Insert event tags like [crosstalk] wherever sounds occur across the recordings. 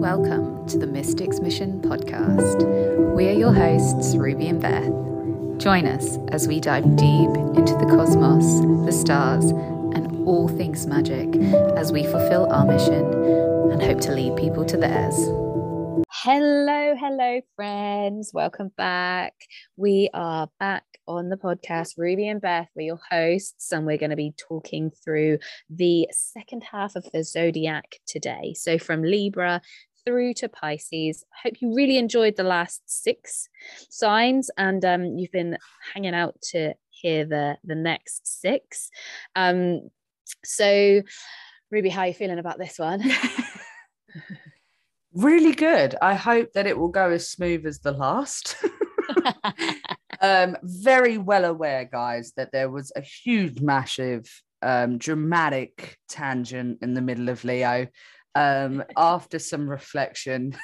Welcome to the Mystics Mission podcast. We are your hosts, Ruby and Beth. Join us as we dive deep into the cosmos, the stars, and all things magic as we fulfill our mission and hope to lead people to theirs. Hello, hello, friends. Welcome back. We are back on the podcast. Ruby and Beth, we're your hosts, and we're going to be talking through the second half of the zodiac today. So, from Libra through to Pisces. Hope you really enjoyed the last six signs and um, you've been hanging out to hear the, the next six. Um, so, Ruby, how are you feeling about this one? [laughs] really good. I hope that it will go as smooth as the last. [laughs] um, very well aware, guys, that there was a huge, massive, um, dramatic tangent in the middle of Leo. Um, [laughs] after some reflection,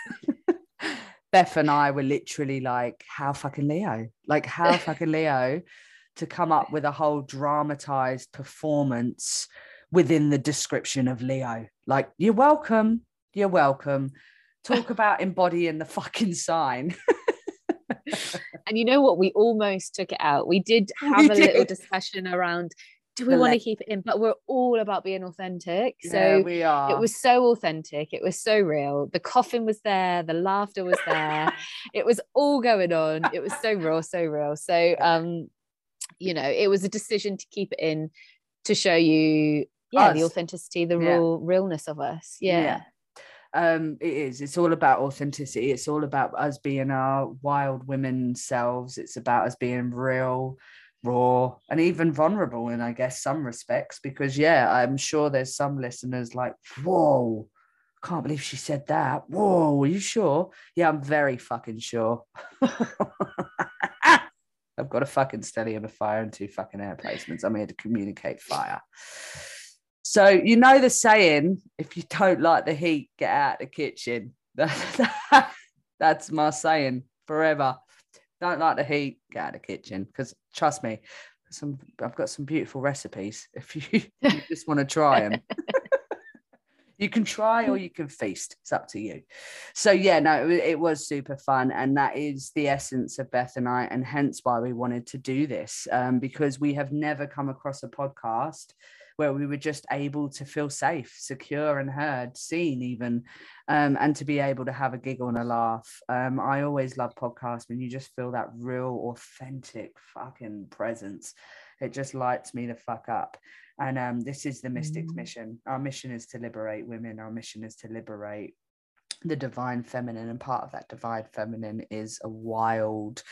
[laughs] Beth and I were literally like, how fucking Leo? Like, how [laughs] fucking Leo to come up with a whole dramatized performance within the description of Leo? Like, you're welcome. You're welcome. Talk about embodying the fucking sign. and you know what? We almost took it out. We did have we a did. little discussion around do we want to keep it in? But we're all about being authentic. So yeah, we are. It was so authentic. It was so real. The coffin was there. The laughter was there. [laughs] it was all going on. It was so raw, so real. So, um, you know, it was a decision to keep it in to show you, yeah, us. the authenticity, the yeah. real realness of us. Yeah. yeah. Um, it is. It's all about authenticity. It's all about us being our wild women selves. It's about us being real raw and even vulnerable in i guess some respects because yeah i'm sure there's some listeners like whoa can't believe she said that. Whoa are you sure? Yeah i'm very fucking sure. [laughs] I've got a fucking stellium of a fire and two fucking air placements. I'm here to communicate fire. So you know the saying if you don't like the heat get out the kitchen. [laughs] That's my saying forever don't like the heat, get out of the kitchen. Because trust me, some I've got some beautiful recipes. [laughs] If you, you just want to try them, [laughs] you can try or you can feast. It's up to you. So yeah, no, it, it, was super fun, and that is the essence of Beth and I, and hence why we wanted to do this um, because we have never come across a podcast where we were just able to feel safe, secure, and heard, seen even, um, and to be able to have a giggle and a laugh. Um, I always love podcasts when you just feel that real, authentic fucking presence. It just lights me the fuck up. And um, this is the Mystics mm. mission. Our mission is to liberate women. Our mission is to liberate the divine feminine and part of that divine feminine is a wild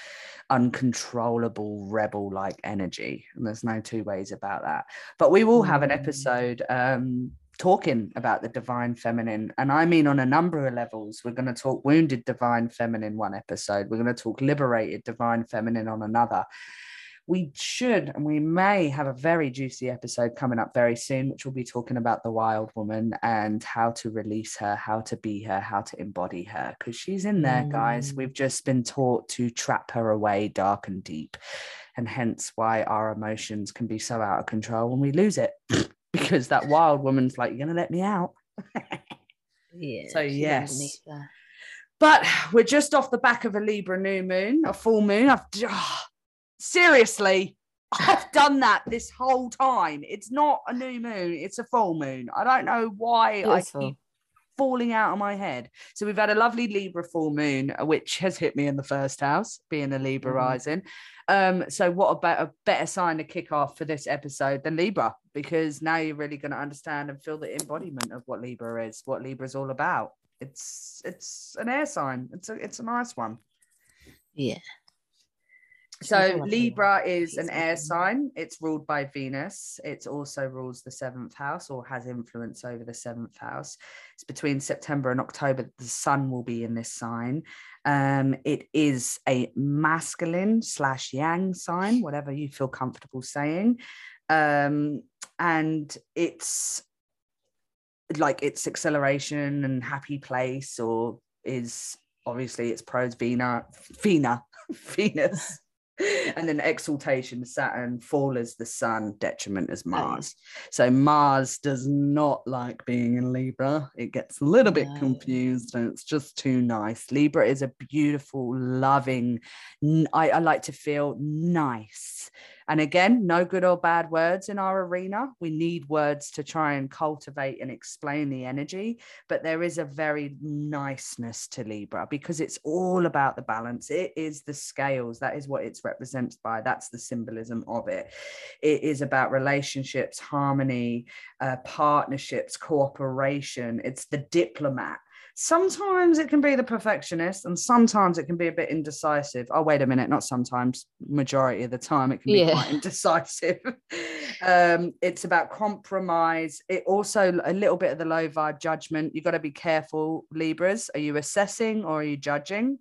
uncontrollable rebel like energy and there's no two ways about that. But we will have an mm. episode um talking about the divine feminine and i mean on a number of levels. We're going to talk wounded divine feminine one episode. We're going to talk liberated divine feminine on another we should and we may have a very juicy episode coming up very soon, which will be talking about the wild woman and how to release her, how to be her, how to embody her. Because she's in there, mm. guys. We've just been taught to trap her away dark and deep. And hence why our emotions can be so out of control when we lose it. [laughs] because that wild woman's like, You're going to let me out. [laughs] yeah. So, yes. But we're just off the back of a Libra new moon, a full moon. I've, oh, seriously, [laughs] I've done that this whole time. It's not a new moon, it's a full moon. I don't know why I keep falling out of my head. So we've had a lovely Libra full moon, uh, which has hit me in the first house, being a Libra mm. rising. Um, so what about a better sign to kick off for this episode than Libra? Because now you're really going to understand and feel the embodiment of what Libra is, what Libra is all about. It's it's an air sign. It's a it's a nice one. Yeah. So Libra is an air sign. It's ruled by Venus. It also rules the seventh house or has influence over the seventh house. It's between September and October. The sun will be in this sign. Um, it is a masculine slash yang sign, whatever you feel comfortable saying. Um, and it's like its acceleration and happy place, or is obviously its pros Vena, Vena, [laughs] Venus [laughs] and then exaltation Saturn, fall as the sun, detriment as oh, Mars. So Mars does not like being in Libra. It gets a little bit No. confused and it's just too nice. Libra is a beautiful, loving, I like to feel nice. And again, no good or bad words in our arena. We need words to try and cultivate and explain the energy. But there is a very niceness to Libra because it's all about the balance. It is the scales. That is what it's represented by. That's the symbolism of it. It is about relationships, harmony, uh, partnerships, cooperation. It's the diplomat. Sometimes it can be the perfectionist, and sometimes it can be a bit indecisive. Oh, wait a minute, not sometimes, majority of the time, it can be Yeah. quite [laughs] indecisive. um, it's about compromise. It also a little bit of the low vibe judgment. you've got to be careful, Libras. Are you assessing or are you judging?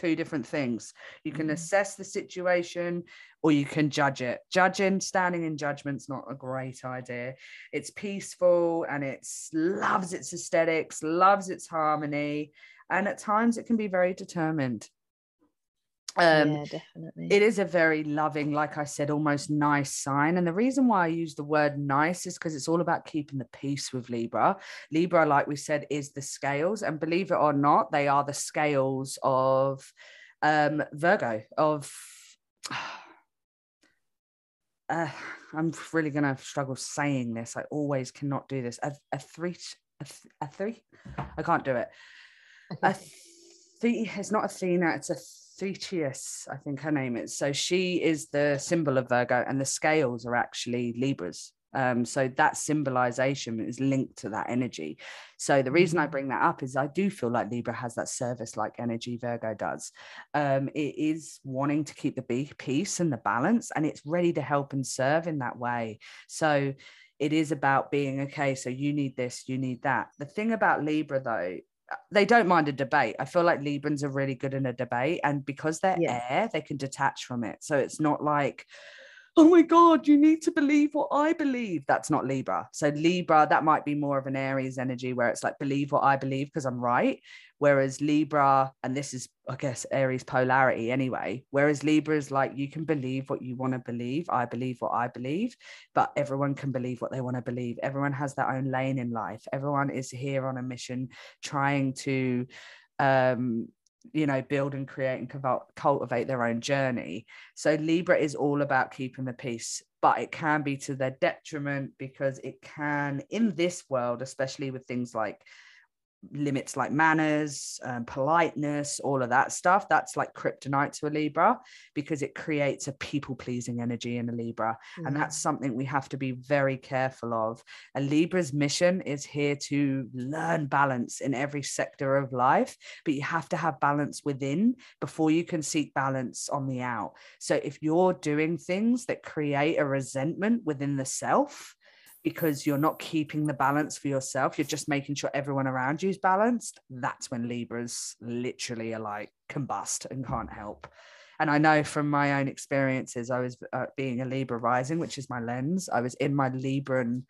Two different things. You can Mhm. assess the situation or you can judge it. Judging, standing in judgment's not a great idea. It's peaceful and it loves its aesthetics, loves its harmony, and at times it can be very determined. Um, yeah, definitely. it is a very loving, like I said, almost nice sign. And the reason why I use the word nice is because it's all about keeping the peace with Libra. Libra, like we said, is the scales. And believe it or not, they are the scales of um, Virgo, of. [sighs] Uh, I'm really going to struggle saying this. I always cannot do this. A, a three, a, th- a three, I can't do it. [laughs] A the- it's not Athena, it's a Thetis, I think her name is. So she is the symbol of Virgo, and the scales are actually Libras. Um, so that symbolization is linked to that energy. So the reason I Mhm. bring that up is I do feel like Libra has that service-like energy Virgo does. Um, it is wanting to keep the peace and the balance, and it's ready to help and serve in that way. So it is about being okay. So you need this, you need that. The thing about Libra, though, they don't mind a debate. I feel like Librans are really good in a debate, and because they're Yeah. air, they can detach from it. So it's not like, oh my god, you need to believe what I believe. That's not Libra. So Libra, that might be more of an Aries energy where it's like believe what I believe because I'm right. Whereas Libra, and this is, I guess, Aries polarity anyway. Whereas Libra is like you can believe what you want to believe. I believe what I believe, but everyone can believe what they want to believe. Everyone has their own lane in life. Everyone is here on a mission trying to um you know build and create and cultivate their own journey. So libra is all about keeping the peace but it can be to their detriment because it can in this world especially with things like limits like manners um, politeness all of that stuff that's like kryptonite to a libra because it creates a people pleasing energy in a libra and that's something we have to be very careful of. A Libra's mission is here to learn balance in every sector of life, but you have to have balance within before you can seek balance on the out. So if you're doing things that create a resentment within the self, because you're not keeping the balance for yourself, you're just making sure everyone around you is balanced. That's when Libras literally are like combust and can't help. And I know from my own experiences, I was uh, being a Libra rising, which is my lens. I was in my Libran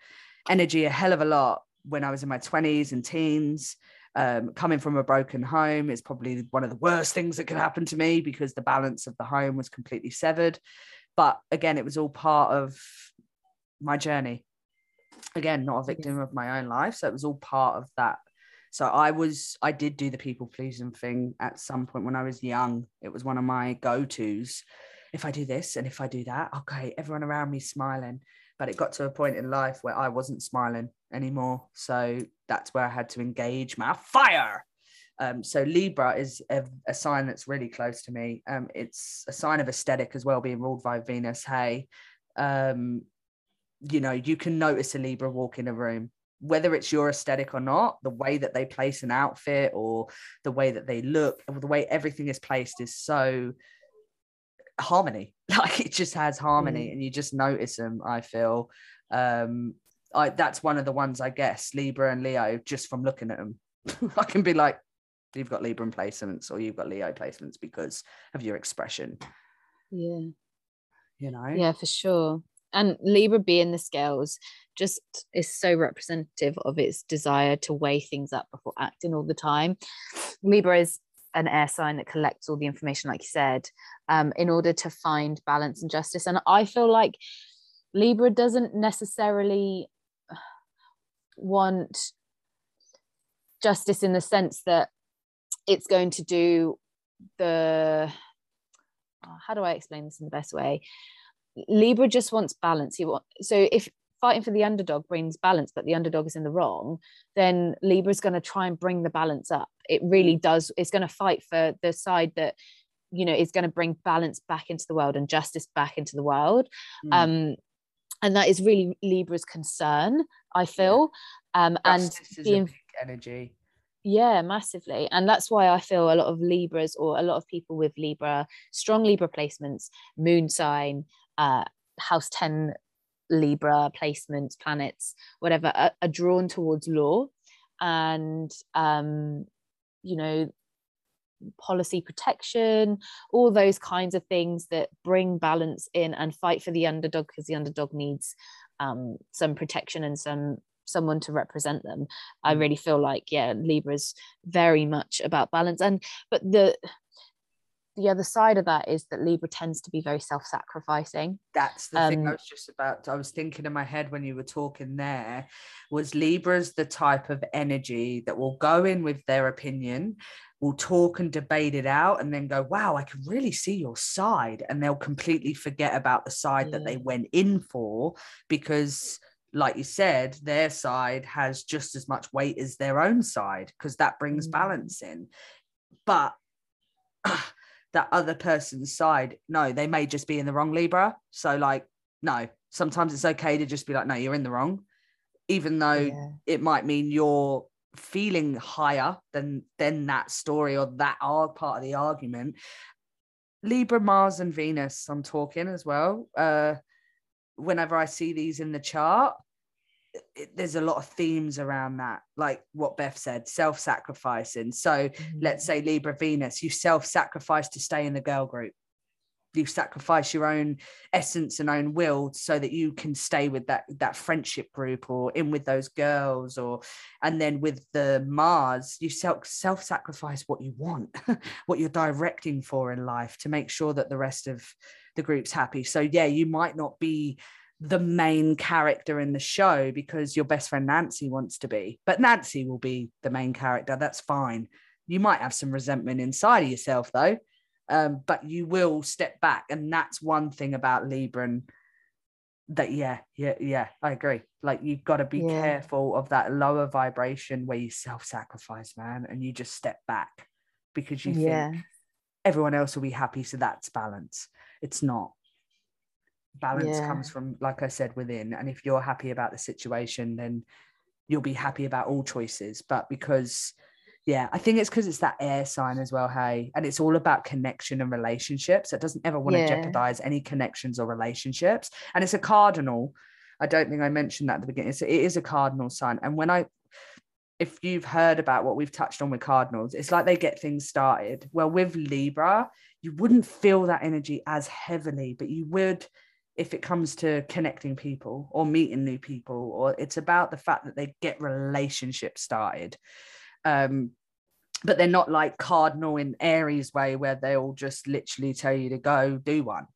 energy a hell of a lot when I was in my 20s and teens. Um, coming from a broken home is probably one of the worst things that could happen to me because the balance of the home was completely severed. But again, it was all part of my journey. Again, not a victim of my own life. So it was all part of that so I was, I did do the people pleasing thing at some point when I was young. It was one of my go tos. If I do this and if I do that, okay, everyone around me smiling. But it got to a point in life where I wasn't smiling anymore. So that's where I had to engage my fire. Um, so Libra is a, a sign that's really close to me. Um, it's a sign of aesthetic as well, being ruled by Venus. Hey, um, you know, you can notice a Libra walk in a room whether it's your aesthetic or not, the way that they place an outfit or the way that they look, or the way everything is placed is so harmony. [laughs] Like it just has harmony, Mm. and you just notice them. I feel um, I that's one of the ones I guess Libra and Leo. Just from looking at them, [laughs] I can be like, you've got Libra placements or you've got Leo placements because of your expression. yeah. You know, Yeah, for sure. And Libra being the scales just is so representative of its desire to weigh things up before acting all the time. Libra is an air sign that collects all the information, like you said, um, in order to find balance and justice. And I feel like Libra doesn't necessarily want justice in the sense that it's going to do the how do I explain this in the best way? Libra just wants balance. He want, so if fighting for the underdog brings balance, but the underdog is in the wrong, then Libra is going to try and bring the balance up. It really does. It's going to fight for the side that you know is going to bring balance back into the world and justice back into the world. Mm. Um, and that is really Libra's concern. I feel, yeah. um, and being energy yeah massively and that's why i feel a lot of libras or a lot of people with libra strong libra placements moon sign uh, house 10 libra placements planets whatever are, are drawn towards law. And um, you know policy protection all those kinds of things that bring balance in and fight for the underdog because the underdog needs um, some protection and some someone to represent them. I mm. really feel like yeah libra's very much about balance. And but the the other side of that is that libra tends to be very self-sacrificing that's the um, thing i was just about i was thinking in my head when you were talking there was libra's the type of energy that will go in with their opinion will talk and debate it out and then go wow i can really see your side and they'll completely forget about the side that they went in for because like you said, their side has just as much weight as their own side because that brings mm. balance in. But [clears throat] that other person's side, no, they may just be in the wrong Libra. So, like, no, sometimes it's okay to just be like, no, you're in the wrong, even though yeah. it might mean you're feeling higher than than that story or that part of the argument. Libra, Mars, and Venus, I'm talking as well. Uh, whenever I see these in the chart, it, there's a lot of themes around that, like what Beth said, self sacrificing. So mm-hmm. let's say Libra Venus, you self sacrifice to stay in the girl group. You sacrifice your own essence and own will so that you can stay with that that friendship group or in with those girls or and then with the Mars you self self sacrifice what you want [laughs] what you're directing for in life to make sure that the rest of the group's happy. So yeah, you might not be the main character in the show because your best friend Nancy wants to be, but Nancy will be the main character. That's fine. You might have some resentment inside of yourself though, um, but you will step back, and that's one thing about Libra. that yeah, yeah, yeah, I agree. Like you've got to be yeah. careful of that lower vibration where you self-sacrifice, man, and you just step back because you yeah. think everyone else will be happy, so that's balance it's not balance yeah. comes from like i said within and if you're happy about the situation then you'll be happy about all choices but because yeah i think it's because it's that air sign as well hey and it's all about connection and relationships it doesn't ever want yeah. to jeopardize any connections or relationships and it's a cardinal i don't think i mentioned that at the beginning it's, it is a cardinal sign and when i if you've heard about what we've touched on with cardinals it's like they get things started well with libra you wouldn't feel that energy as heavily, but you would if it comes to connecting people or meeting new people, or it's about the fact that they get relationships started. Um, but they're not like cardinal in Aries way where they'll just literally tell you to go do one.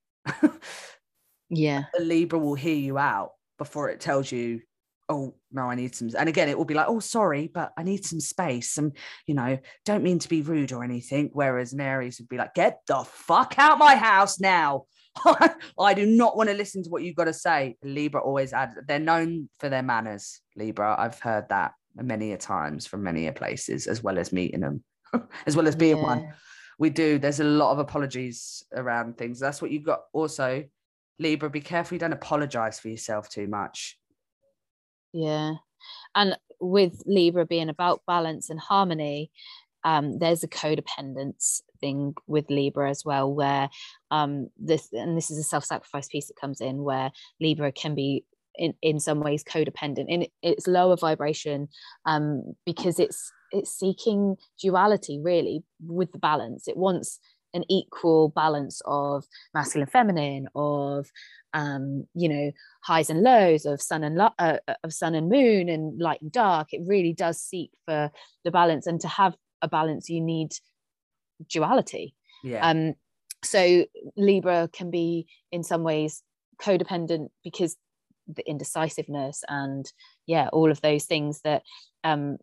yeah. The Libra will hear you out before it tells you oh no i need some and again it will be like oh sorry but i need some space and you know don't mean to be rude or anything whereas an aries would be like get the fuck out my house now [laughs] i do not want to listen to what you've got to say. Libra always add they're known for their manners libra. I've heard that many a times from many a places as well as meeting them [laughs] as well as being yeah. one we do there's a lot of apologies around things. That's what you've got. Also libra be careful you don't apologize for yourself too much. Yeah. And with Libra being about balance and harmony, um, there's a codependence thing with Libra as well, where um, this and this is a self-sacrifice piece that comes in where Libra can be in, in some ways codependent in its lower vibration um, because it's it's seeking duality really with the balance. It wants an equal balance of masculine feminine of um, you know highs and lows of sun and lo- uh, uh, of sun and moon and light and dark it really does seek for the balance and to have a balance you need duality Yeah. um so libra can be in some ways codependent because the indecisiveness and yeah all of those things that um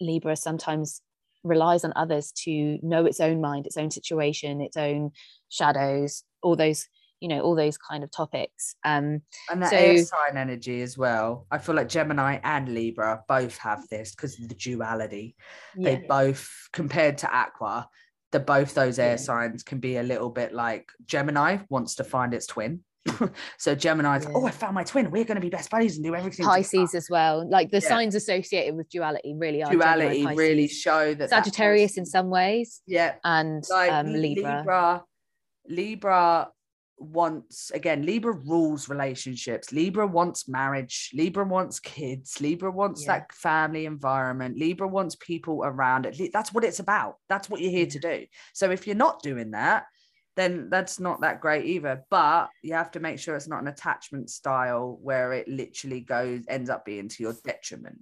libra sometimes relies on others to know its own mind its own situation its own shadows all those you know all those kind of topics um and that so- air sign energy as well. I feel like Gemini and Libra both have this because of the duality. yeah They both, compared to Aqua, the both those air Yeah. signs can be a little bit like Gemini wants to find its twin. [laughs] so Gemini's, Yeah. oh, I found my twin. We're going to be best buddies and do everything. Pisces as well like the Yeah. signs associated with duality really are Gemini, duality really show that that Sagittarius in some ways yeah and like um Libra, Libra Libra wants again Libra rules relationships. Libra wants marriage. Libra wants kids. Libra wants Yeah. that family environment. Libra wants people around it. That's what it's about. That's what you're here to do. So if you're not doing that then that's not that great either. But you have to make sure it's not an attachment style where it literally goes ends up being to your detriment.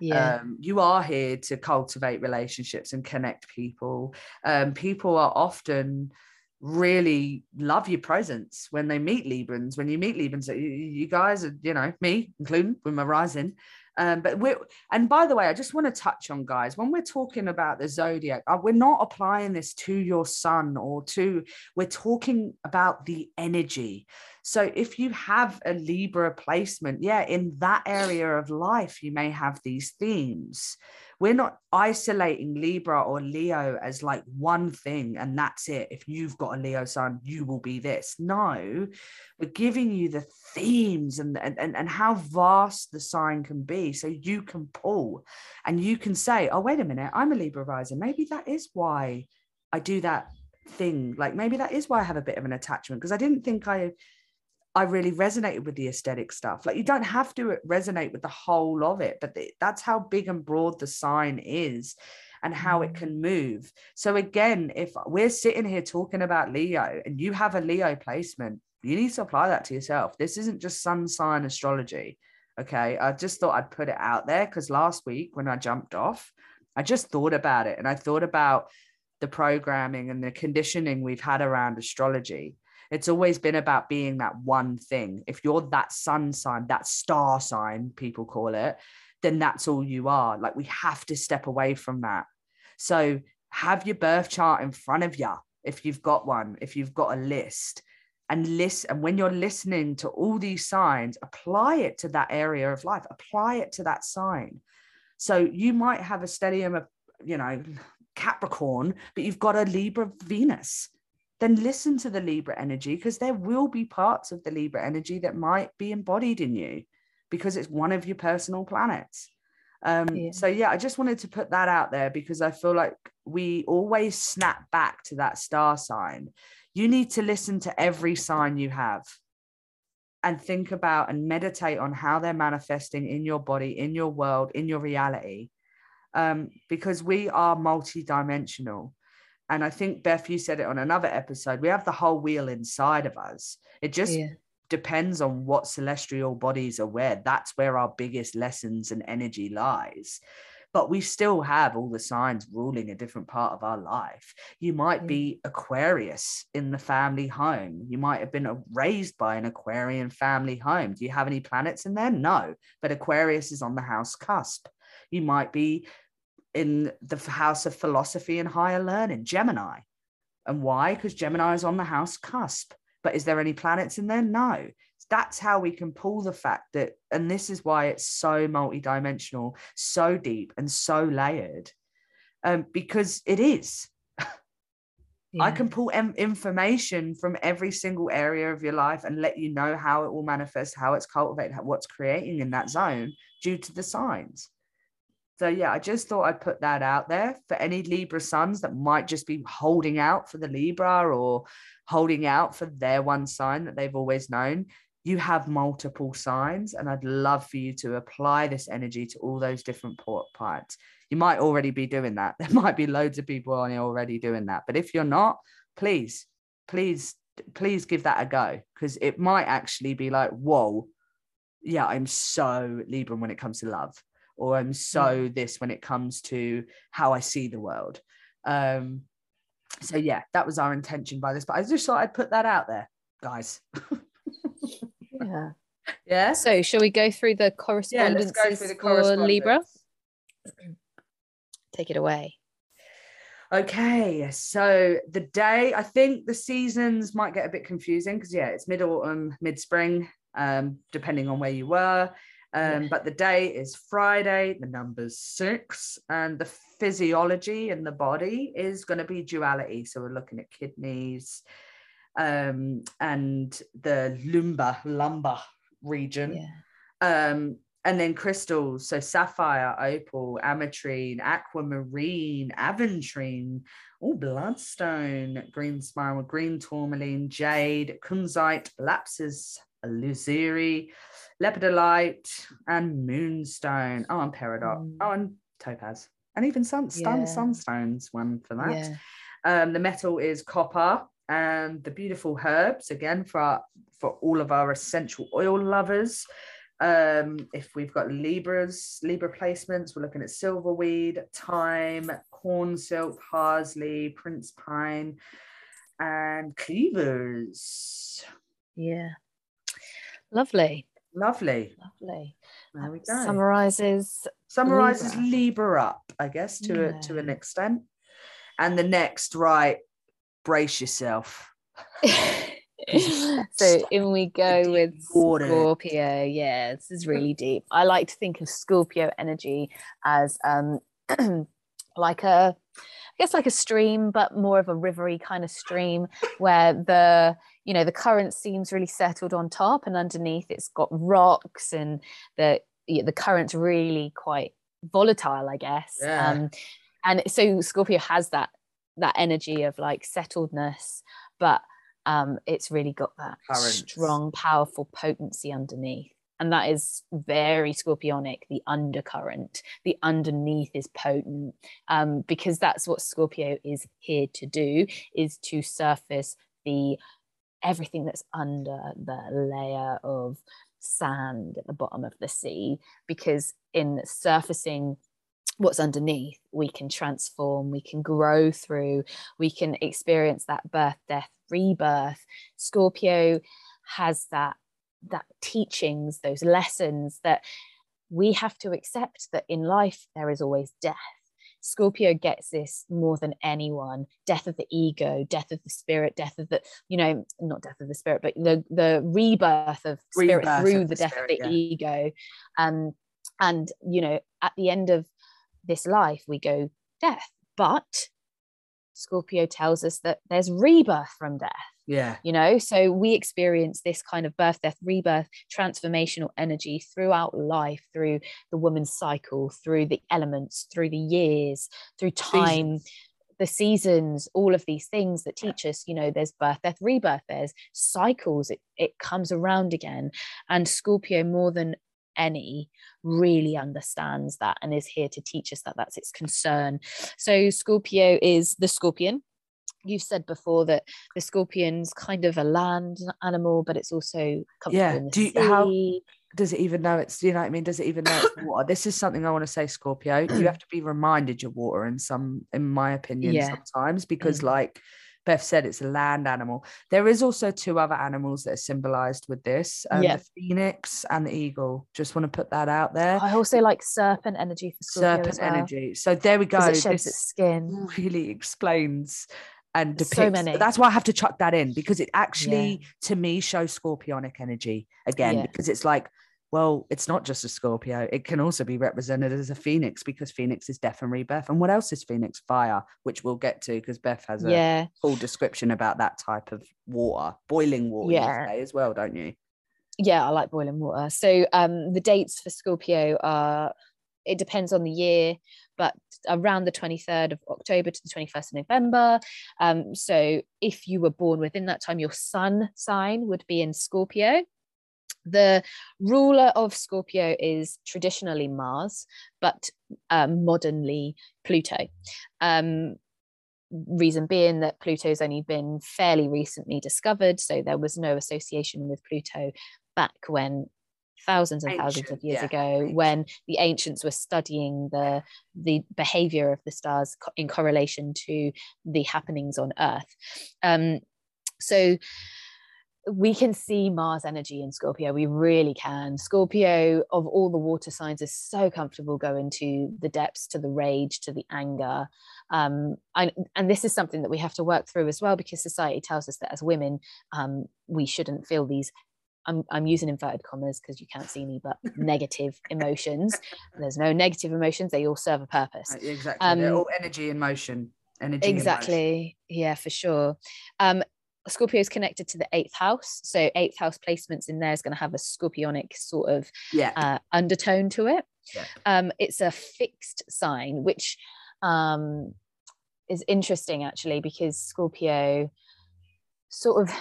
Yeah. Um, you are here to cultivate relationships and connect people. Um, people are often really love your presence when they meet Librans. When you meet Librans, you, guys are, you know, me including with my rising. Um, but we're, and by the way, I just want to touch on guys when we're talking about the zodiac, uh, we're not applying this to your sun or to, we're talking about the energy. So if you have a Libra placement, yeah, in that area of life, you may have these themes. We're not isolating Libra or Leo as like one thing and that's it. If you've got a Leo sun, you will be this. No, we're giving you the themes and, and, and, and how vast the sign can be. So you can pull and you can say, oh, wait a minute, I'm a Libra rising. Maybe that is why I do that thing. Like maybe that is why I have a bit of an attachment because I didn't think I I really resonated with the aesthetic stuff. Like you don't have to resonate with the whole of it, but that's how big and broad the sign is and how it mm. can move. So again, if we're sitting here talking about Leo and you have a Leo placement, you need to apply that to yourself. This isn't just sun sign astrology. Okay. I just thought I'd put it out there because last week when I jumped off, I just thought about it and I thought about the programming and the conditioning we've had around astrology it's always been about being that one thing. If you're that sun sign, that star sign, people call it, then that's all you are. Like we have to step away from that. So have your birth chart in front of you if you've got one, if you've got a list. And list, and when you're listening to all these signs, apply it to that area of life, apply it to that sign. So you might have a stellium of, you know, Capricorn, but you've got a Libra Venus then listen to the Libra energy because there will be parts of the Libra energy that might be embodied in you because it's one of your personal planets. Um, Yeah. So, yeah, I just wanted to put that out there because I feel like we always snap back to that star sign. You need to listen to every sign you have and think about and meditate on how they're manifesting in your body, in your world, in your reality. Um, because we are multidimensional and I think Beth, you said it on another episode. We have the whole wheel inside of us. It just yeah depends on what celestial bodies are where. That's where our biggest lessons and energy lies. But we still have all the signs ruling a different part of our life. You might Yeah. be Aquarius in the family home. You might have been raised by an Aquarian family home. Do you have any planets in there? No, but Aquarius is on the house cusp. You might be in the house of philosophy and higher learning, Gemini. And why? Because Gemini is on the house cusp. But is there any planets in there? No. That's how we can pull the fact that, and this is why it's so multidimensional, so deep, and so layered, um, because it is. [laughs] I can pull em- information from every single area of your life and let you know how it will manifest, how it's cultivated, how, what's creating in that zone due to the signs. So yeah, I just thought I'd put that out there for any Libra suns that might just be holding out for the Libra or holding out for their one sign that they've always known. You have multiple signs, and I'd love for you to apply this energy to all those different parts. You might already be doing that. [laughs] There might be loads of people on here already doing that. But if you're not, please, please, please give that a go because it might actually be like, whoa, yeah, I'm so Libra when it comes to love or I'm so this when it comes to how I see the world. Um, So yeah, that was our intention by this. But I just thought I'd put that out there, guys. [laughs] Yeah. yeah. So, shall we go through the Yeah, correspondence let's go through the for Libra? Take it away. Okay, so the day I think the seasons might get a bit confusing because yeah, it's mid autumn, mid spring, um, depending on where you were. Um, Yeah. But the day is Friday, the number's six, and the physiology in the body is going to be duality. So we're looking at kidneys um, and the lumbar, lumbar region Yeah. um, and then crystals so sapphire opal ametrine aquamarine aventurine oh bloodstone green spiral green tourmaline jade kunzite lapis lazuli lepidolite and moonstone oh and peridot Mm. oh and topaz and even sun, sun Yeah. sunstones one for that Yeah. um, the metal is copper, and the beautiful herbs again for our, for all of our essential oil lovers. Um, if we've got Libras, Libra placements, we're looking at silverweed, thyme, corn silk, parsley, prince pine, and cleavers. Yeah. Lovely. Lovely. Lovely. There we go. Summarizes. Summarizes Libra. Libra up, I guess, to a, to an extent. And the next, right, brace yourself. [laughs] so in we go with. Scorpio. Yeah, this is really deep. I like to think of Scorpio energy as um [clears throat] like a I guess like a stream, but more of a rivery kind of stream where the you know the current seems really settled on top and underneath it's got rocks and the the current's really quite volatile, I guess. Yeah. Um and so Scorpio has that that energy of like settledness, but um, it's really got that strong, powerful potency underneath. And that is very scorpionic, the undercurrent. The underneath is potent um, because that's what Scorpio is here to do, is to surface the everything that's under the layer of sand at the bottom of the sea. Because in surfacing what's underneath, we can transform, we can grow through, we can experience that birth, death, rebirth. Scorpio has that that teachings, those lessons that we have to accept that in life there is always death. Scorpio gets this more than anyone death of the ego, death of the spirit, death of the, you know, not death of the spirit, but the, the rebirth of spirit Rebirth through of the, the death spirit, of the yeah. ego. Um, and, you know, at the end of this life, we go death. But Scorpio tells us that there's rebirth from death Yeah. you know? So we experience this kind of birth death rebirth transformational energy throughout life through the woman's cycle through the elements through the years through time Seasons. the seasons all of these things that teach us you know there's birth death rebirth there's cycles it, it comes around again. And scorpio more than any really understands that and is here to teach us that that's its concern. So scorpio is the scorpion you've said before that the scorpion's kind of a land animal but it's also comfortable Yeah, do you- how- Does it even know it's, you know what I mean? Does it even know it's water? This is something I want to say, Scorpio. [clears throat] You have to be reminded you're water in some, in my opinion, Yeah. sometimes because, Mm. like Beth said, it's a land animal. There is also two other animals that are symbolized with this um, Yeah. the phoenix and the eagle. Just want to put that out there. i also like serpent energy for scorpio Serpent well, energy. So there we go. it sheds This- its skin really [laughs] explains and depicts. so many. That's why I have to chuck that in because it actually, to me, shows scorpionic energy again Yeah. because it's like, well, it's not just a Scorpio. It can also be represented as a phoenix because phoenix is death and rebirth. And what else is phoenix? Fire, which we'll get to because Beth has a yeah full description about that type of water, boiling water, Yeah. as well, don't you? yeah i like boiling water so um the dates for scorpio are it depends on the year but around the 23rd of october to the 21st of november. Um so if you were born within that time your sun sign would be in scorpio. The ruler of scorpio is traditionally mars but um, modernly pluto. Um reason being that pluto's only been fairly recently discovered so there was no association with pluto back when thousands and thousands of years yeah, ago when the ancients were studying the the behavior of the stars co- in correlation to the happenings on earth um so we can see Mars energy in Scorpio. We really can. Scorpio, of all the water signs, is so comfortable going to the depths, to the rage, to the anger. Um, and, and this is something that we have to work through as well because society tells us that as women, um, we shouldn't feel these. I'm, I'm using inverted commas because you can't see me, but [laughs] negative emotions. There's no negative emotions, they all serve a purpose. Right, Exactly. They're Um, all energy in motion. Energy in motion. Exactly. Yeah, for sure. Um, Scorpio is connected to the eighth house. So, eighth house placements in there is going to have a scorpionic sort of Yeah. uh, undertone to it. Yeah. Um, it's a fixed sign, which um, is interesting actually because Scorpio sort of,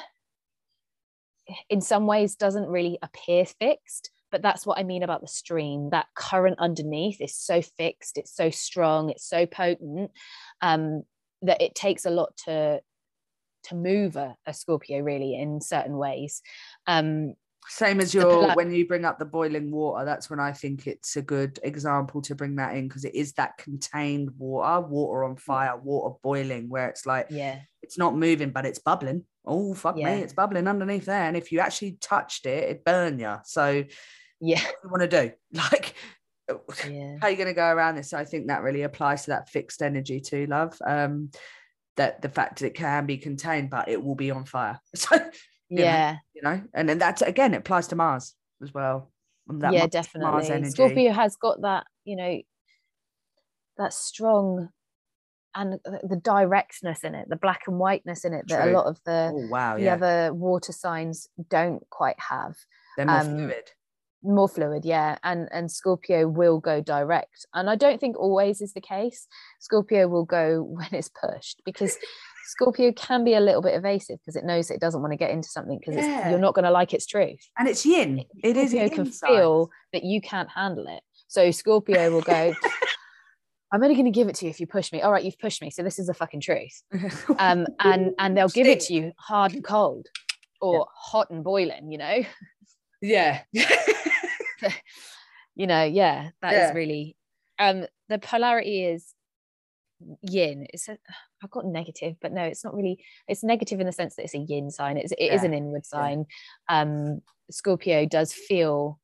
in some ways, doesn't really appear fixed. But that's what I mean about the stream. That current underneath is so fixed, it's so strong, it's so potent um, that it takes a lot to to move a, a Scorpio really in certain ways. Um, Same as your when you bring up the boiling water, that's when I think it's a good example to bring that in because it is that contained water, water on fire, water boiling, where it's like yeah, it's not moving, but it's bubbling. Oh fuck Yeah. me, it's bubbling underneath there. And if you actually touched it, it'd burn you. So yeah, what do you want to do? [laughs] Like yeah, how are you going to go around this? So I think that really applies to that fixed energy too, love. Um, that the fact that it can be contained, but it will be on fire. [laughs] So you know, yeah. you know, and then that's again, it applies to Mars as well. That yeah, Mars- definitely. Mars energy. Scorpio has got that, you know, that strong and the directness in it, the black and whiteness in it that True. a lot of the, Oh wow, the yeah, other water signs don't quite have. they're more um, fluid. More fluid, yeah. And and Scorpio will go direct. And I don't think always is the case. Scorpio will go [laughs] when it's pushed because [laughs] Scorpio can be a little bit evasive because it knows it doesn't want to get into something because Yeah. you're not going to like its truth. And it's yin. It is Scorpio can feel that you can't handle it. So Scorpio will go, [laughs] I'm only going to give it to you if you push me. All right, you've pushed me. So this is the fucking truth. [laughs] Um, and and they'll give it to you hard and cold or hot and boiling, you know? yeah. [laughs] you know, yeah, that is Yeah. really um the polarity is yin. It's a, I've got negative, but no, it's not really it's negative in the sense that it's a yin sign. It's it is Yeah. an inward sign. Um Scorpio does feel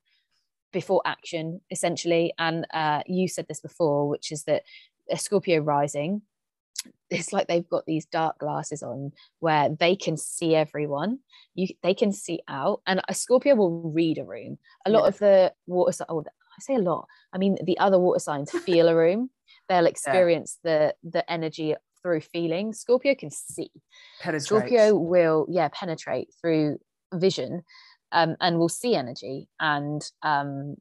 before action essentially. And uh you said this before which is that a Scorpio rising it's like they've got these dark glasses on where they can see everyone. You they can see out and a scorpio will read a room. A lot Yeah. of the water oh, i say a lot. I mean the other water signs [laughs] feel a room. They'll experience the the energy through feeling. Scorpio can see. Penetrates. Scorpio will, yeah, penetrate through vision um, and will see energy. And um,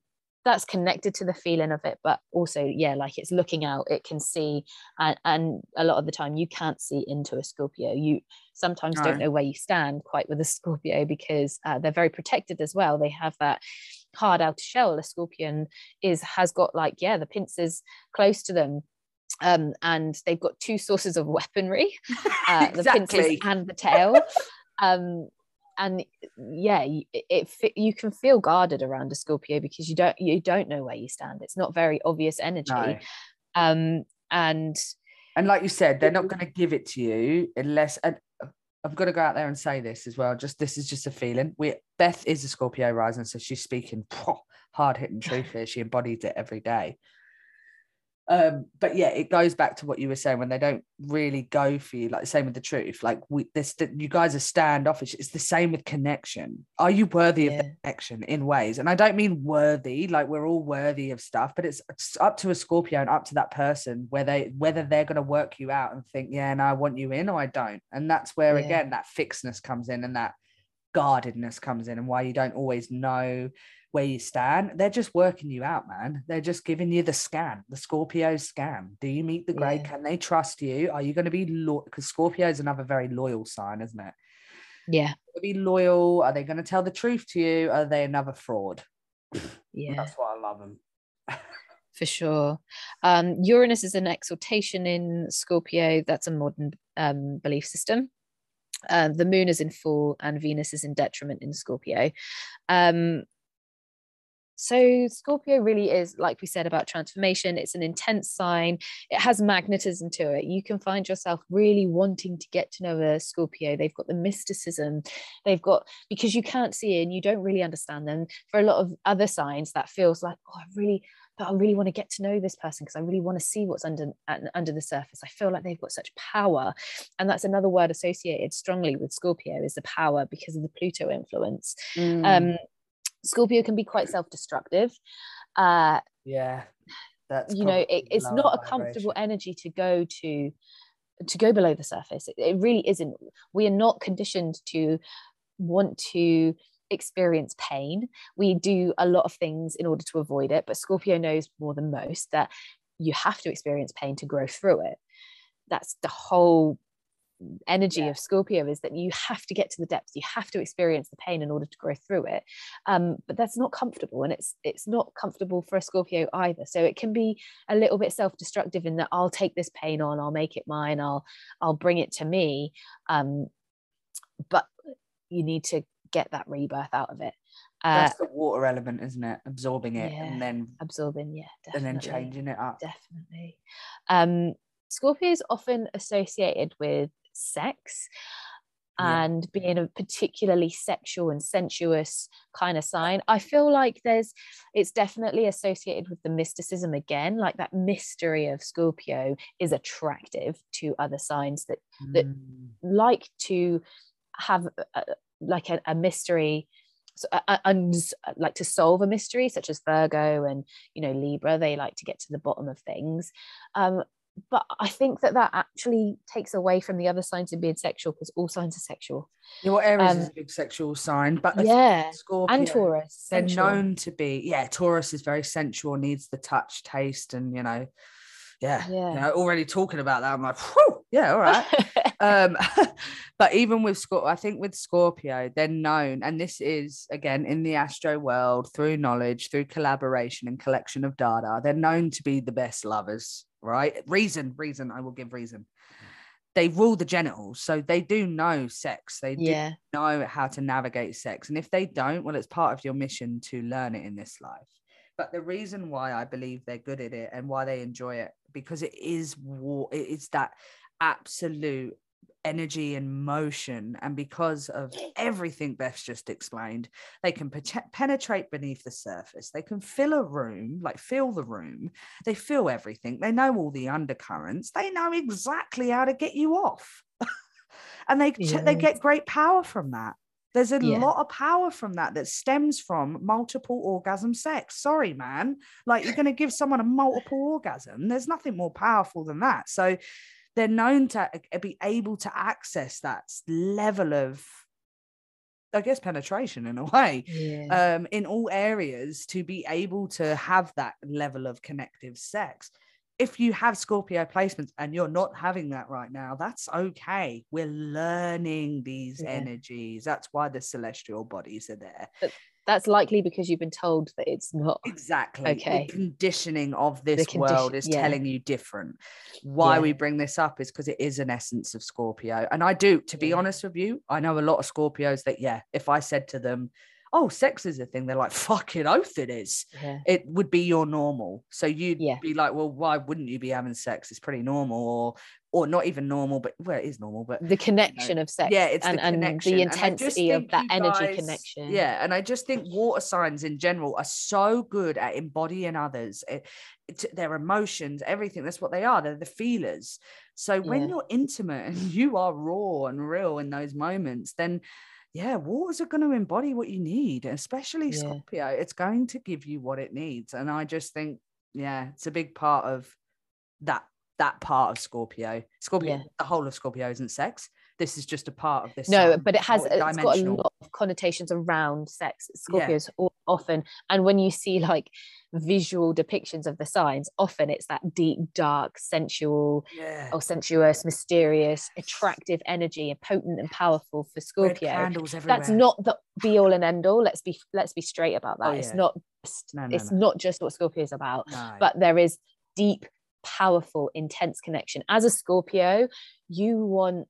that's connected to the feeling of it, but also, yeah, like it's looking out, it can see. And, and a lot of the time, you can't see into a Scorpio. You sometimes don't know where you stand quite with a Scorpio because uh, they're very protected as well. They have that hard outer shell. A scorpion is has got like, yeah, the pincers close to them. Um, and they've got two sources of weaponry uh, the pincers [laughs] and the tail. um, and yeah, it, it you can feel guarded around a Scorpio because you don't you don't know where you stand. It's not very obvious energy. No. Um, and And like you said, they're not going to give it to you unless. And I've got to go out there and say this as well. Just this is just a feeling. We Beth is a Scorpio rising, so she's speaking hard hitting truth here. She embodies it every day. Um, but yeah, it goes back to what you were saying when they don't really go for you, like the same with the truth. Like we, this, you guys are standoffish. It's the same with connection. Are you worthy of Yeah. the connection in ways? And I don't mean worthy, like we're all worthy of stuff, but it's, it's up to a Scorpio and up to that person where they whether they're going to work you out and think, yeah, no, I want you in or I don't. And that's where Yeah. again that fixedness comes in and that guardedness comes in and why you don't always know where you stand. They're just working you out, man. They're just giving you the scan, the Scorpio scan. Do you meet the grade? Yeah. Can they trust you? Are you going to be loyal? Because Scorpio is another very loyal sign, isn't it? yeah, Be loyal. Are they going to tell the truth to you? Are they another fraud? yeah, That's why I love them. [laughs] for sure. Um, Uranus is an exaltation in Scorpio. That's a modern um, belief system. Uh, the moon is in fall and Venus is in detriment in Scorpio. Um, so Scorpio really is, like we said about transformation, it's an intense sign. It has magnetism to it. You can find yourself really wanting to get to know a Scorpio. They've got the mysticism, they've got, because you can't see it and you don't really understand them. For a lot of other signs, that feels like, oh, I really, but I really want to get to know this person because I really want to see what's under under the surface. I feel like they've got such power, and that's another word associated strongly with Scorpio is the power because of the Pluto influence. Mm. Um, Scorpio can be quite self-destructive. Uh, yeah, that's you know, it, it's not a comfortable vibration. energy to go to to go below the surface. It, it really isn't. We are not conditioned to want to experience pain. We do a lot of things in order to avoid it, but Scorpio knows more than most that you have to experience pain to grow through it. That's the whole energy Yeah. of Scorpio is that you have to get to the depths, you have to experience the pain in order to grow through it. Um, but that's not comfortable, and it's it's not comfortable for a Scorpio either. So it can be a little bit self-destructive in that I'll take this pain on, I'll make it mine, I'll I'll bring it to me. Um, but you need to get that rebirth out of it. Uh, That's the water element, isn't it? Absorbing it Yeah. and then absorbing, yeah, and then changing it up. definitely. Um, Scorpio is often associated with sex Yeah. and being a particularly sexual and sensuous kind of sign. I feel like there's it's definitely associated with the mysticism again, like that mystery of Scorpio is attractive to other signs that that- Mm. like to have a, like a, a mystery so, a- and like to solve a mystery such as virgo and you know libra they like to get to the bottom of things um but i think that that actually takes away from the other signs of being sexual because all signs are sexual Yeah, well, Aries um, is a big sexual sign, but yeah Scorpio, and taurus they're sensual. known to be yeah taurus is very sensual needs the touch taste and you know yeah, Yeah. You know, already talking about that i'm like Whew, yeah all right [laughs] um [laughs] but even with Scor- i think with scorpio they're known and this is again in the astro world through knowledge through collaboration and collection of data they're known to be the best lovers right reason reason i will give reason they rule the genitals so they do know sex they do yeah know how to navigate sex. And if they don't, well, it's part of your mission to learn it in this life. But the reason why I believe they're good at it and why they enjoy it, because it is war, it is that absolute energy and motion. And because of everything Beth's just explained, they can pe- penetrate beneath the surface. They can fill a room, like fill the room. They feel everything. They know all the undercurrents. They know exactly how to get you off. [laughs] and they they get great power from that. There's a Yeah. lot of power from that that stems from multiple orgasm sex. Sorry, man. Like you're going to give someone a multiple orgasm. There's nothing more powerful than that. So they're known to be able to access that level of, I guess, penetration in a way yeah um, in all areas to be able to have that level of connective sex. If you have Scorpio placements and you're not having that right now, that's okay. We're learning these Yeah. energies. That's why the celestial bodies are there. That's likely because you've been told that it's not Exactly. Okay. The conditioning of this condi- world is yeah. telling you different. Why Yeah. we bring this up is because it is an essence of Scorpio. And I do, to be Yeah. honest with you, I know a lot of Scorpios that, yeah, if I said to them, oh, sex is a thing, they're like, fucking oath it is. yeah It would be your normal. So you'd Yeah. be like, well, why wouldn't you be having sex? It's pretty normal, or or not even normal, but well, it is normal, but the connection of sex yeah, it's and, the connection. the And just intensity of that you energy guys- connection Yeah, and I just think water signs in general are so good at embodying others, eh, it, it's their emotions, everything. That's what they are. They're the feelers. So when Yeah. you're intimate and [laughs] you are raw and real in those moments, then yeah, waters are going to embody what you need, especially Yeah. Scorpio. It's going to give you what it needs, and I just think yeah, it's a big part of that that part of Scorpio. Scorpio, Yeah. the whole of Scorpio isn't sex. This is just a part of this. no sign. but it has it's got a lot of connotations around sex scorpios o- often and when you see like visual depictions of the signs often it's that deep dark sensual Yeah. or sensuous mysterious attractive energy and potent and powerful for scorpio that's not the be all and end all let's be let's be straight about that Oh, it's not just, No, no, it's no. not just what scorpio is about but there is deep powerful intense connection as a scorpio you want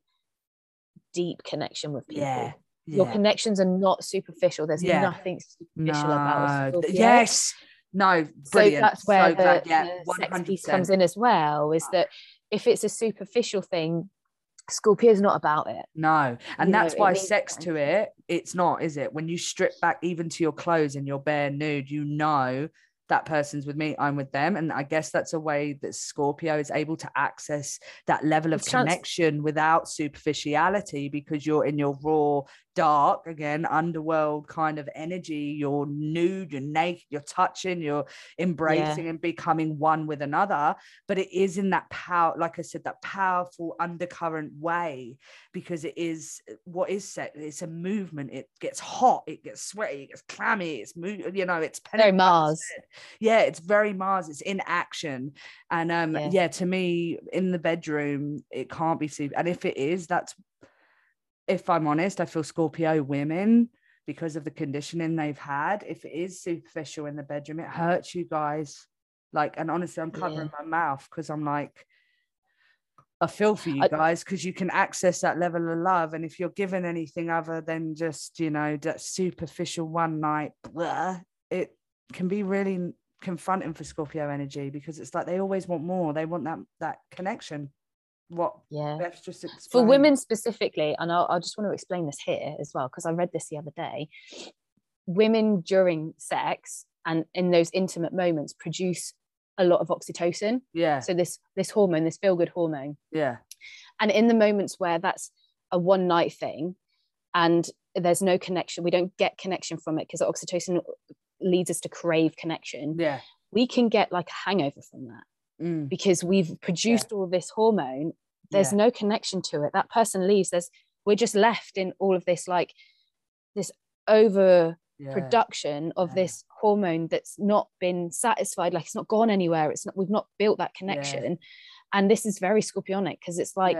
deep connection with people yeah, your Yeah. connections are not superficial there's Yeah. nothing superficial about No, Scorpio. yes. No, so that's where So the, glad. Yeah, the sex piece comes in as well is that if it's a superficial thing Scorpio's not about it No, and You that's it why sex to it, it's not, is it? When you strip back even to your clothes and you're bare nude, you know that person's with me, I'm with them. And I guess that's a way that Scorpio is able to access that level of It's trans- connection without superficiality because you're in your raw, dark, again, underworld kind of energy. You're nude, you're naked, you're touching, you're embracing and becoming one with another. But it is in that power, like I said, that powerful undercurrent way because it is what is set. It's a movement. It gets hot, it gets sweaty, it gets clammy. It's you know, it's Very penetrating, like I Mars. Yeah, it's very Mars. It's in action, and um, Yeah. yeah. to me, in the bedroom, it can't be super. And if it is, that's if I'm honest, I feel Scorpio women because of the conditioning they've had. If it is superficial in the bedroom, it hurts you guys. Like, and honestly, I'm covering my mouth because I'm like, I feel for you I- guys because you can access that level of love. And if you're given anything other than just, you know, that superficial one night, blah, it can be really confronting for Scorpio energy because it's like they always want more. They want that that connection. What yeah Beth's just for women specifically, and I'll, I just want to explain this here as well because I read this the other day. Women during sex and in those intimate moments produce a lot of oxytocin. Yeah, So this this hormone, this feel good hormone, yeah, and in the moments where that's a one night thing, and there's no connection, we don't get connection from it because oxytocin leads us to crave connection. yeah. We can get like a hangover from that Mm, because we've produced all this hormone there's yeah. no connection to it. That person leaves. There's we're just left in all of this like this over yeah. production of Yeah. this hormone that's not been satisfied like it's not gone anywhere. It's not we've not built that connection. And this is very scorpionic because it's like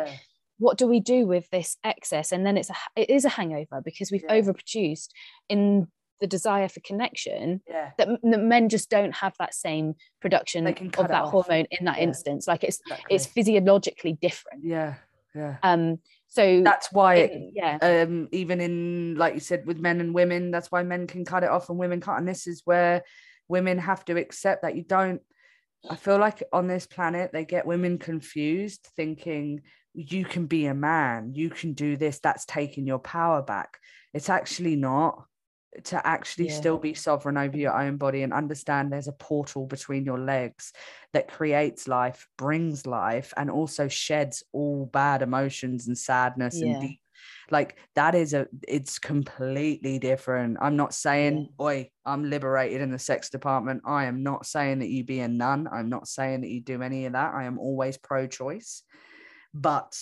what do we do with this excess? And then it's a it is a hangover because we've overproduced in the desire for connection yeah. that, that men just don't have that same production They can cut of that hormone in that Yeah. instance. Like it's Exactly. it's physiologically different. Yeah, yeah. um so That's why it, yeah. um even in like you said with men and women that's why men can cut it off and women can't. And this is where women have to accept that you don't i feel like on this planet they get women confused thinking you can be a man. You can do this. That's taking your power back. It's actually not to actually Yeah. still be sovereign over your own body and understand there's a portal between your legs that creates life brings life and also sheds all bad emotions and sadness Yeah. and deep like that is a it's completely different. I'm not saying oi i'm liberated in the sex department. I am not saying that you be a nun. I'm not saying that you do any of that. I am always pro-choice but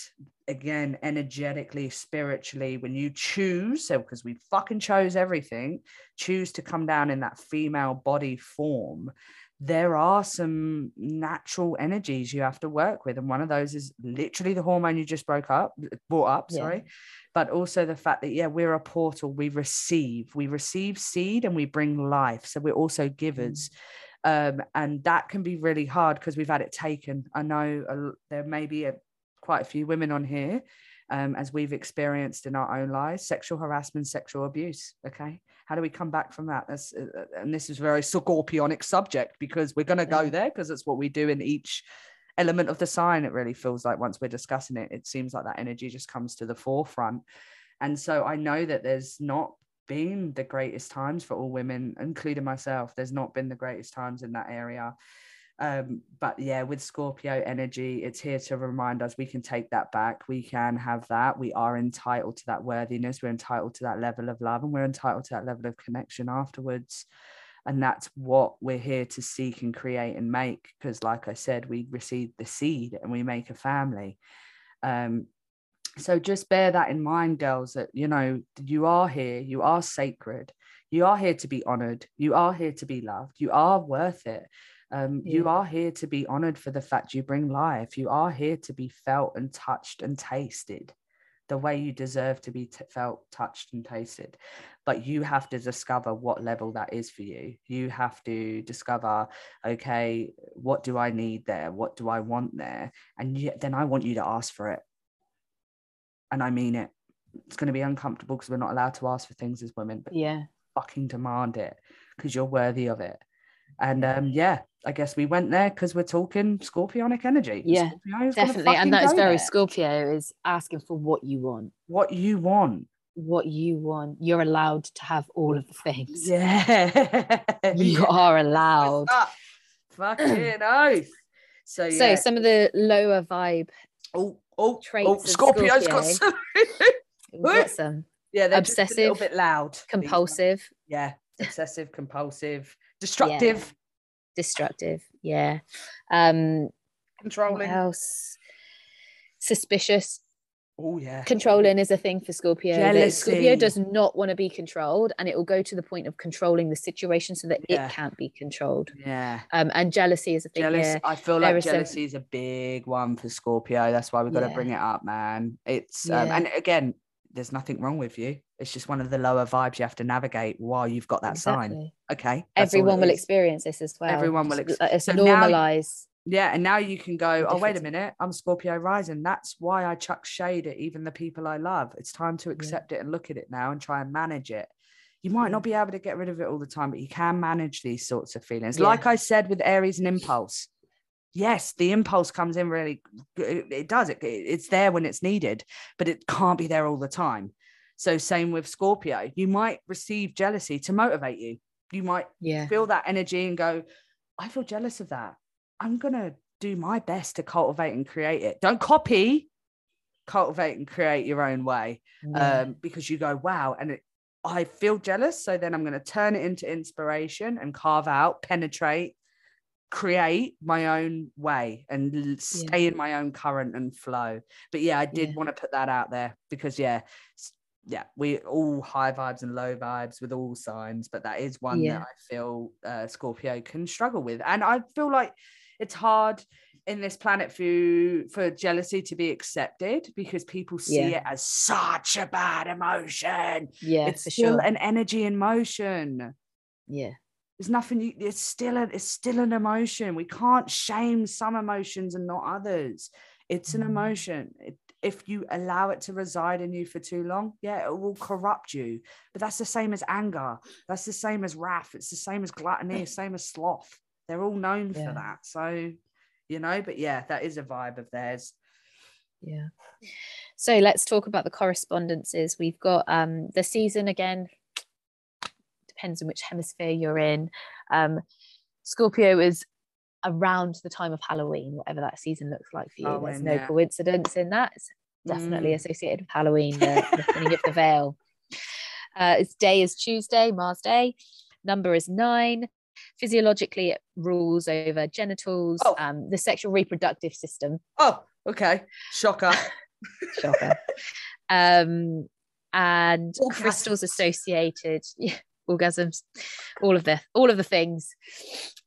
again energetically spiritually when you choose so because we fucking chose everything choose to come down in that female body form there are some natural energies you have to work with. And one of those is literally the hormone you just broke up brought up Yeah. sorry. But also the fact that yeah we're a portal we receive we receive seed and we bring life. So we're also givers. Um, and that can be really hard because we've had it taken. I know l- there may be a, quite a few women on here um, as we've experienced in our own lives sexual harassment sexual abuse okay? How do we come back from that? That's, uh, uh, and this is a very scorpionic subject because we're going to go there because it's what we do in each element of the sign it really feels like once we're discussing it it seems like that energy just comes to the forefront. And so i know that there's not been the greatest times for all women including myself. There's not been the greatest times in that area um but yeah with scorpio energy it's here to remind us we can take that back. We can have that. We are entitled to that worthiness. We're entitled to that level of love and we're entitled to that level of connection afterwards. And that's what we're here to seek and create and make because like i said we receive the seed and we make a family. Um so just bear that in mind girls that you know you are here. You are sacred. You are here to be honored. You are here to be loved. You are worth it um, you are here to be honored for the fact you bring life. You are here to be felt and touched and tasted the way you deserve to be t- felt touched and tasted. But you have to discover what level that is for you. You have to discover okay what do i need there? What do i want there? And yet then i want you to ask for it. And i mean it. It's going to be uncomfortable because we're not allowed to ask for things as women, but yeah. fucking demand it because you're worthy of it. And um, yeah, I guess we went there because we're talking scorpionic energy. Yeah, Scorpio's definitely and that is very there. scorpio is asking for what you want what you want. what you want you're allowed to have all of the things Yeah. [laughs] you [laughs] are allowed? Fucking oath. So so some of the lower vibe oh, oh, traits oh, Scorpio's got Scorpio. some. [laughs] got some yeah, they're just a little bit loud. compulsive Yeah, obsessive, compulsive, destructive, destructive yeah um controlling. else suspicious Oh yeah. controlling is a thing for Scorpio. that Scorpio does not want to be controlled, and it will go to the point of controlling the situation so that Yeah. it can't be controlled. Yeah. Um, and jealousy is a thing. Jealous. Yeah, I feel there like some- jealousy is a big one for Scorpio. That's why we've got to bring it up, man. It's um, Yeah. and again, there's nothing wrong with you. It's just one of the lower vibes you have to navigate while you've got that sign. Okay. Everyone will experience this as well. Everyone will Just, ex- uh, It's so now- normalize. Yeah, and now you can go, oh, wait a minute, I'm Scorpio rising. That's why I chuck shade at even the people I love. It's time to accept it and look at it now and try and manage it. You might not be able to get rid of it all the time, but you can manage these sorts of feelings. Yeah. Like I said with Aries and impulse. Yes, the impulse comes in really, it, does. It, it's there when it's needed, but it can't be there all the time. So, same with Scorpio. You might receive jealousy to motivate you. You might Yeah. feel that energy and go, I feel jealous of that. I'm going to do my best to cultivate and create it. Don't copy, cultivate and create your own way yeah. um, because you go, wow. And it, I feel jealous. So then I'm going to turn it into inspiration and carve out, penetrate, create my own way and stay in my own current and flow. But yeah, I did Yeah. want to put that out there because, yeah. Yeah, we all high vibes and low vibes with all signs, but that is one Yeah. that I feel uh, Scorpio can struggle with, and I feel like it's hard in this planet for you, for jealousy to be accepted because people see Yeah. it as such a bad emotion. yeah, it's still sure. an energy in motion. yeah. There's nothing. You, it's still a, it's still an emotion. We can't shame some emotions and not others. It's an Mm. emotion. It, if you allow it to reside in you for too long, yeah, it will corrupt you. But that's the same as anger. That's the same as wrath. It's the same as gluttony. [laughs] Same as sloth. They're all known Yeah. for that. So, you know. But yeah, that is a vibe of theirs. Yeah. So let's talk about the correspondences. We've got um the season again. Depends on which hemisphere you're in. Um, Scorpio is around the time of Halloween, whatever that season looks like for you. There's no coincidence in that. It's definitely Mm. associated with Halloween, the [laughs] lifting of the veil. Uh, its day is Tuesday, Mars Day. Number is nine. Physiologically, it rules over genitals, Oh. um, the sexual reproductive system. Oh, okay. Shocker. [laughs] Shocker. um, and Orgasms. crystals associated, [laughs] yeah, orgasms, all of the all of the things.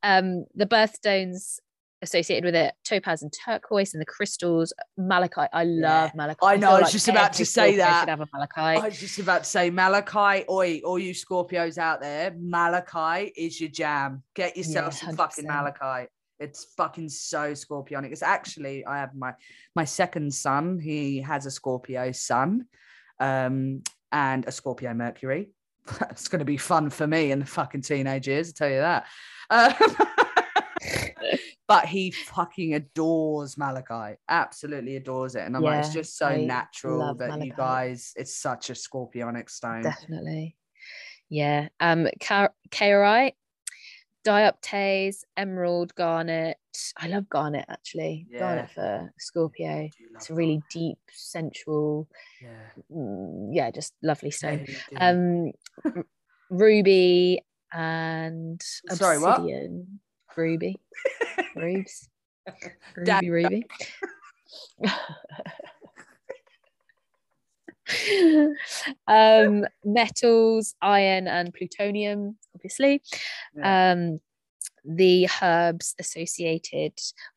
Um, the birthstones associated with it, topaz and turquoise, and the crystals, malachite. I love malachite. I know, feel I was just about to say that. Should have a malachite. I was just about to say malachite oi, all you Scorpios out there, malachite is your jam. Get yourself Yeah, some fucking 100%. It's fucking so Scorpionic. It's actually I have my my second son. He has a Scorpio sun, um, and a Scorpio Mercury. It's going to be fun for me in the fucking teenage years. I tell you that. Um, [laughs] but he fucking adores malachite. Absolutely adores it, and I'm like, it's just so I natural that you guys. It's such a Scorpionic stone. Definitely. Yeah. Um, Ka- Kaorite, dioptase, emerald, garnet. I love garnet actually. Yeah. Garnet for Scorpio. It's a really that. deep, sensual, Yeah. mm, yeah, just lovely stone. Yeah. Um, ruby and Sorry, what? obsidian. Ruby. Rubes. [laughs] Dad- Ruby, ruby. [laughs] [laughs] um, metals, iron, and plutonium, obviously. Um, the herbs associated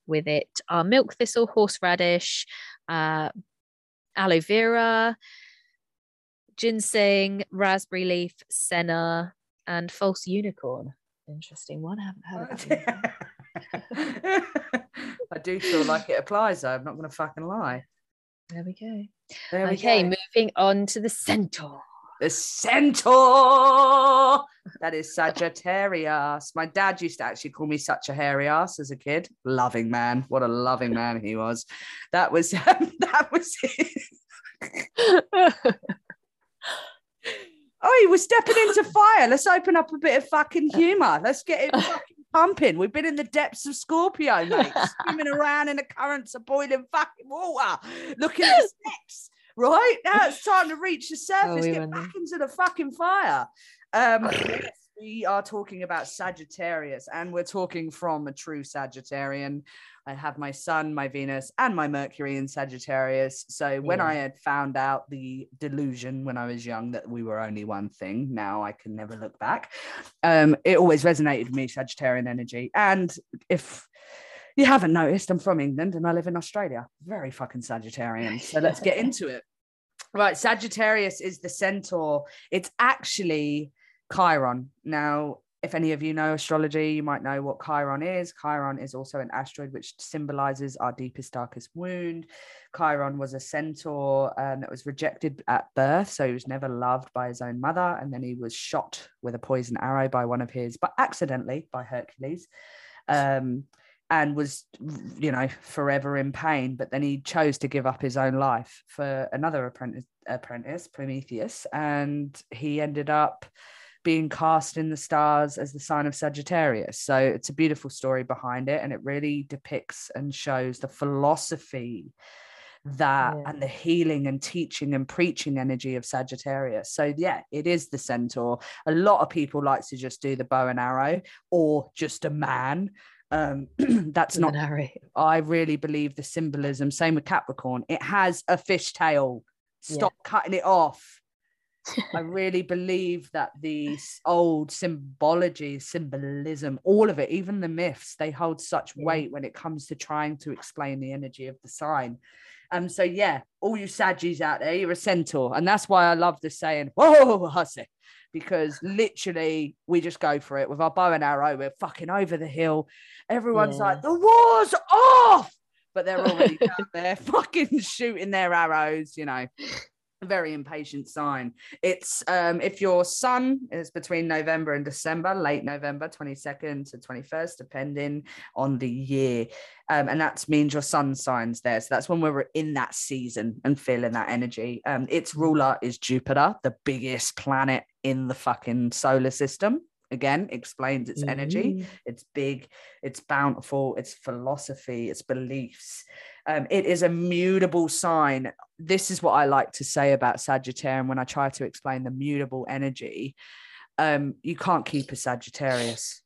with it are milk thistle, horseradish, uh, aloe vera, ginseng, raspberry leaf, senna, and false unicorn. Interesting one. I haven't heard of that. [laughs] I do feel like it applies though. I'm not going to fucking lie. There we go. There we Okay, go. moving on to the centaur. The centaur. That is Sagittarius. My dad used to actually call me such a hairy ass as a kid. Loving man. What a loving man he was. That was [laughs] that was. Oh, we're stepping into fire. Let's open up a bit of fucking humor. Let's get it fucking pumping. We've been in the depths of Scorpio, mate, swimming around in the currents of boiling fucking water, looking at the. Right now, it's time to reach the surface. get back into the fucking fire. Um, [laughs] yes, we are talking about Sagittarius, and we're talking from a true Sagittarian. I have my Sun, my Venus, and my Mercury in Sagittarius. So when Yeah. I had found out the delusion when I was young that we were only one thing, now I can never look back. Um, it always resonated with me, Sagittarian energy. And if you haven't noticed, I'm from England and I live in Australia. Very fucking Sagittarian. So let's get into it. Right, Sagittarius is the centaur. It's actually Chiron. Now, if any of you know astrology, you might know what Chiron is. Chiron is also an asteroid which symbolizes our deepest, darkest wound. Chiron was a centaur um, that was rejected at birth, so he was never loved by his own mother, and then he was shot with a poison arrow by one of his, but accidentally by Hercules. Um, and was you know forever in pain but then he chose to give up his own life for another apprentice apprentice prometheus and he ended up being cast in the stars as the sign of sagittarius so it's a beautiful story behind it and it really depicts and shows the philosophy that Yeah. and the healing and teaching and preaching energy of Sagittarius. So yeah, it is the centaur. A lot of people like to just do the bow and arrow or just a man. Um, [clears throat] that's not. I really believe the symbolism. Same with Capricorn. It has a fish tail Stop cutting it off. I really believe that the old symbology, symbolism, all of it, even the myths, they hold such Yeah. weight when it comes to trying to explain the energy of the sign. Um, so yeah, all you Saggies out there, you're a centaur. And that's why I love the saying, whoa, hussy. Because literally we just go for it with our bow and arrow, we're fucking over the hill. Everyone's Yeah. like, the war's off, but they're already [laughs] down there fucking shooting their arrows, you know very impatient sign. It's um, if your sun is between November and December, late November, 22nd to 21st, depending on the year. Um, and that means your sun signs there. So that's when we're in that season and feeling that energy. Um, its ruler is Jupiter, the biggest planet in the fucking solar system. Again, explains its energy Ooh. it's big, it's bountiful, it's philosophy, it's beliefs. Um, it is a mutable sign. This is what I like to say about Sagittarian when I try to explain the mutable energy. Um, you can't keep a Sagittarius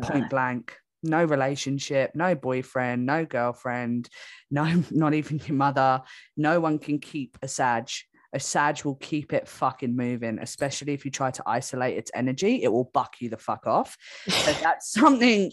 point blank. No relationship, no boyfriend, no girlfriend, no, [laughs] not even your mother. No one can keep a Sag. A Sag will keep it fucking moving, especially if you try to isolate its energy. It will buck you the fuck off. So [laughs] that's something,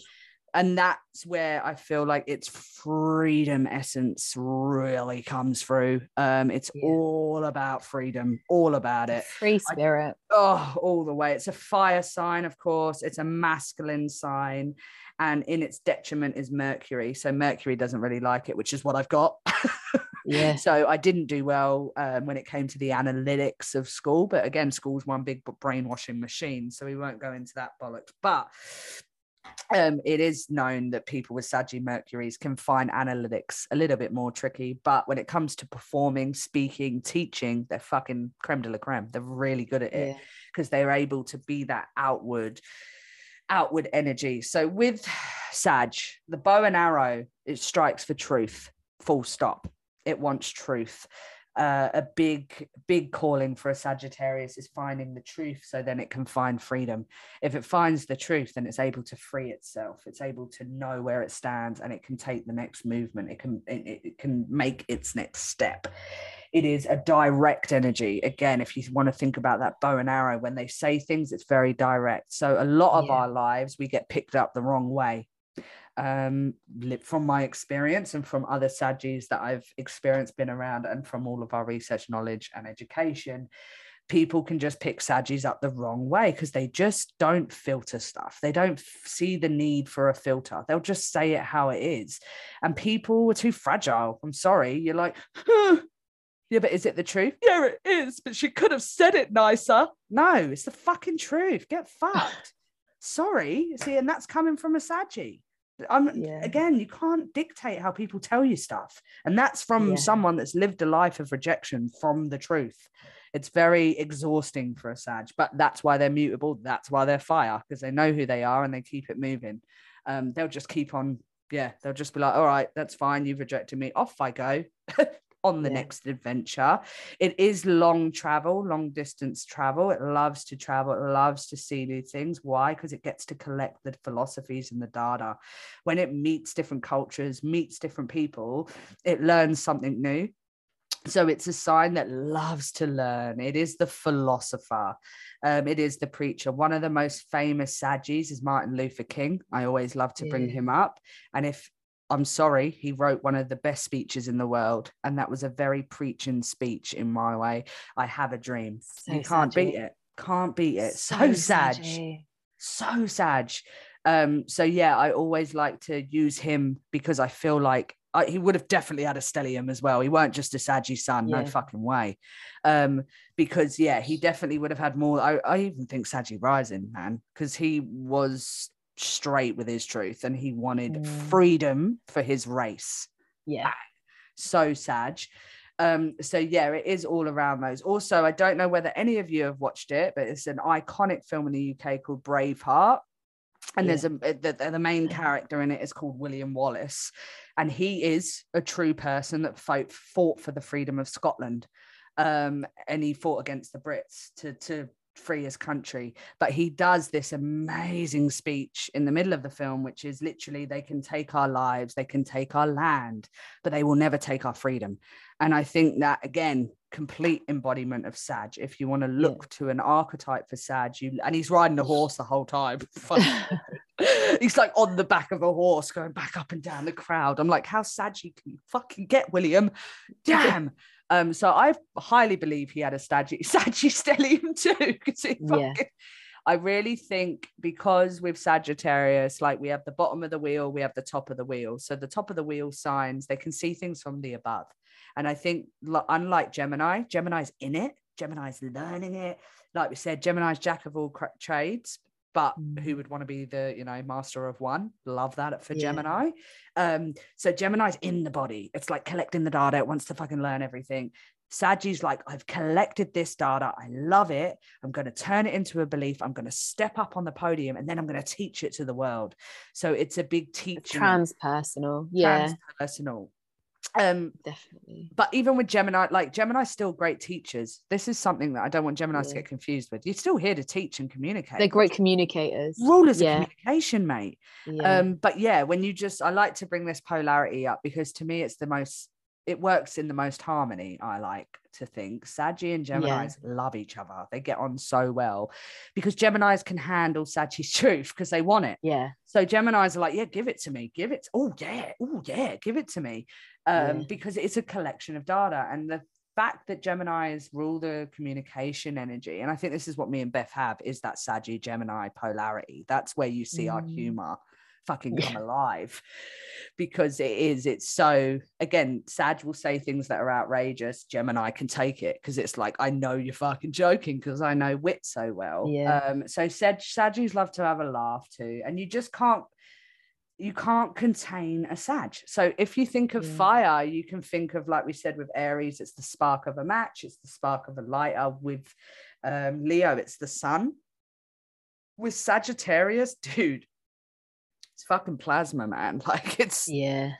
and that's where I feel like its freedom essence really comes through. Um, it's Yeah. all about freedom, all about it Free spirit. oh all the way it's a fire sign of course it's a masculine sign and in its detriment is mercury so mercury doesn't really like it which is what i've got [laughs] Yeah. so i didn't do well um, when it came to the analytics of school but again school's one big brainwashing machine so we won't go into that bollocks but um, it is known that people with Saggy Mercuries can find analytics a little bit more tricky, but when it comes to performing, speaking, teaching, they're fucking creme de la creme. They're really good at it Yeah. because they're able to be that outward outward energy so with sag the bow and arrow it strikes for truth full stop it wants truth uh, a big big calling for a sagittarius is finding the truth so then it can find freedom. If it finds the truth then it's able to free itself. It's able to know where it stands and it can take the next movement. It can it, it- can make its next step. It is a direct energy. Again if you want to think about that bow and arrow when they say things it's very direct. So a lot of Yeah. our lives we get picked up the wrong way um from my experience and from other sagis that i've experienced been around and from all of our research knowledge and education people can just pick Saggies up the wrong way because they just don't filter stuff. They don't f- see the need for a filter. They'll just say it how it is. And people are too fragile. I'm sorry. You're like, huh. yeah, but is it the truth? Yeah, it is. But she could have said it nicer. No, it's the fucking truth. Get fucked. Sorry. See, and that's coming from a Saggy. I'm Yeah. again, you can't dictate how people tell you stuff. And that's from Yeah. someone that's lived a life of rejection from the truth. It's very exhausting for a Sag, but that's why they're mutable. That's why they're fire, because they know who they are and they keep it moving. Um, they'll just keep on, yeah, they'll just be like, all right, that's fine, you've rejected me. Off I go [laughs] on the Yeah. next adventure. It is long travel, long distance travel. It loves to travel, it loves to see new things. Why? Because it gets to collect the philosophies and the data. When it meets different cultures, meets different people, it learns something new. So it's a sign that loves to learn. It is the philosopher. Um, it is the preacher. One of the most famous Saggies is Martin Luther King. I always love to bring him up. And if I'm sorry, he wrote one of the best speeches in the world. And that was a very preaching speech in my way. I have a dream. So you can't beat it. Can't beat it. So, sad saggy. so sad. Um, so yeah, I always like to use him because I feel like I, he would have definitely had a stellium as well. He weren't just a Saggy sun, no fucking way. Um, because yeah, he definitely would have had more. I, I even think Saggy Rising, man, because he was straight with his truth and he wanted Mm. freedom for his race Yeah. so sad. Um, so yeah, it is all around those. Also, I don't know whether any of you have watched it, but it's an iconic film in the UK called Braveheart. And Yeah. there's a the, the main character in it is called William Wallace, and he is a true person that fought fought for the freedom of Scotland, um, and he fought against the Brits to to free his country. But he does this amazing speech in the middle of the film, which is literally they can take our lives, they can take our land, but they will never take our freedom. And I think that again, complete embodiment of Sag. If you want to look to an archetype for Sag, you and he's riding a horse the whole time. [laughs] [laughs] He's like on the back of a horse going back up and down the crowd. I'm like, how saggy can you fucking get, William? Damn. [laughs] Um, so I highly believe he had a saggy, saggy stellium too. 'cause he Yeah. I really think because with Sagittarius, like we have the bottom of the wheel, we have the top of the wheel. So the top of the wheel signs, they can see things from the above. And I think, unlike Gemini, Gemini's in it, Gemini's learning it. Like we said, Gemini's jack of all cra- trades, but who Mm. would want to be the, you know, master of one? Love that for Yeah. Gemini. Um, so Gemini's in the body. It's like collecting the data. It wants to fucking learn everything. Saggy's like, I've collected this data. I love it. I'm going to turn it into a belief. I'm going to step up on the podium and then I'm going to teach it to the world. So it's a big teaching. transpersonal. Yeah, Transpersonal. Um, definitely. but even with Gemini, like Gemini's still great teachers. This is something that I don't want Gemini's to get confused with. You're still here to teach and communicate. They're great communicators. Rulers Yeah. of communication, mate. Yeah. Um, but yeah, when you just I like to bring this polarity up because to me it's the most it works in the most harmony, I like to think. Saggy and Geminis love each other. They get on so well because Geminis can handle Saggy's [laughs] truth because they want it. yeah. So Gemini's are like, yeah, give it to me. Give it. Oh, yeah. Oh, yeah. Give it to me. Um, Yeah. because it's a collection of data. And the fact that Geminis rule the communication energy, and I think this is what me and Beth have, is that Saggy Gemini polarity. That's where you see our Mm. humor fucking Yeah. come alive because it is it's so again sag will say things that are outrageous gemini can take it because it's like i know you're fucking joking because i know wit so well Yeah. um so sag saggies love to have a laugh too and you just can't you can't contain a sag so if you think of Yeah. fire you can think of like we said with aries it's the spark of a match it's the spark of a lighter with um leo it's the sun with sagittarius [laughs] dude it's fucking plasma man [laughs] like it's Yeah.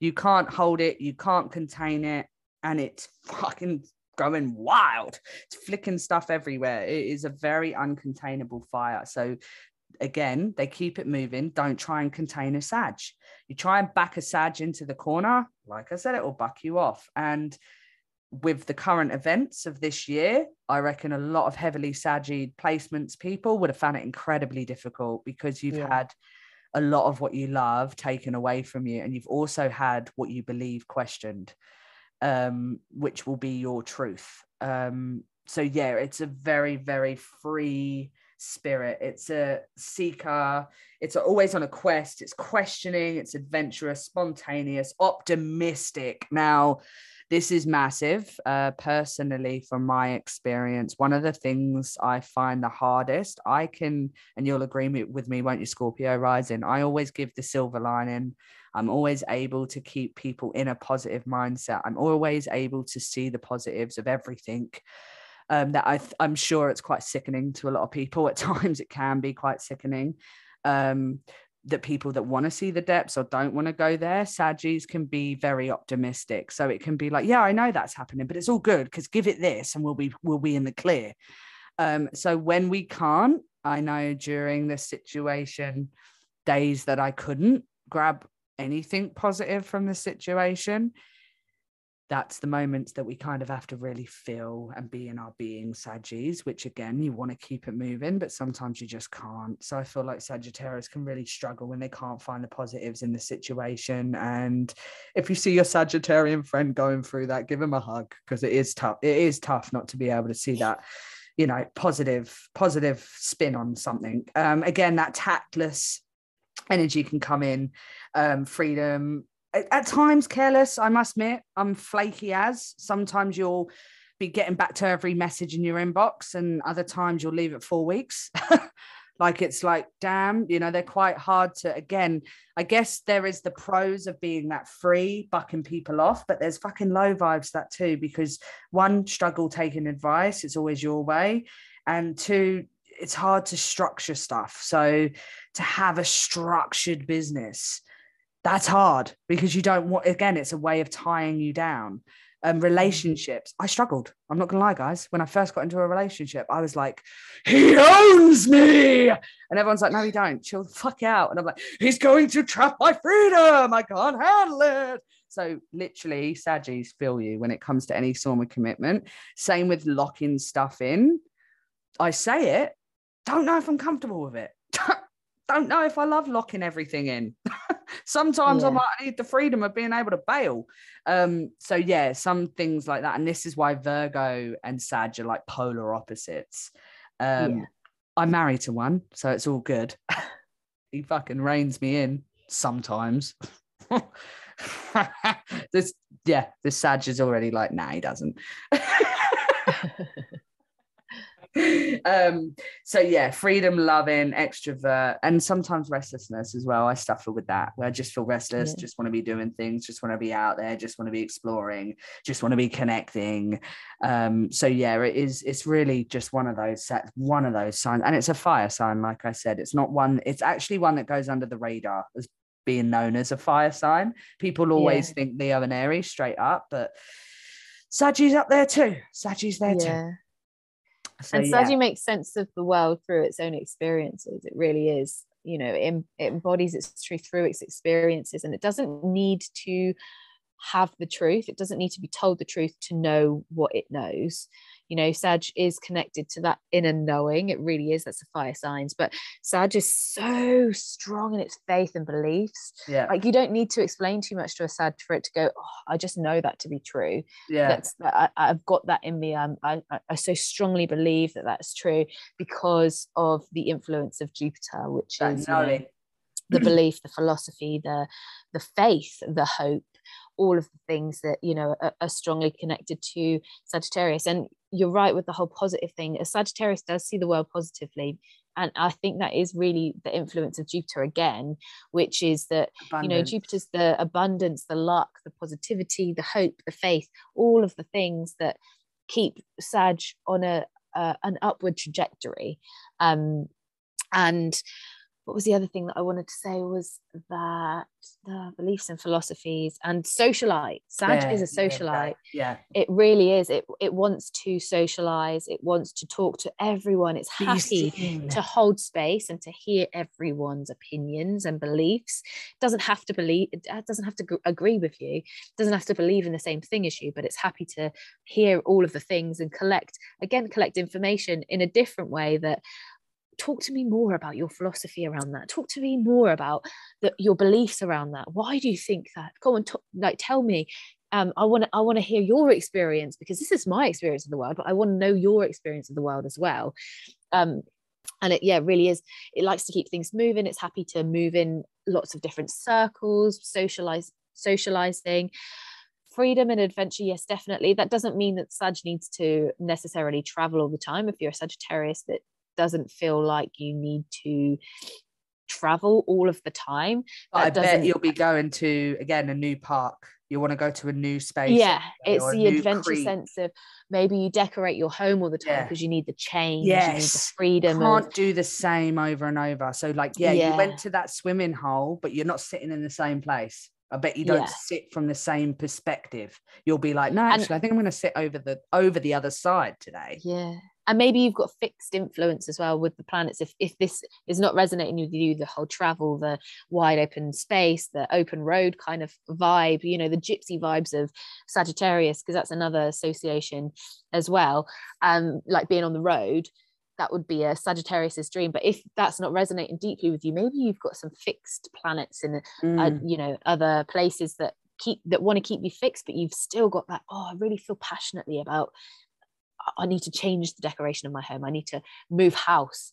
you can't hold it, you can't contain it, and it's fucking going wild. It's flicking stuff everywhere. It is a very uncontainable fire. So again, they keep it moving. Don't try and contain a sag. You try and back a sag into the corner, like I said, it will buck you off. And with the current events of this year, I reckon a lot of heavily saggy placements people would have found it incredibly difficult because you've Yeah. had a lot of what you love taken away from you and you've also had what you believe questioned um which will be your truth um so yeah, it's a very, very free spirit. It's a seeker. It's always on a quest. It's questioning. It's adventurous, spontaneous, optimistic. Now, this is massive. Uh, personally, from my experience, one of the things I find the hardest, I can, and you'll agree with me, won't you, Scorpio rising? I always give the silver lining. I'm always able to keep people in a positive mindset. I'm always able to see the positives of everything. Um, that I I'm sure it's quite sickening to a lot of people. At [laughs] times, it can be quite sickening. Um, that people that want to see the depths or don't want to go there, Sagis can be very optimistic. So it can be like, yeah, I know that's happening, but it's all good because give it this and we'll be we'll be in the clear. Um, so when we can't, I know during this situation, days that I couldn't grab anything positive from the situation, that's the moments that we kind of have to really feel and be in our being Saggies, which again, you want to keep it moving, but sometimes you just can't. So I feel like Sagittarius can really struggle when they can't find the positives in the situation. And if you see your Sagittarian friend going through that, give them a hug because it is tough. It is tough not to be able to see that, you know, positive, positive spin on something. Um, again, that tactless energy can come in um, freedom at times careless i must admit i'm flaky as. Sometimes you'll be getting back to every message in your inbox and other times you'll leave it four weeks. [laughs] Like it's like damn you know they're quite hard to again i guess there is the pros of being that free bucking people off but there's fucking low vibes that too because one struggle taking advice it's always your way and two it's hard to structure stuff. So to have a structured business that's hard because you don't want again it's a way of tying you down. Um, relationships i struggled. I'm not gonna lie guys. When i first got into a relationship i was like he owns me! And everyone's like no he don't. Chill the fuck out. And i'm like he's going to trap my freedom. I can't handle it. So literally sagis feel you when it comes to any form of commitment. Same with locking stuff in. I say it don't know if i'm comfortable with it. [laughs] Don't know if i love locking everything in [laughs] Sometimes yeah. I might need the freedom of being able to bail. Um, so yeah, some things like that. And this is why Virgo and Sag are like polar opposites. Um, yeah. I'm married to one, so it's all good. [laughs] he fucking reins me in sometimes. [laughs] this yeah, this Sag is already like, nah, he doesn't. [laughs] [laughs] um, so yeah, freedom loving, extrovert, and sometimes restlessness as well. I suffer with that where I just feel restless, yeah. just want to be doing things, just want to be out there, just want to be exploring, just want to be connecting. Um, so yeah, it is, it's really just one of those set, one of those signs. And it's a fire sign, like I said. It's not one, it's actually one that goes under the radar as being known as a fire sign. People always yeah. think Leo and Aries straight up, but Sagi's up there too. Sagi's there yeah. too. So, and yeah. makes sense of the world through its own experiences. It really is, you know, it, it embodies its truth through its experiences, and it doesn't need to have the truth. It doesn't need to be told the truth to know what it knows you know sag is connected to that inner knowing. It really is that's a fire signs but sag is so strong in its faith and beliefs. Yeah. Like you don't need to explain too much to a sag for it to go oh, i just know that to be true. Yeah. That's I, have got that in me. Um, I, I so strongly believe that that's true because of the influence of jupiter which that is the belief the philosophy the the faith the hope all of the things that you know are, are, strongly connected to Sagittarius. And you're right with the whole positive thing. A Sagittarius does see the world positively. And I think that is really the influence of Jupiter again, which is that, abundance. you know, Jupiter's the abundance, the luck, the positivity, the hope, the faith, all of the things that keep Sag on a, uh, an upward trajectory. Um, and what was the other thing that I wanted to say was that the beliefs and philosophies and socialite. Sag yeah, is a socialite. Yeah, yeah, It really is. It it wants to socialize. It wants to talk to everyone. It's happy to hold space and to hear everyone's opinions and beliefs. It doesn't have to believe. It doesn't have to agree with you. It doesn't have to believe in the same thing as you. But it's happy to hear all of the things and collect again collect information in a different way that talk to me more about your philosophy around that. Talk to me more about the, your beliefs around that. Why do you think that? Go and talk, like tell me um, I want to I want to hear your experience because this is my experience of the world, but I want to know your experience of the world as well. Um, and it yeah really is it likes to keep things moving. It's happy to move in lots of different circles socialize socializing. Freedom and adventure yes definitely. That doesn't mean that sag needs to necessarily travel all the time if you're a sagittarius that doesn't feel like you need to travel all of the time But i bet you'll be going to again a new park you want to go to a new space yeah it's the adventure sense of maybe you decorate your home all the time because yeah. you need the change yes. you need the freedom You can't do the same over and over so like yeah, yeah, you went to that swimming hole but you're not sitting in the same place I bet you don't yeah. sit from the same perspective. You'll be like, no, actually, and, I think I'm going to sit over the over the other side today. Yeah, and maybe you've got fixed influence as well with the planets if, if this is not resonating with you the whole travel the wide open space the open road kind of vibe you know the gypsy vibes of sagittarius because that's another association as well um like being on the road that would be a sagittarius's dream but if that's not resonating deeply with you maybe you've got some fixed planets in uh, mm. uh, you know other places that keep that want to keep you fixed but you've still got that oh i really feel passionately about I need to change the decoration of my home. I need to move house.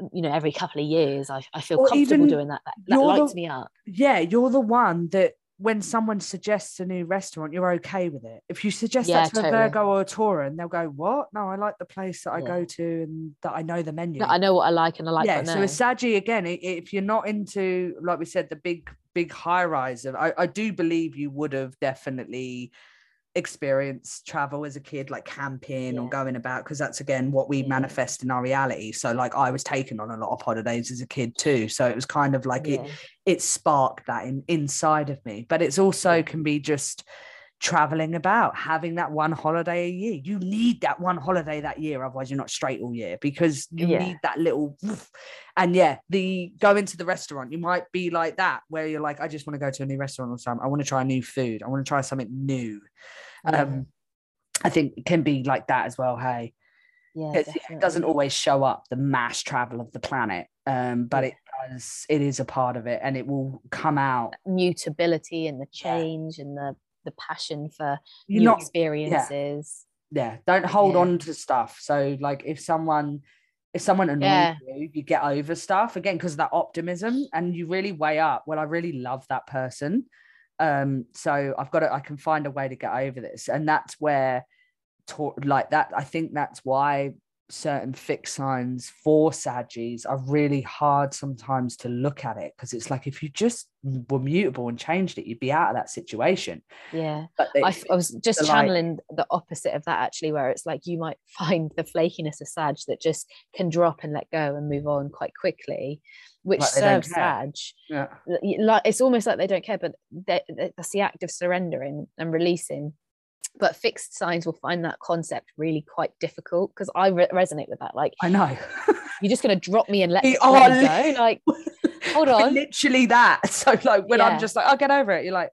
Um, you know, every couple of years, I, I feel or comfortable doing that. That, that lights the, me up. Yeah, you're the one that when someone suggests a new restaurant, you're okay with it. If you suggest yeah, that to totally. a Virgo or a Taurean, they'll go, "What? No, I like the place that I go to and that I know the menu. I know what I like and I like. Yeah. So a Saggy again, if you're not into, like we said, the big big high rise, I, I do believe you would have definitely experience travel as a kid like camping yeah. or going about because that's again what we yeah. manifest in our reality. So like i was taken on a lot of holidays as a kid too. So it was kind of like yeah. it it sparked that in, inside of me. But it's also can be just traveling about having that one holiday a year. You need that one holiday that year otherwise you're not straight all year because you need that little and yeah the going to the restaurant you might be like that where you're like i just want to go to a new restaurant or something. I want to try new food. I want to try something new um, I think it can be like that as well. Hey, yeah, it doesn't always show up the mass travel of the planet, um, but it does. It is a part of it, and it will come out. Mutability and the change yeah. and the the passion for You're new not, experiences. Yeah. don't hold on to stuff. So, like, if someone if someone annoys yeah. you, you get over stuff again because of that optimism, and you really weigh up. Well, I really love that person um so i've got to i can find a way to get over this and that's where like that i think that's why certain fixed signs for Saggies are really hard sometimes to look at it because it's like if you just were mutable and changed it, you'd be out of that situation. Yeah. But they, I, I, was just channeling like, the opposite of that actually, where it's like you might [laughs] find the flakiness of Sag that just can drop and let go and move on quite quickly, which like serves. Yeah. Like it's almost like they don't care, but that's the act of surrendering and releasing but fixed signs will find that concept really quite difficult because I re- resonate with that. Like, I know [laughs] you're just going to drop me and let, me go. Like, [laughs] hold on, literally that. [laughs] So, like, when yeah. I'm just like, I'll get over it, you're like,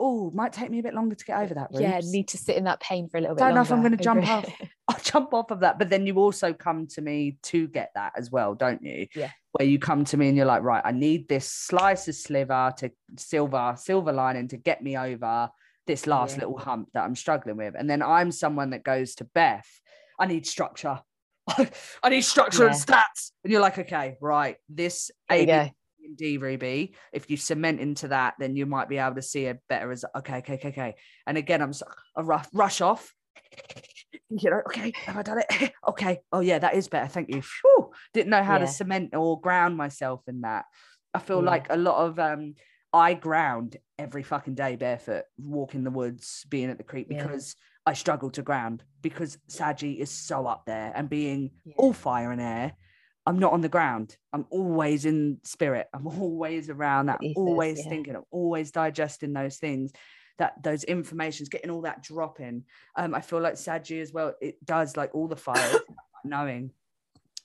oh, might take me a bit longer to get over that. Yeah, need to sit in that pain for a little bit. Don't know if I'm going to jump off. [laughs] I'll jump off of that, but then you also come to me to get that as well, don't you? Yeah. Where you come to me and you're like, right, I need this slice of sliver to silver, silver lining to get me over this last yeah. little hump that I'm struggling with. And then I'm someone that goes to Beth, I need structure. [laughs] I need structure yeah. and stats. And you're like, okay, right, this A, B, and D, Ruby, if you cement into that, then you might be able to see a better as okay, okay, okay, okay. And again, I'm a rough rush off. You know, okay, have I done it? [laughs] okay. Oh yeah, that is better. Thank you. Whew. Didn't know how yeah. to cement or ground myself in that. I feel yeah. like a lot of um I ground every fucking day barefoot, walking the woods, being at the creek because yeah. I struggle to ground because Saggy is so up there and being all fire and air. I'm not on the ground. I'm always in spirit. I'm [laughs] always around that, ethos, always yeah. thinking, I'm always digesting those things, that those informations, getting all that dropping. Um, I feel like Saggy as well, it does like all the [coughs] fire, knowing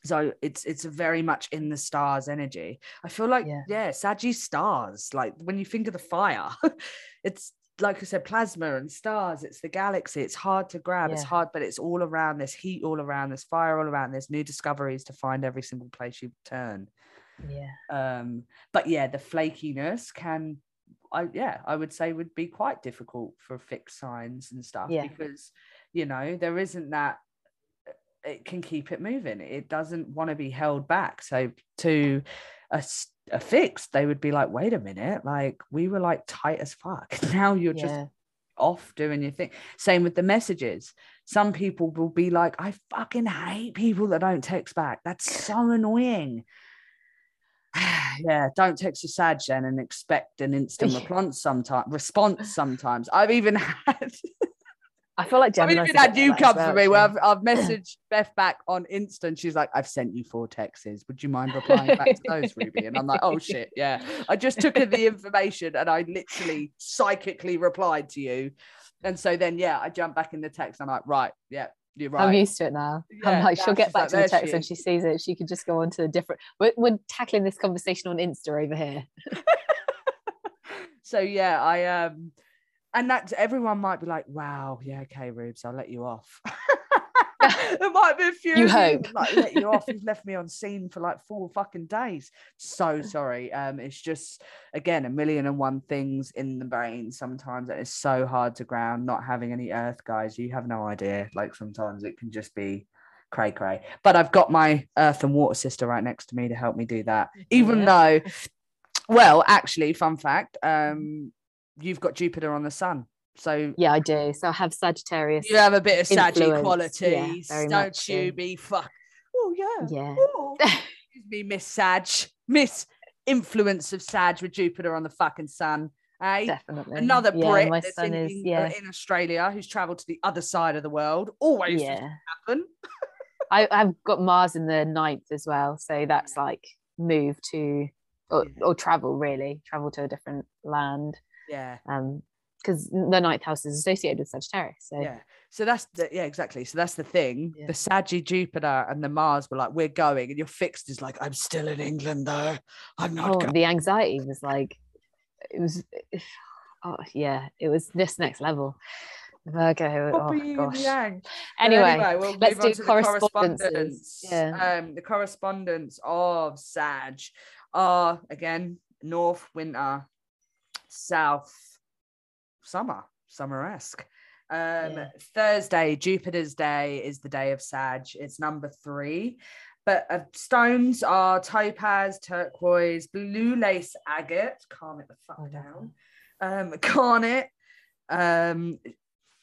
so it's it's very much in the stars energy i feel like yeah, yeah stars like when you think of the fire [laughs] it's like i said plasma and stars it's the galaxy it's hard to grab yeah. it's hard but it's all around There's heat all around There's fire all around there's new discoveries to find every single place you turn yeah um but yeah the flakiness can I yeah, I would say would be quite difficult for fixed signs and stuff Yeah. because you know there isn't that it can keep it moving. It doesn't want to be held back. So to a, a fixed, they would be like, wait a minute, like we were like tight as fuck. [laughs] Now you're just off doing your thing. Same with the messages. Some people will be like, I fucking hate people that don't text back. That's so annoying. [sighs] yeah, don't text your sad Jen and expect an instant [laughs] response sometimes response sometimes. I've even [laughs] had I feel like Gemini even had you come for me where I've, I've messaged [laughs] Beth back on instant. She's like, I've sent you four texts. Would you mind replying back to those, Ruby? And I'm like, oh shit, yeah. I just took in the information and I literally psychically replied to you. And so then, yeah, I jump back in the text. I'm like, right, yeah, you're right. I'm used to it now. Yeah, I'm like, she'll get back like, to the text she when she sees it. She could just go on to a different. We're, we're tackling this conversation on Insta over here. [laughs] so yeah, I um and that everyone might be like, wow, yeah, okay, Rubes, I'll let you off. [laughs] [laughs] there might be a few You hope. like let you off. [laughs] You've left me on seen for like four fucking days. So sorry. Um, it's just again a million and one things in the brain sometimes and it's so hard to ground, not having any earth guys. You have no idea. Like sometimes it can just be cray cray. But I've got my earth and water sister right next to me to help me do that. Even Yeah. though well, actually, fun fact, um, you've got Jupiter on the sun. So Yeah, I do. So I have Sagittarius. you have a bit of saggy Influence, yeah, don't much you? so. Be fuck. Oh yeah. Yeah. Oh, [laughs] excuse me, Miss Sag, Miss Influence of Sag with Jupiter on the fucking sun. Hey, Definitely. another yeah, Brit My that's son in, is. Yeah. in Australia who's travelled to the other side of the world. Always yeah. Happen. [laughs] I, I've got Mars in the ninth as well. So that's like move to or, or travel really, travel to a different land. Yeah. Um, because the ninth house is associated with Sagittarius. So Yeah. So that's the yeah, exactly. So that's the thing. Yeah. The Saggy Jupiter and the Mars were like, we're going, and your fixed is like, I'm still in England though. I'm not oh, going. the anxiety was like it was oh yeah, it was this next level. Virgo. Oh gosh. yang. But Anyway, we'll let's do correspondence. Yeah. Um, the correspondence of Sag are again North winter, South summer, summer-esque. Um, Yeah. Thursday, Jupiter's day is the day of Sag. It's number three. But uh, stones are topaz, turquoise, blue lace agate. Calm it the fuck Oh, down. Um, garnet, um,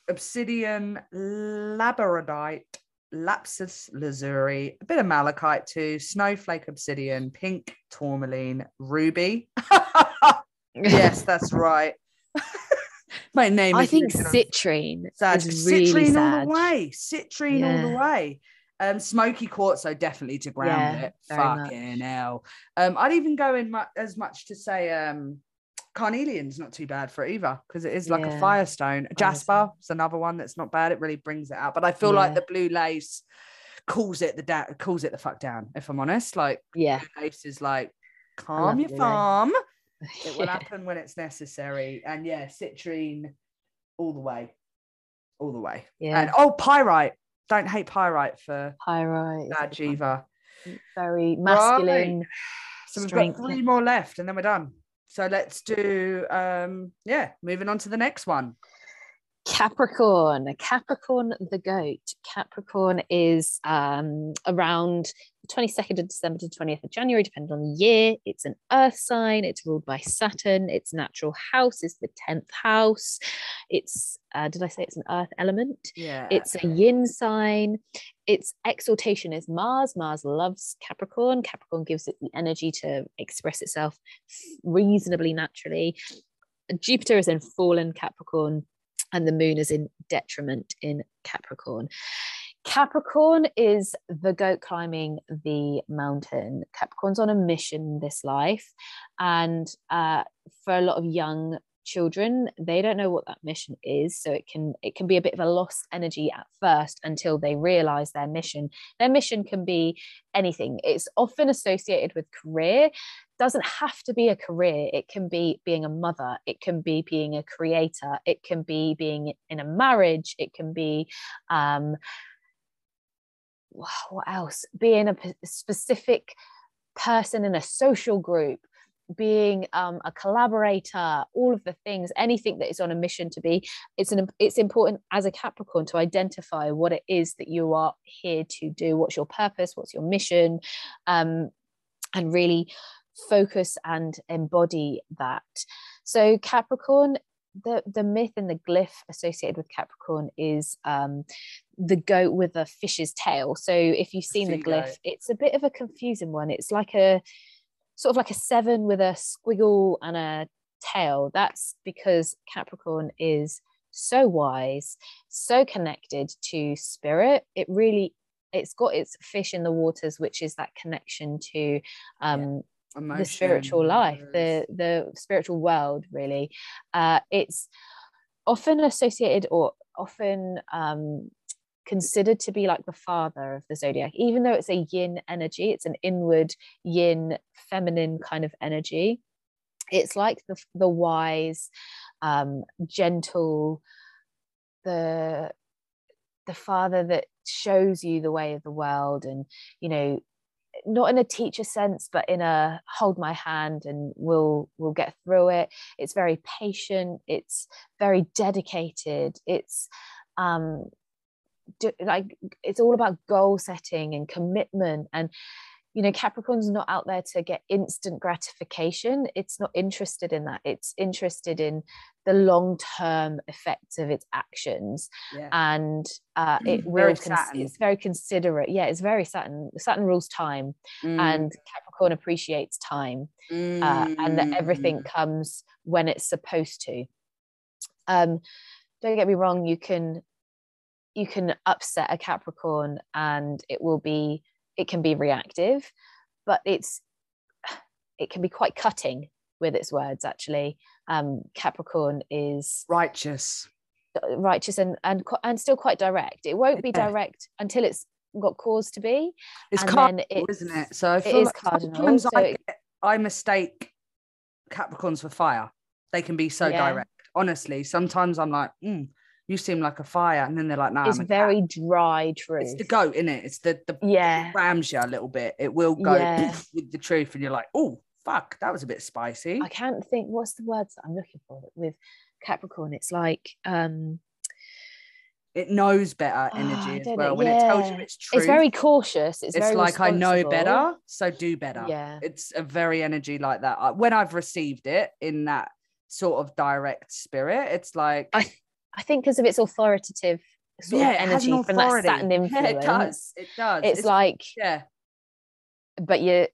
obsidian, labradorite, lapis lazuli, a bit of malachite too, snowflake obsidian, pink tourmaline, ruby. [laughs] yes, [laughs] that's right. [laughs] My name I think citrine Sag. is really citrine all sad. the way. Citrine all the way. Um, smoky quartz, so definitely to ground Yeah, it. very much. Fucking hell. Um, I'd even go in mu- as much to say um carnelian's not too bad for it either because it is like a firestone. Jasper is another one that's not bad. It really brings it out. But I feel like the blue lace calls it the da- cools it the fuck down. If I'm honest, like Yeah. blue lace is like calm your farm. lace. [laughs] It will happen when it's necessary. And yeah, citrine all the way. All the way. Yeah. And oh, pyrite. Don't hate pyrite for Pyrite. bad a good one. Jiva. Very masculine. So we've strength, got three more left and then we're done. So let's do um yeah, moving on to the next one. Capricorn, Capricorn the goat. Capricorn is um, around the 22nd of December to 20th of January, depending on the year. It's an earth sign, it's ruled by Saturn. Its natural house is the 10th house. It's, uh, did I say it's an earth element? Yeah. It's a yin sign. Its exaltation is Mars. Mars loves Capricorn. Capricorn gives it the energy to express itself reasonably naturally. Jupiter is in fallen Capricorn, and the moon is in detriment in Capricorn. Capricorn is the goat climbing the mountain. Capricorn's on a mission this life. And uh, for a lot of young children they don't know what that mission is so it can it can be a bit of a lost energy at first until they realize their mission their mission can be anything it's often associated with career doesn't have to be a career it can be being a mother it can be being a creator it can be being in a marriage it can be um what else? Being a specific person in a social group being um, a collaborator all of the things anything that is on a mission to be it's an it's important as a capricorn to identify what it is that you are here to do what's your purpose what's your mission um, and really focus and embody that so capricorn the the myth and the glyph associated with Capricorn is um, the goat with a fish's tail. So if you've seen the glyph, it's a bit of a confusing one. It's like a sort of like a seven with a squiggle and a tail. That's because Capricorn is so wise, so connected to spirit. It really it's got its fish in the waters, which is that connection to um, Emotion, the spiritual life, the the spiritual world. Really, uh, it's often associated or often um, considered to be like the father of the zodiac, even though it's a yin energy. It's an inward yin, feminine kind of energy. It's like the the wise, um, gentle, the the father that shows you the way of the world and you know not in a teacher sense but in a hold my hand and we'll we'll get through it. It's very patient. It's very dedicated. It's um do, like it's all about goal setting and commitment and you know capricorn's not out there to get instant gratification it's not interested in that it's interested in the long term effects of its actions yeah. and uh, it [clears throat] will cons- it's very considerate yeah it's very saturn saturn rules time mm. and capricorn appreciates time mm. uh, and that everything mm. comes when it's supposed to um don't get me wrong you can you can upset a capricorn and it will be it can be reactive but it's [sighs] it can be quite cutting with its words actually. Um capricorn is righteous. Righteous and and and still quite direct. It won't be direct until it's got cause to be it's cardinal isn't it? So I feel it is like cardinal sometimes so I, it, I mistake capricorns for fire. They can be so yeah. direct honestly. Sometimes i'm like mm, you seem like a fire. And then they're like, no, nah, it's very cat. dry truth. It's the goat, isn't it? It's the, the yeah, it rams you a little bit. It will go yeah. [clears throat] with the truth. And you're like, oh, fuck, that was a bit spicy. I can't think what's the words that I'm looking for with Capricorn. It's like, um, it knows better oh, energy oh, as well. When yeah. it tells you it's true, it's very cautious. It's, it's like I know better, so do better. Yeah, it's a very energy like that. When I've received it in that sort of direct spirit, it's like I I think because of its authoritative sort yeah, of energy an from that Saturn influence. Yeah, it does. It does. It's, it's like yeah. But you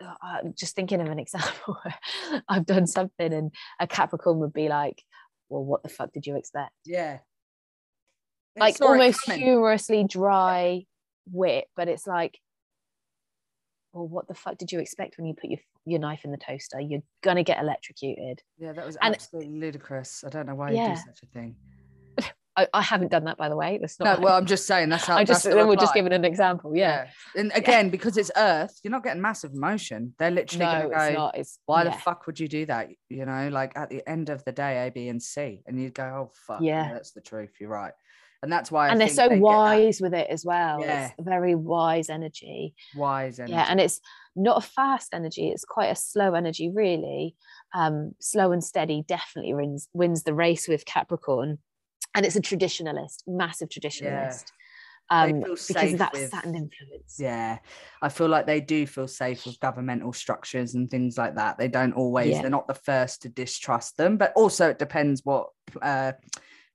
uh, just thinking of an example [laughs] I've done something and a Capricorn would be like, well, what the fuck did you expect? Yeah. like almost humorously dry wit, but it's like, well, what the fuck did you expect when you put your your knife in the toaster? You're gonna get electrocuted. Yeah, that was absolutely and, ludicrous. I don't know why yeah. you do such a thing. I, I, haven't done that by the way. That's not. No, well, I'm just saying that's how. I just we're just giving an example. Yeah. yeah. And again, yeah. because it's Earth, you're not getting massive motion. They're literally no, going to go. Not. It's, why yeah. the fuck would you do that? You know, like at the end of the day, A, B, and C, and you go, oh fuck, yeah, that's the truth. You're right. And that's why. And I they're so they wise with it as well. Yeah. It's very wise energy. Wise energy. Yeah, and it's not a fast energy. It's quite a slow energy, really. Um, slow and steady definitely wins wins the race with Capricorn and it's a traditionalist, massive traditionalist. Yeah. Um, because of that with, Saturn influence. Yeah, I feel like they do feel safe with governmental structures and things like that. They don't always. Yeah. They're not the first to distrust them, but also it depends what uh,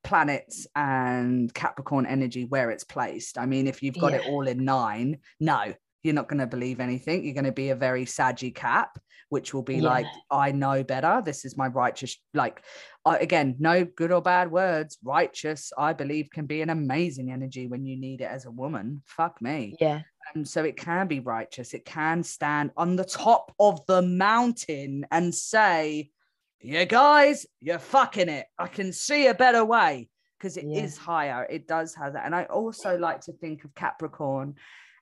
planets and Capricorn energy where it's placed. I mean, if you've got yeah. it all in nine, no, you're not going to believe anything. You're going to be a very saggy cap, which will be yeah. like, I know better. This is my righteous, like, again, no good or bad words. Righteous, I believe, can be an amazing energy when you need it as a woman. Fuck me. Yeah. Um, so it can be righteous. It can stand on the top of the mountain and say, "You guys, you're fucking it. I can see a better way." Because it yeah. is higher. It does have that. And I also like to think of Capricorn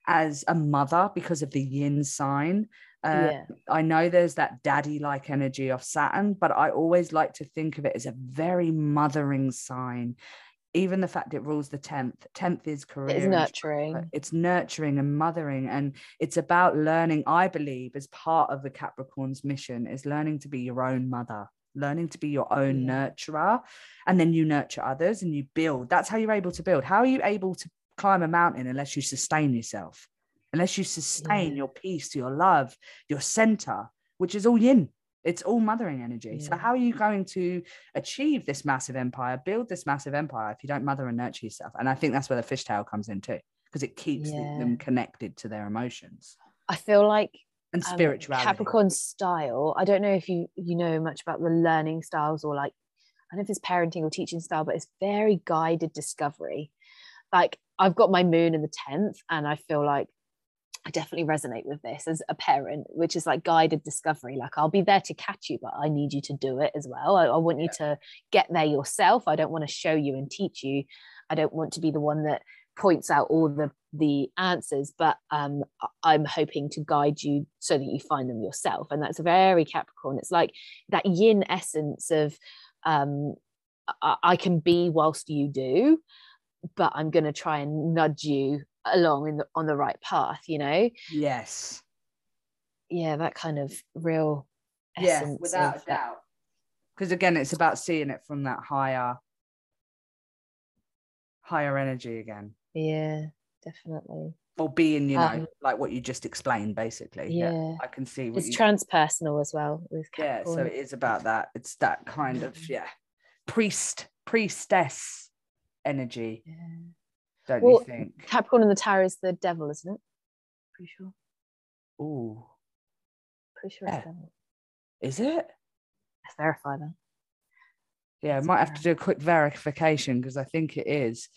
as a mother because of the yin sign. Uh, yeah. I know there's that daddy like energy of Saturn, but I always like to think of it as a very mothering sign. even the fact it rules the 10th 10th is career It's nurturing. it's nurturing and mothering and it's about learning i believe as part of the capricorn's mission is learning to be your own mother learning to be your own Yeah. nurturer and then you nurture others and you build that's how you're able to build how are you able to climb a mountain unless you sustain yourself unless you sustain Yeah. your peace your love your center which is all yin it's all mothering energy so how are you going to achieve this massive empire build this massive empire if you don't mother and nurture yourself and i think that's where the fishtail comes in too because it keeps Yeah. them connected to their emotions I feel like and um, spirituality Capricorn style. I don't know if you you know much about the learning styles or like I don't know if it's parenting or teaching style, but it's very guided discovery. Like I've got my moon in the tenth, and I feel like I definitely resonate with this as a parent, which is like guided discovery. Like I'll be there to catch you, but I need you to do it as well. I, I want you to get there yourself. I don't want to show you and teach you. I don't want to be the one that points out all the the answers but um i'm hoping to guide you so that you find them yourself and that's very capricorn it's like that yin essence of um i, I can be whilst you do but i'm going to try and nudge you along in the on the right path you know? Yes. Yeah that kind of real yeah without a doubt. Because again it's about seeing it from that higher higher energy again. Yeah definitely. Or being you know Um, like what you just explained basically. Yeah, i can see what it's you, transpersonal as well with yeah so it is about that. It's that kind of Mhm. yeah priest priestess energy Yeah. don't Well, you think? Capricorn in the tarot is the devil isn't it? Pretty sure. Oh pretty sure Yeah. it's devil. Is it? Let's verify that. Yeah i That's might have to do a quick verification because i think it is.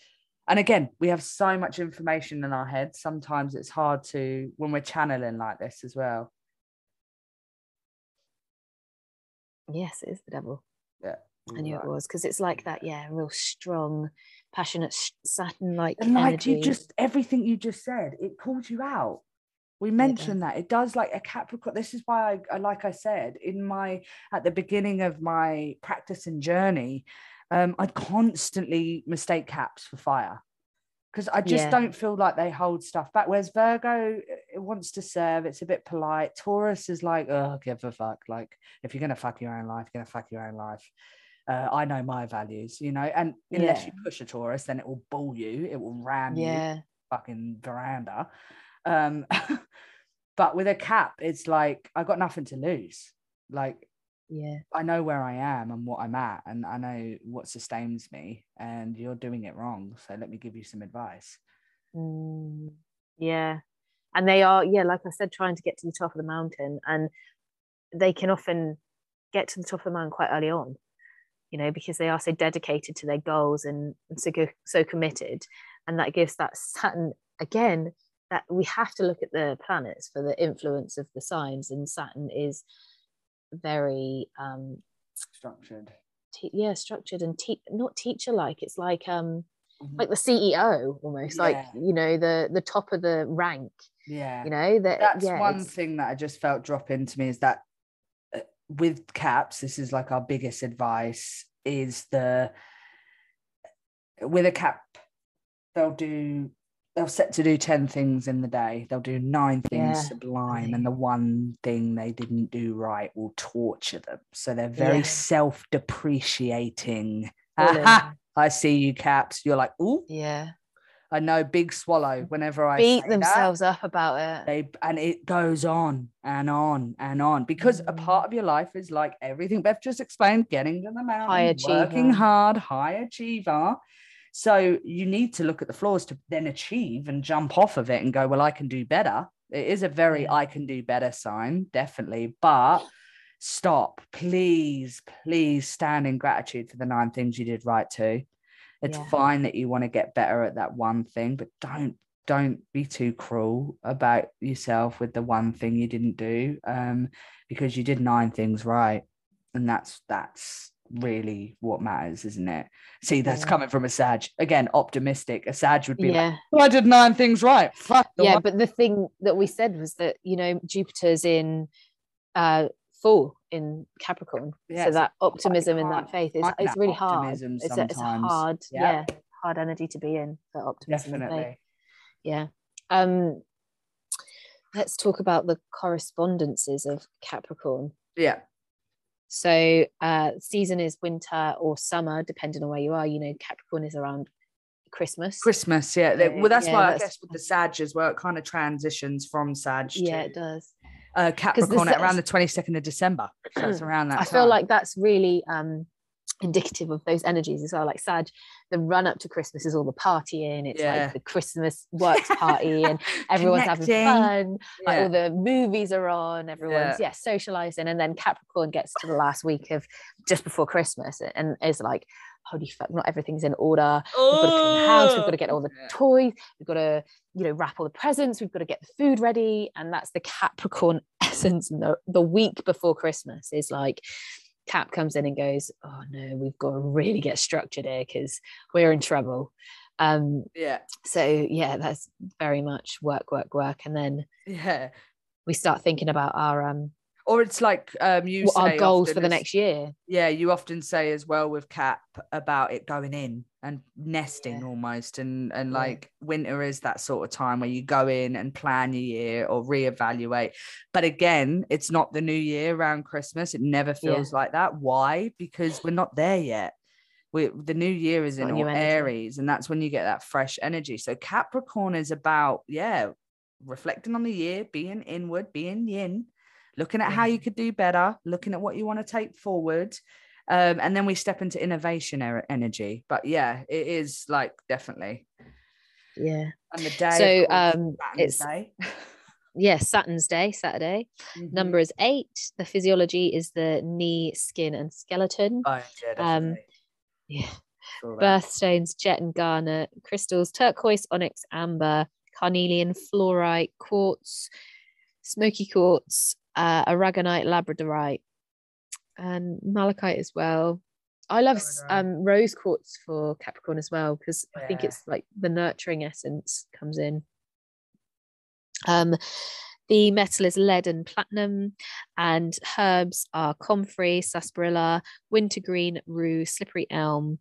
And again we have so much information in our heads sometimes it's hard to when we're channeling like this as well. Yes it is the devil. Yeah I knew Right. it was because it's like that, yeah, real strong, passionate Saturn like and like energy. you just everything you just said it calls you out we mentioned that it does like a capricorn this is why I, like i said in my at the beginning of my practice and journey um i'd constantly mistake caps for fire because i just Yeah. don't feel like they hold stuff back whereas virgo it wants to serve it's a bit polite taurus is like oh give a fuck like if you're gonna fuck your own life you're gonna fuck your own life uh, I know my values, you know, and unless Yeah. you push a Taurus, then it will bull you, it will ram you fucking veranda. Um, [laughs] but with a cap, it's like I got nothing to lose. Like yeah, I know where I am and what I'm at, and I know what sustains me, and you're doing it wrong. So let me give you some advice. mm, yeah. And they are, yeah, like I said, trying to get to the top of the mountain, and they can often get to the top of the mountain quite early on, you know, because they are so dedicated to their goals and, and so so committed, and that gives that Saturn again that we have to look at the planets for the influence of the signs, and Saturn is very um Structured. te- yeah structured and te- not teacher like it's like um Mhm. like the ceo almost like you know the the top of the rank yeah. you know that That's yeah, one thing that I just felt drop into me is that with caps, this is like our biggest advice is the with a cap, they'll do they'll set to do 10 things in the day. They'll do nine things Yeah, sublime, and the one thing they didn't do right will torture them. So they're very Yeah. self-depreciating. [laughs] I see you caps. You're like, oh, yeah I know, big swallow. Whenever I beat say that, themselves up about it they and it goes on and on and on because a Mm. part of your life is like everything Beth just explained, getting to the mountain, High working achiever. hard, high achiever. So you need to look at the flaws to then achieve and jump off of it and go, well, I can do better. It is a very. I can do better sign, definitely. But stop, please, please stand in gratitude for the nine things you did right too. It's Yeah. fine that you want to get better at that one thing, but don't don't be too cruel about yourself with the one thing you didn't do um because you did nine things right and that's that's really what matters isn't it see that's Yeah. coming from a sag again optimistic a sag would be like yeah "Well, i did nine things right Fuck yeah one." but the thing that we said was that you know jupiter's in uh full in capricorn Yeah, so that optimism and that faith is it's really hard it's a, it's a hard Yeah. yeah hard energy to be in for optimism. Definitely. Yeah. Um, let's talk about the correspondences of Capricorn. Yeah. So uh season is winter or summer, depending on where you are. You know, Capricorn is around Christmas. Christmas, yeah. Well, that's yeah, why I that's- guess with the Sag as well, it kind of transitions from Sag yeah, to it does. Uh, Capricorn around the 22nd of December. So it's around that I feel like that's really um indicative of those energies as well. Like Sag, the run up to Christmas is all the partying. It's Yeah. like the Christmas works party [laughs] and everyone's having fun. Like all the movies are on, everyone's yeah. socializing. And then Capricorn gets to the last week of just before Christmas and is like, holy fuck, not everything's in order. We've got to clean the house, we've got to get all the Yeah. toys, we've got to, you know, wrap all the presents, we've got to get the food ready. And that's the Capricorn [laughs] essence. And the, the week before Christmas is like Cap comes in and goes, Oh no, we've got to really get structured here because we're in trouble. Um, yeah, so yeah, that's very much work, work, work. And then yeah. we start thinking about our um Or it's like um, you what our say goals for the is- next year. Yeah, you often say as well with Cap about it going in and nesting Yeah. almost, and and Yeah. like winter is that sort of time where you go in and plan your year or reevaluate. But again, it's not the new year around Christmas. It never Yeah. feels like that. Why? Because we're not there yet. We, the new year is in all. Aries, and that's when you get that fresh energy. So Capricorn is about yeah, reflecting on the year, being inward, being yin, looking at how you could do better, looking at what you want to take forward. Um, and then we step into innovation er- energy. But yeah, it is like definitely. Yeah. And the day, So, um, it's- day. [laughs] Yeah, Saturn's Day, Saturday. Mhm. Number is eight. The physiology is the knee, skin, and skeleton. Bones, yeah, um. Yeah. Birthstones, jet and garnet, crystals, turquoise, onyx, amber, carnelian, fluorite, quartz, smoky quartz, uh, aragonite, labradorite, and malachite as well. I love um, rose quartz for Capricorn as well because I think it's like the nurturing essence comes in. Um, the metal is lead and platinum, and herbs are comfrey, sarsaparilla, wintergreen, rue, slippery elm,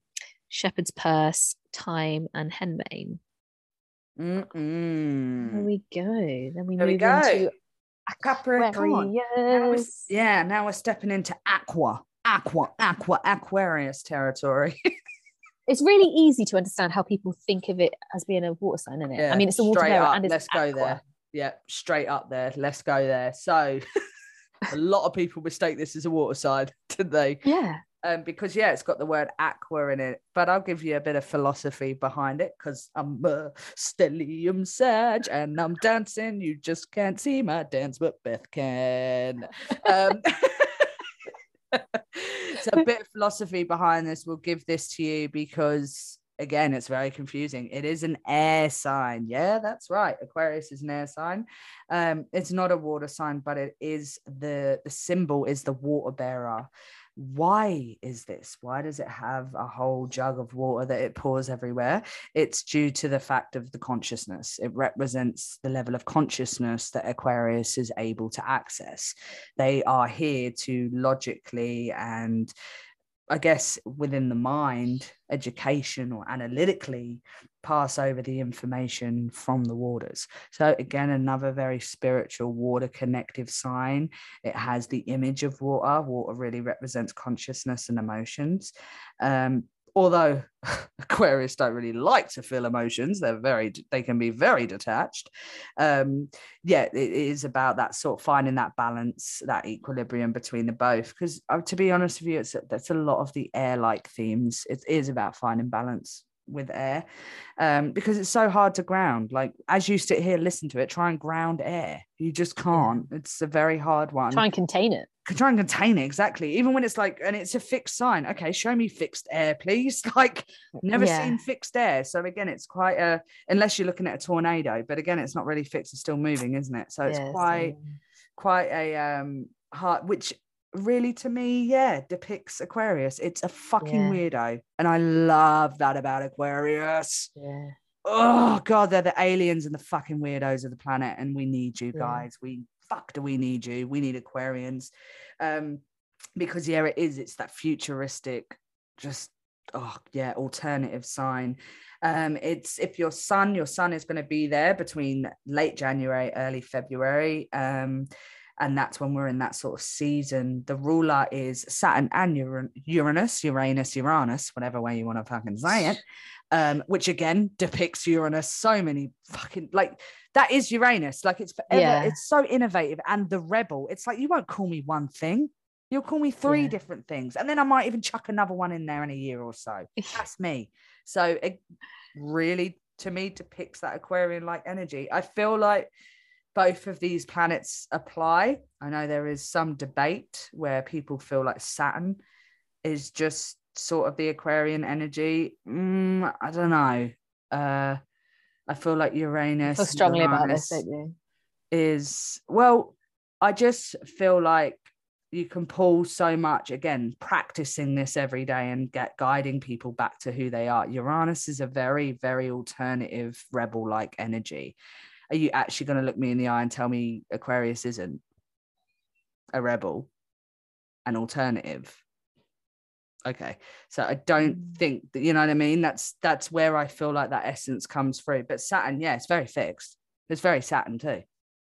shepherd's purse, thyme, and henbane. There Mm-mm. we go. Then we There we move go. into Capricorn. Now yeah, now we're stepping into aqua, aqua, aqua, Aquarius territory. [laughs] It's really easy to understand how people think of it as being a water sign, isn't it? Yeah, I mean, it's a water up, and it's let's go aqua. there. Yeah, straight up there. Let's go there. So, [laughs] a lot of people mistake this as a water sign, [laughs] didn't they? Yeah. Um, because yeah, it's got the word aqua in it. But I'll give you a bit of philosophy behind it because I'm a stellium sag and I'm dancing. You just can't see my dance, but Beth can. Um, [laughs] so a bit of philosophy behind this We'll give this to you because again it's very confusing it is an air sign yeah that's right aquarius is an air sign um it's not a water sign but it is the the symbol is the water bearer why is this? Why does it have a whole jug of water that it pours everywhere? It's due to the fact of the consciousness. It represents the level of consciousness that aquarius is able to access. They are here to logically and I guess within the mind, education or analytically pass over the information from the waters. So, again, another very spiritual water connective sign. It has the image of water. Water really represents consciousness and emotions. Um, although [laughs] Aquarius don't really like to feel emotions, they're very, they can be very detached. Um, yeah, it is about that sort of finding that balance, that equilibrium between the both. Because uh, to be honest with you, it's that's a lot of the air-like themes. It is about finding balance with air, um, because it's so hard to ground. Like as you sit here, listen to it, try and ground air. You just can't. It's a very hard one Try and contain it. try and contain it exactly even when it's like and it's a fixed sign okay show me fixed air please [laughs] like never Yeah. seen fixed air so again it's quite a unless you're looking at a tornado but again it's not really fixed it's still moving isn't it so it's quite quite a um hard which really to me yeah depicts aquarius it's a fucking Yeah. weirdo and i love that about aquarius yeah. oh god they're the aliens and the fucking weirdos of the planet and we need you Yeah. guys we fuck do we need you we need aquarians um because yeah it is it's that futuristic just oh yeah, alternative sign. Um, it's if your sun, your sun is going to be there between late January, early February. Um, and that's when we're in that sort of season. The ruler is Saturn and Uranus, Uranus, Uranus, whatever way you want to fucking say it. Um, which again depicts Uranus so many fucking like that is Uranus. Like it's forever, yeah. it's so innovative and the rebel. It's like you won't call me one thing. You'll call me three yeah. different things. And then I might even chuck another one in there in a year or so. [laughs] That's me. So it really, to me, depicts that Aquarian like energy. I feel like both of these planets apply. I know there is some debate where people feel like Saturn is just sort of the Aquarian energy. Mm, I don't know. Uh, I feel like Uranus. Feel strongly Uranus about this, don't you? Is well, I just feel like you can pull so much again practicing this every day and get guiding people back to who they are uranus is a very very alternative rebel like energy are you actually going to look me in the eye and tell me aquarius isn't a rebel an alternative okay so i don't mm. think that you know what i mean that's that's where i feel like that essence comes through but saturn yeah it's very fixed it's very saturn too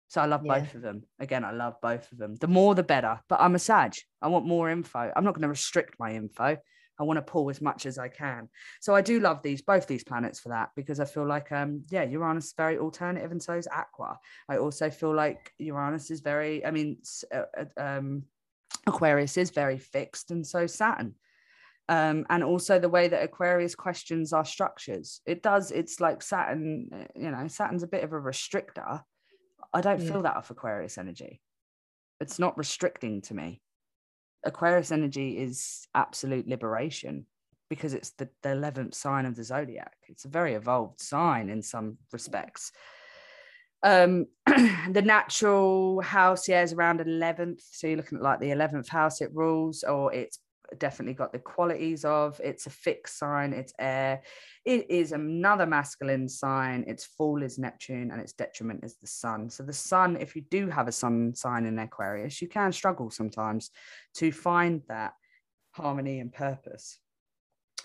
so I love yeah. both of them. Again, I love both of them. The more the better. But I'm a Sag. I want more info. I'm not going to restrict my info. I want to pull as much as I can. So I do love these, both these planets for that, because I feel like, um, yeah, Uranus is very alternative, and so is Aqua. I also feel like Uranus is very, I mean, uh, uh, um, Aquarius is very fixed, and so Saturn. Um, and also the way that Aquarius questions our structures. It does, it's like Saturn, uh, you know, Saturn's a bit of a restrictor I don't yeah. feel that off Aquarius energy. It's not restricting to me. Aquarius energy is absolute liberation because it's the, the 11th sign of the zodiac. It's a very evolved sign in some respects. Um, [clears throat] the natural house, yeah, is around 11th. So you're looking at like the 11th house it rules, or it's definitely got the qualities of it's a fixed sign, it's air. It is another masculine sign. Its fall is Neptune and its detriment is the sun. So, the sun, if you do have a sun sign in Aquarius, you can struggle sometimes to find that harmony and purpose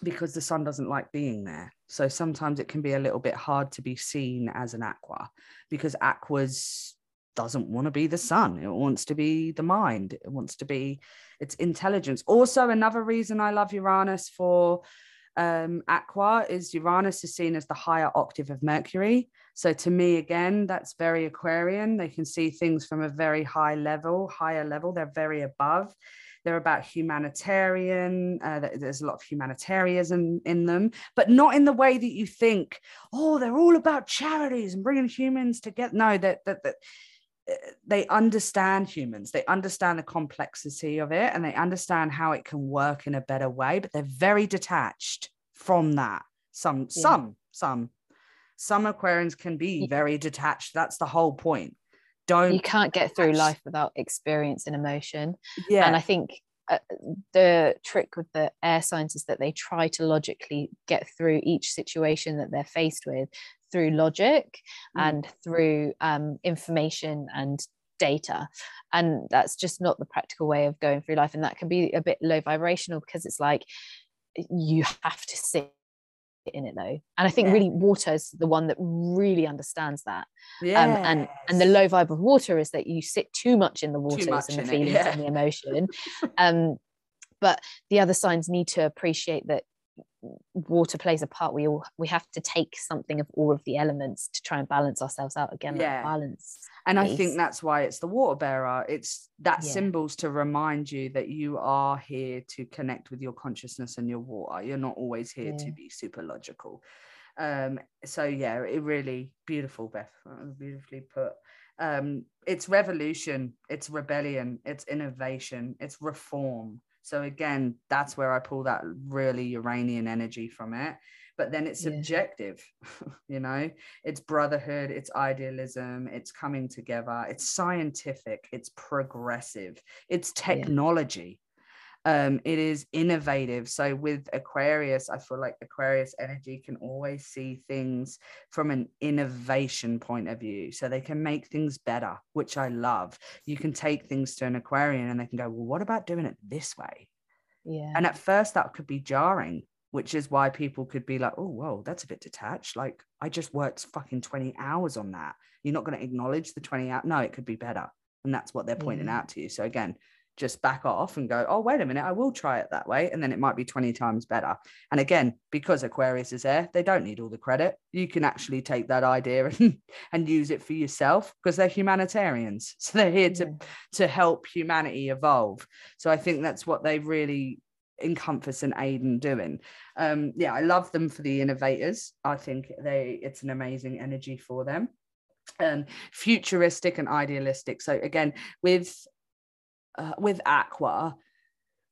because the sun doesn't like being there. So, sometimes it can be a little bit hard to be seen as an aqua because aquas doesn't want to be the sun. It wants to be the mind. It wants to be its intelligence. Also, another reason I love Uranus for um, Aqua is Uranus is seen as the higher octave of Mercury. So to me, again, that's very Aquarian. They can see things from a very high level, higher level. They're very above. They're about humanitarian. Uh, there's a lot of humanitarianism in them, but not in the way that you think. Oh, they're all about charities and bringing humans together. No, that that that they understand humans they understand the complexity of it and they understand how it can work in a better way but they're very detached from that. Some yeah. some some. Some aquarians can be very detached. That's the whole point. Don't you can't get through life without experience and emotion. Yeah. And i think uh, the trick with the air signs is that they try to logically get through each situation that they're faced with through logic mm. and through um, information and data and that's just not the practical way of going through life and that can be a bit low vibrational because it's like you have to sit in it though and i think yeah. really water is the one that really understands that yeah um, and and the low vibe of water is that you sit too much in the waters and the feelings yeah. and the emotion [laughs] um but the other signs need to appreciate that water plays a part. We all we have to take something of all of the elements to try and balance ourselves out again yeah. balance and i think that's why it's the water bearer. It's that yeah. symbols to remind you that you are here to connect with your consciousness and your water. You're not always here yeah. to be super logical. Um so yeah it really beautiful beth. Beautifully put. Um it's revolution. It's rebellion. It's innovation. It's reform so again, that's where I pull that really Uranian energy from it. But then it's subjective, [laughs] you know, it's brotherhood, it's idealism, it's coming together, it's scientific, it's progressive, it's technology um, it is innovative. So with Aquarius, I feel like Aquarius energy can always see things from an innovation point of view. So they can make things better, which I love. You can take things to an Aquarian and they can go, well, what about doing it this way? Yeah. And at first that could be jarring which is why people could be like, oh, whoa, that's a bit detached. Like, I just worked fucking 20 hours on that. You're not going to acknowledge the 20 hours. No, it could be better. And that's what they're pointing out to you. So, again, just back off and go, oh, wait a minute, I will try it that way. And then it might be 20 times better. And again, because Aquarius is there, they don't need all the credit. You can actually take that idea [laughs] and, and use it for yourself because they're humanitarians. [laughs] So they're here to, Yeah. to help humanity evolve. So I think that's what they really encompass and aid in doing. Um, yeah, I love them for the innovators. I think they it's an amazing energy for them. And futuristic and idealistic. So again, with uh, with Aqua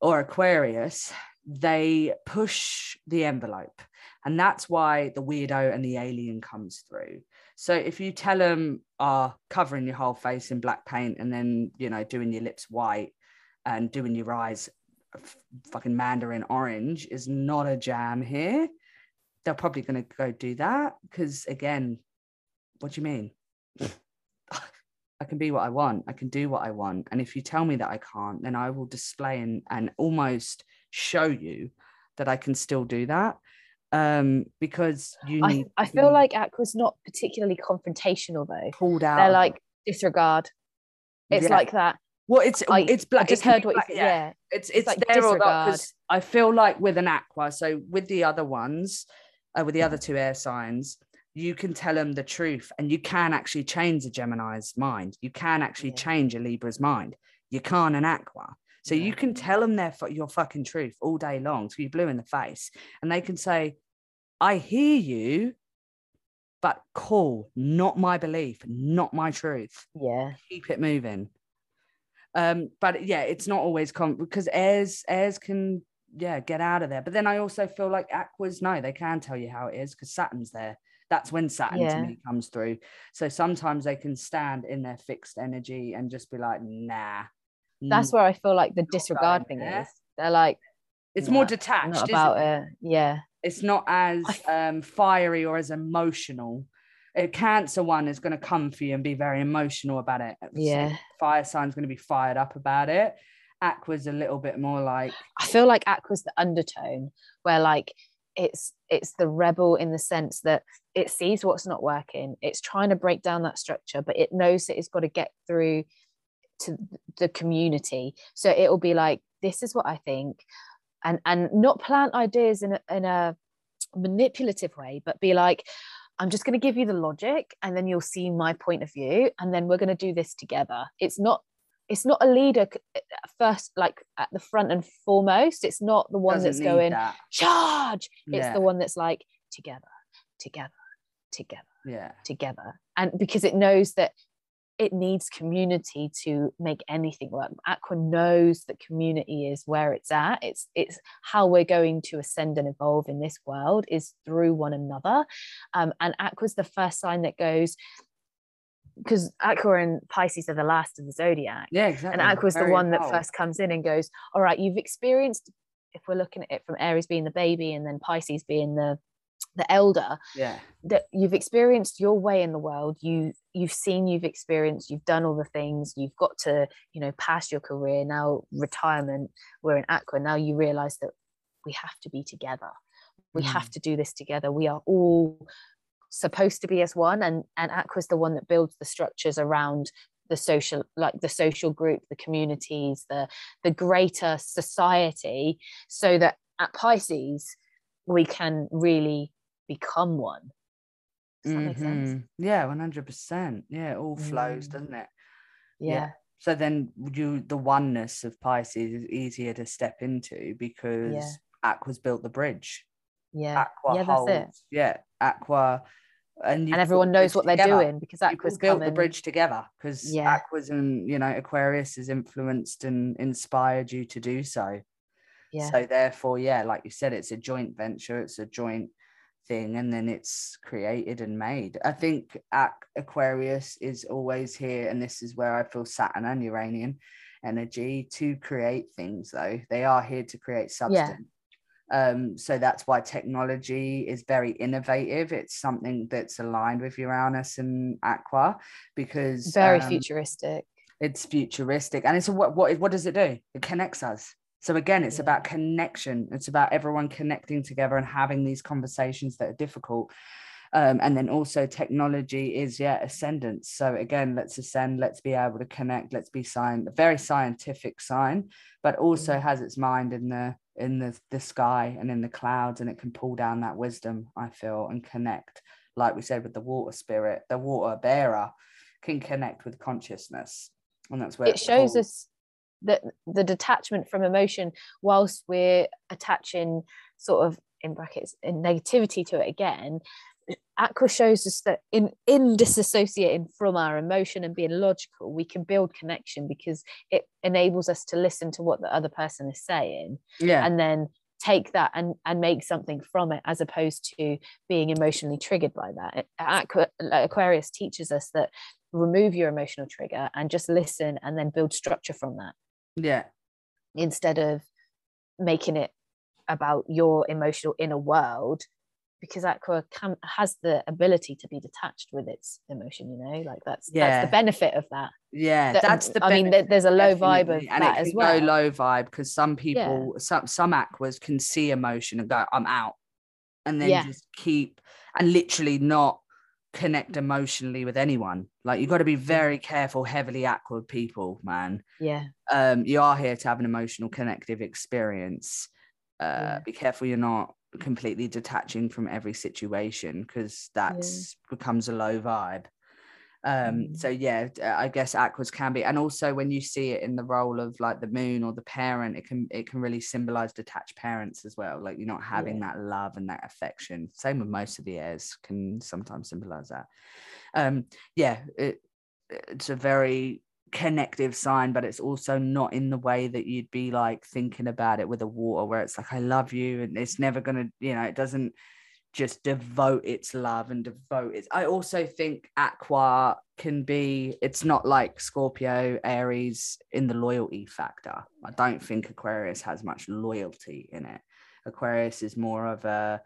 or Aquarius, they push the envelope, and that's why the weirdo and the alien comes through. So if you tell them, "Ah, covering your whole face in black paint and then you know doing your lips white and doing your eyes fucking mandarin orange is not a jam here," they're probably going to go do that because again, what do you mean? [laughs] I can be what I want. I can do what I want. And if you tell me that I can't, then I will display and, and almost show you that I can still do that. Um, because you I, need I feel like Aqua's not particularly confrontational though. pulled out. They're like disregard. It's Yeah. like that. well, it's I, it's I just heard what you said. yeah. Yeah. it's it's like there or not disregard. because I feel like with an aqua, so with the other ones, uh, with the other two air signs, you can tell them the truth, and you can actually change a Gemini's mind. You can actually Yeah. change a Libra's mind. You can't an aqua. So you can tell them their your fucking truth all day long. So you're blue in the face, and they can say, "I hear you." But cool, not my belief, not my truth Yeah. keep it moving. Um, but yeah, it's not always com because airs airs can yeah get out of there. But then I also feel like aquas no, they can tell you how it is because Saturn's there. That's when Saturn to me comes through. So sometimes they can stand in their fixed energy and just be like, nah. That's where I feel like the disregard thing there. is. They're like, it's more detached. not isn't about it? it. Yeah. it's not as um, fiery or as emotional. A cancer one is going to come for you and be very emotional about it. Yeah. Fire sign's going to be fired up about it. Aqua's a little bit more like, I feel like Aqua's the undertone where like it's it's the rebel in the sense that it sees what's not working. It's trying to break down that structure, but it knows that it's got to get through to the community. So it'll be like, this is what I think, and and not plant ideas in a, in a manipulative way, but be like, I'm just going to give you the logic, and then you'll see my point of view, and then we're going to do this together. It's not it's not a leader first like at the front and foremost it's not the one doesn't that's going that. charge it's Yeah. the one that's like together together together Yeah. together and because it knows that it needs community to make anything work aqua knows that community is where it's at it's it's how we're going to ascend and evolve in this world is through one another um, and aqua's the first sign that goes because aqua and pisces are the last of the zodiac. Yeah, exactly. and aqua's the Very one that first comes in and goes all right you've experienced if we're looking at it from aries being the baby and then pisces being the the elder Yeah. that you've experienced your way in the world. You you've seen you've experienced you've done all the things. You've got to you know pass your career. Now retirement we're in aqua. Now you realize that we have to be together. We hmm. have to do this together. We are all supposed to be as one and and aqua's the one that builds the structures around the social like the social group the communities the the greater society so that at pisces we can really become one does that make sense Mhm. Yeah, one hundred percent. Yeah, it all flows, Mm. doesn't it? yeah So then you the oneness of Pisces is easier to step into because Aqua's built the bridge. Yeah Aqua yeah that's it yeah, Aqua, and and everyone knows what they're doing because Aqua's built coming the bridge together because Yeah. Aqua's and you know Aquarius has influenced and inspired you to do so. yeah So therefore, yeah, like you said, it's a joint venture, it's a joint thing, and then it's created and made. I think Aquarius is always here, and this is where I feel Saturn and Uranian energy to create things, though. They are here to create substance. Um, so that's why technology is very innovative. It's something that's aligned with Uranus and Aqua because very um, futuristic it's futuristic and it's a, what what what does it do it connects us So again, it's Yeah. about connection. It's about everyone connecting together and having these conversations that are difficult. Um, and then also technology is yeah ascendance. So again, let's ascend. Let's be able to connect. Let's be sign very scientific sign, but also Mhm. has its mind in the in the the sky and in the clouds, and it can pull down that wisdom. I feel and connect, like we said with the water spirit, the water bearer can connect with consciousness, and that's where it shows us that the detachment from emotion whilst we're attaching sort of in brackets in negativity to it again aqua shows us that in in disassociating from our emotion and being logical we can build connection because it enables us to listen to what the other person is saying yeah. and then take that and and make something from it as opposed to being emotionally triggered by that. Aqua, aquarius teaches us that remove your emotional trigger and just listen and then build structure from that. Yeah. Instead of making it about your emotional inner world because aqua can, has the ability to be detached with its emotion you know like that's that's Yeah. the benefit of that Yeah, That- that's the. i mean there's a low vibe of and that it as well go low vibe because some people, some some aquas can see emotion and go, "I'm out," and then Yeah. just keep and literally not connect emotionally with anyone. Like you've got to be very careful, heavily aqua people, man. yeah Um, you are here to have an emotional connective experience. Uh, Yeah. Be careful you're not completely detaching from every situation because that's becomes a low vibe. Um, Mm. so yeah, i guess aquas can be, and also when you see it in the role of like the moon or the parent, it can it can really symbolize detached parents as well. Like you're not having Yeah. that love and that affection. Same with most of the airs can sometimes symbolize that. Um, yeah, it, it's a very connective sign, but it's also not in the way that you'd be like thinking about it with a water, where it's like I love you, and it's never gonna, you know, it doesn't just devote its love and devote its i also think aqua can be it's not like scorpio aries in the loyalty factor. I don't think aquarius has much loyalty in it. Aquarius is more of a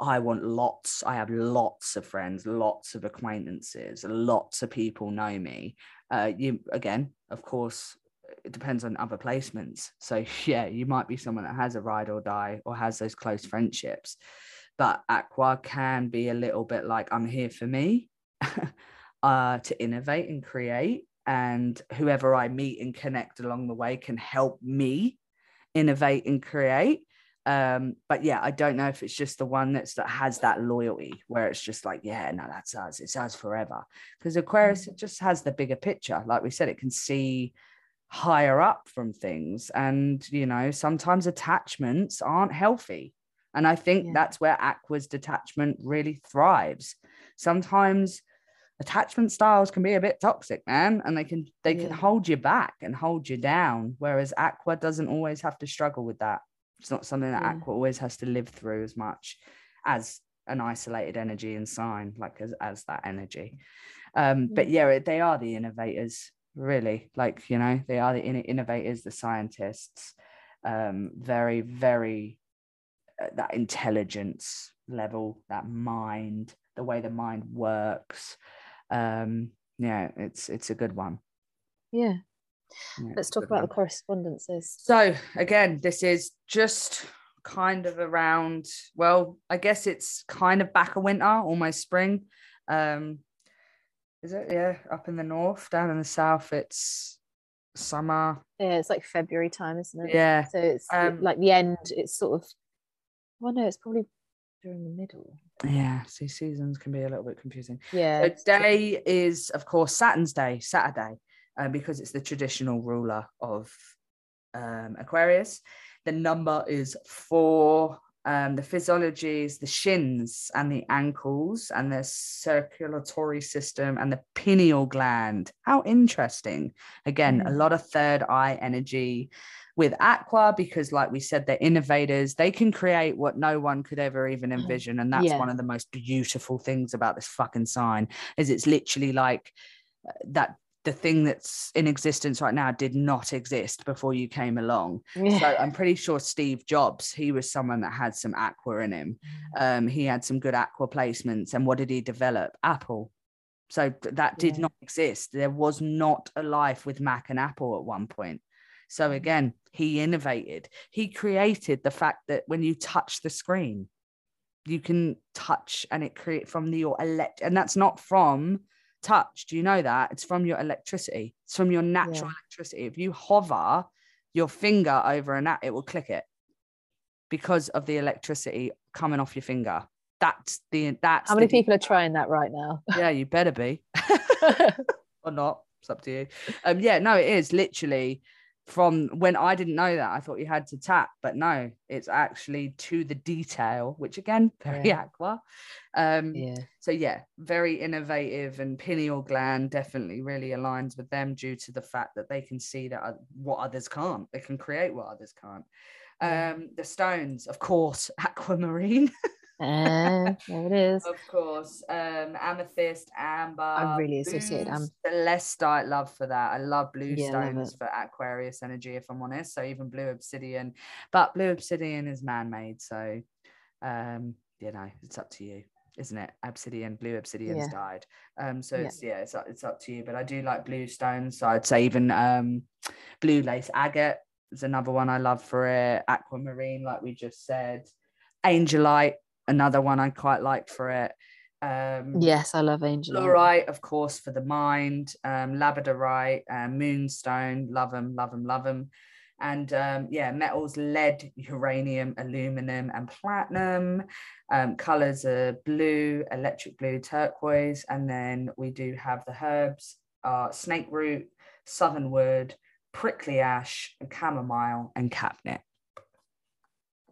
i want lots i have lots of friends lots of acquaintances lots of people know me uh you again of course it depends on other placements. So [laughs] yeah you might be someone that has a ride or die or has those close friendships. But aqua can be a little bit like i'm here for me [laughs] uh, to innovate and create. And whoever i meet and connect along the way can help me innovate and create um but yeah i don't know if it's just the one that's that has that loyalty where it's just like yeah no that's us it's us forever because aquarius it just has the bigger picture like we said it can see higher up from things and you know sometimes attachments aren't healthy and I think Yeah. that's where Aqua's detachment really thrives. Sometimes attachment styles can be a bit toxic, man, and they can they can hold you back and hold you down. Whereas Aqua doesn't always have to struggle with that. It's not something that Yeah. Aqua always has to live through as much as an isolated energy and sign, like as, as that energy. Um, but yeah, they are the innovators, really. Like, you know, they are the in- innovators, the scientists. Um, very, very uh, that intelligence level, that mind, the way the mind works. Um, yeah, it's it's a good one. yeah Yeah, let's talk about one. the correspondences So again, this is just kind of around. Well, I guess it's kind of back of winter, almost spring. Um, is it? Yeah, up in the north, down in the south, it's summer. yeah it's like february time isn't it Yeah, so it's Um, like the end it's sort of well no it's probably during the middle yeah. See, seasons can be a little bit confusing. yeah So it's day is, of course, Saturn's Day, Saturday, uh, because it's the traditional ruler of um, Aquarius. The number is four. Um, the physiology is the shins and the ankles and the circulatory system and the pineal gland. How interesting. Again, a Mm. lot of third eye energy with Aqua because, like we said, they're innovators. They can create what no one could ever even Mhm. envision. And that's Yeah. one of the most beautiful things about this fucking sign is it's literally like uh, that the thing that's in existence right now did not exist before you came along. So. I'm pretty sure Steve Jobs, he was someone that had some aqua in him. Um, he had some good aqua placements. And what did he develop? Apple. So that did Yeah. not exist. There was not a life with Mac and Apple at one point. So again, he innovated. He created the fact that when you touch the screen, you can touch and it create from the, your elect, and that's not from touch. Do you know that? It's from your electricity. It's from your natural Yeah. electricity. If you hover your finger over an app, it will click it because of the electricity coming off your finger. That's the that's How many the- people are trying that right now? Yeah, you better be [laughs] or not. It's up to you. Um, yeah, no, it is literally from when I didn't know that. I thought you had to tap, but no, it's actually to the detail, which again, [laughs] very Yeah. aqua. Um, yeah. so yeah, very innovative and pineal gland definitely really aligns with them due to the fact that they can see that oth- what others can't. They can create what others can't. Yeah. Um, the stones, of course, [laughs] aquamarine, Eh, [laughs] there it is. of course, um, amethyst, amber. I really associate am- celestite. Love for that. I love blue Yeah, stones it. for Aquarius energy, if I'm honest. So even blue obsidian, but blue obsidian is man-made, so um, you know, it's up to you isn't it? Obsidian, blue obsidian's Yeah. dyed. Um, so Yeah. it's yeah, it's up, it's up to you. But I do like blue stones. So I'd say even um, blue lace agate is another one I love for it. Aquamarine, like we just said. Angelite, another one I quite like for it. Um, Yes, I love Angel. Fluorite, of course, for the mind. Um, labradorite, uh, moonstone, love them, love them, love them. And um, yeah, metals, lead, uranium, aluminum, and platinum. Um, colors are blue, electric blue, turquoise. And then we do have the herbs, uh, snake root, southern wood, prickly ash, and chamomile, and catnip.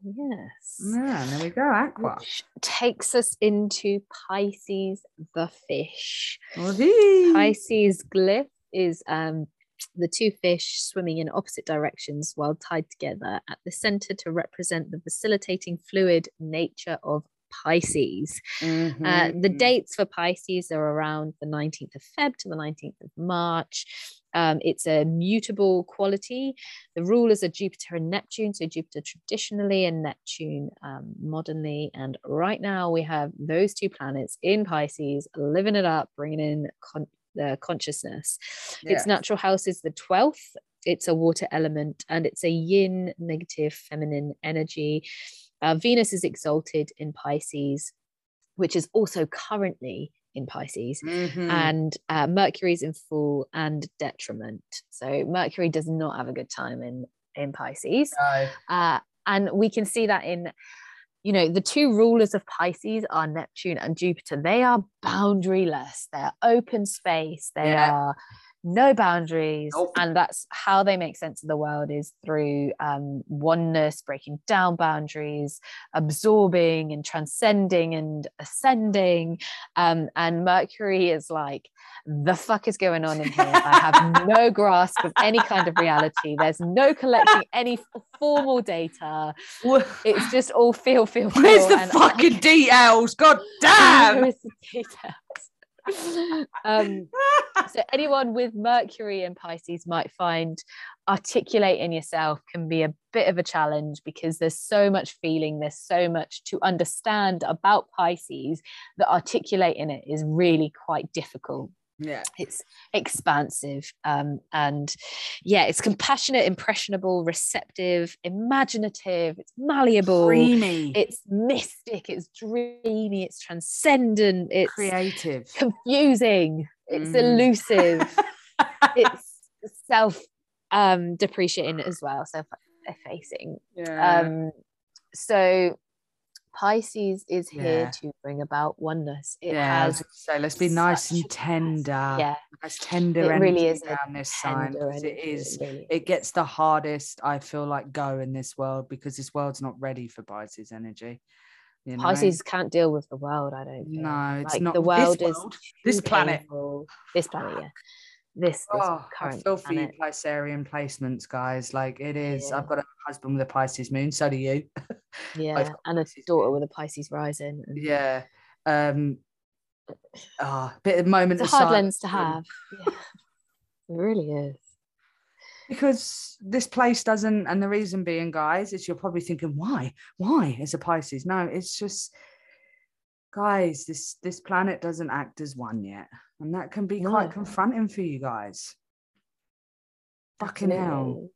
Yes. Yeah, and there we go, aqua. Which takes us into Pisces the fish. Pisces. Pisces glyph is um, the two fish swimming in opposite directions while tied together at the center to represent the facilitating fluid nature of Pisces. Uh, the Mhm. dates for Pisces are around the 19th of Feb to the 19th of March. Um, it's a mutable quality. The rulers are Jupiter and Neptune. So, Jupiter traditionally and Neptune um, modernly. And right now, we have those two planets in Pisces living it up, bringing in con- the consciousness. Its natural house is the 12th. It's a water element and it's a yin, negative, feminine energy. Uh, Venus is exalted in Pisces, which is also currently in Pisces. Mhm. And uh, Mercury's in fall and detriment. So Mercury does not have a good time in in Pisces. No. Uh, and we can see that in, you know, the two rulers of Pisces are Neptune and Jupiter. They are boundaryless, they're open space, they Yeah. are no boundaries. Nope. And that's how they make sense of the world is through um, oneness, breaking down boundaries, absorbing and transcending and ascending. Um, and Mercury is like, the fuck is going on in here? I have no [laughs] grasp of any kind of reality. There's no collecting any f- formal data. It's just all feel, feel, feel. Where's the fucking [laughs] details? God damn! is the details? [laughs] um, so anyone with Mercury and Pisces might find articulating yourself can be a bit of a challenge because there's so much feeling, there's so much to understand about Pisces that articulating it is really quite difficult Yeah. it's expansive um, and yeah it's compassionate impressionable receptive imaginative it's malleable Creamy. it's mystic it's dreamy it's transcendent it's creative. confusing it's Mhm. elusive [laughs] it's self um depreciating as well self effacing yeah. um so pisces is here Yeah. to bring about oneness it yeah. I was has gonna let's be nice and tender. yeah Nice tender it really is around this sign. tender 'cause It really It gets the hardest. I feel like go in this world because this world's not ready for Pisces energy. You know? Pisces can't deal with the world. I don't. Think. No, it's like not- the this world is world, this planet. painful. This planet, yeah. This, this Oh, current you, planet. Piscean placements, guys. Like it is. Yeah. I've got a husband with a Pisces moon. So do you. [laughs] Yeah, and a daughter with a Pisces rising. and Yeah. Um. Ah, bit of moment. It's a hard lens to have. Yeah. It really is. Because this place doesn't and the reason being guys is you're probably thinking why why it's a pisces no it's just guys this this planet doesn't act as one yet and that can be quite No. confronting for you guys fucking hell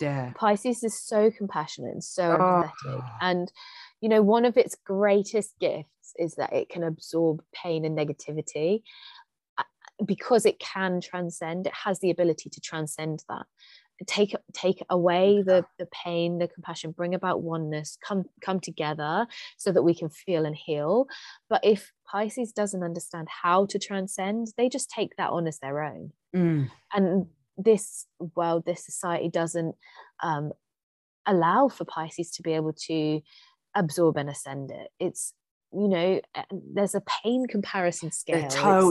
Yeah. Pisces is so compassionate and so Oh. empathetic. And, you know, one of its greatest gifts is that it can absorb pain and negativity because it can transcend, it has the ability to transcend that. Take take away the the pain, the compassion, bring about oneness, come come together so that we can feel and heal. But if Pisces doesn't understand how to transcend, they just take that on as their own Mm. and this world this society doesn't um, allow for pisces to be able to absorb and ascend it it's you know there's a pain comparison scale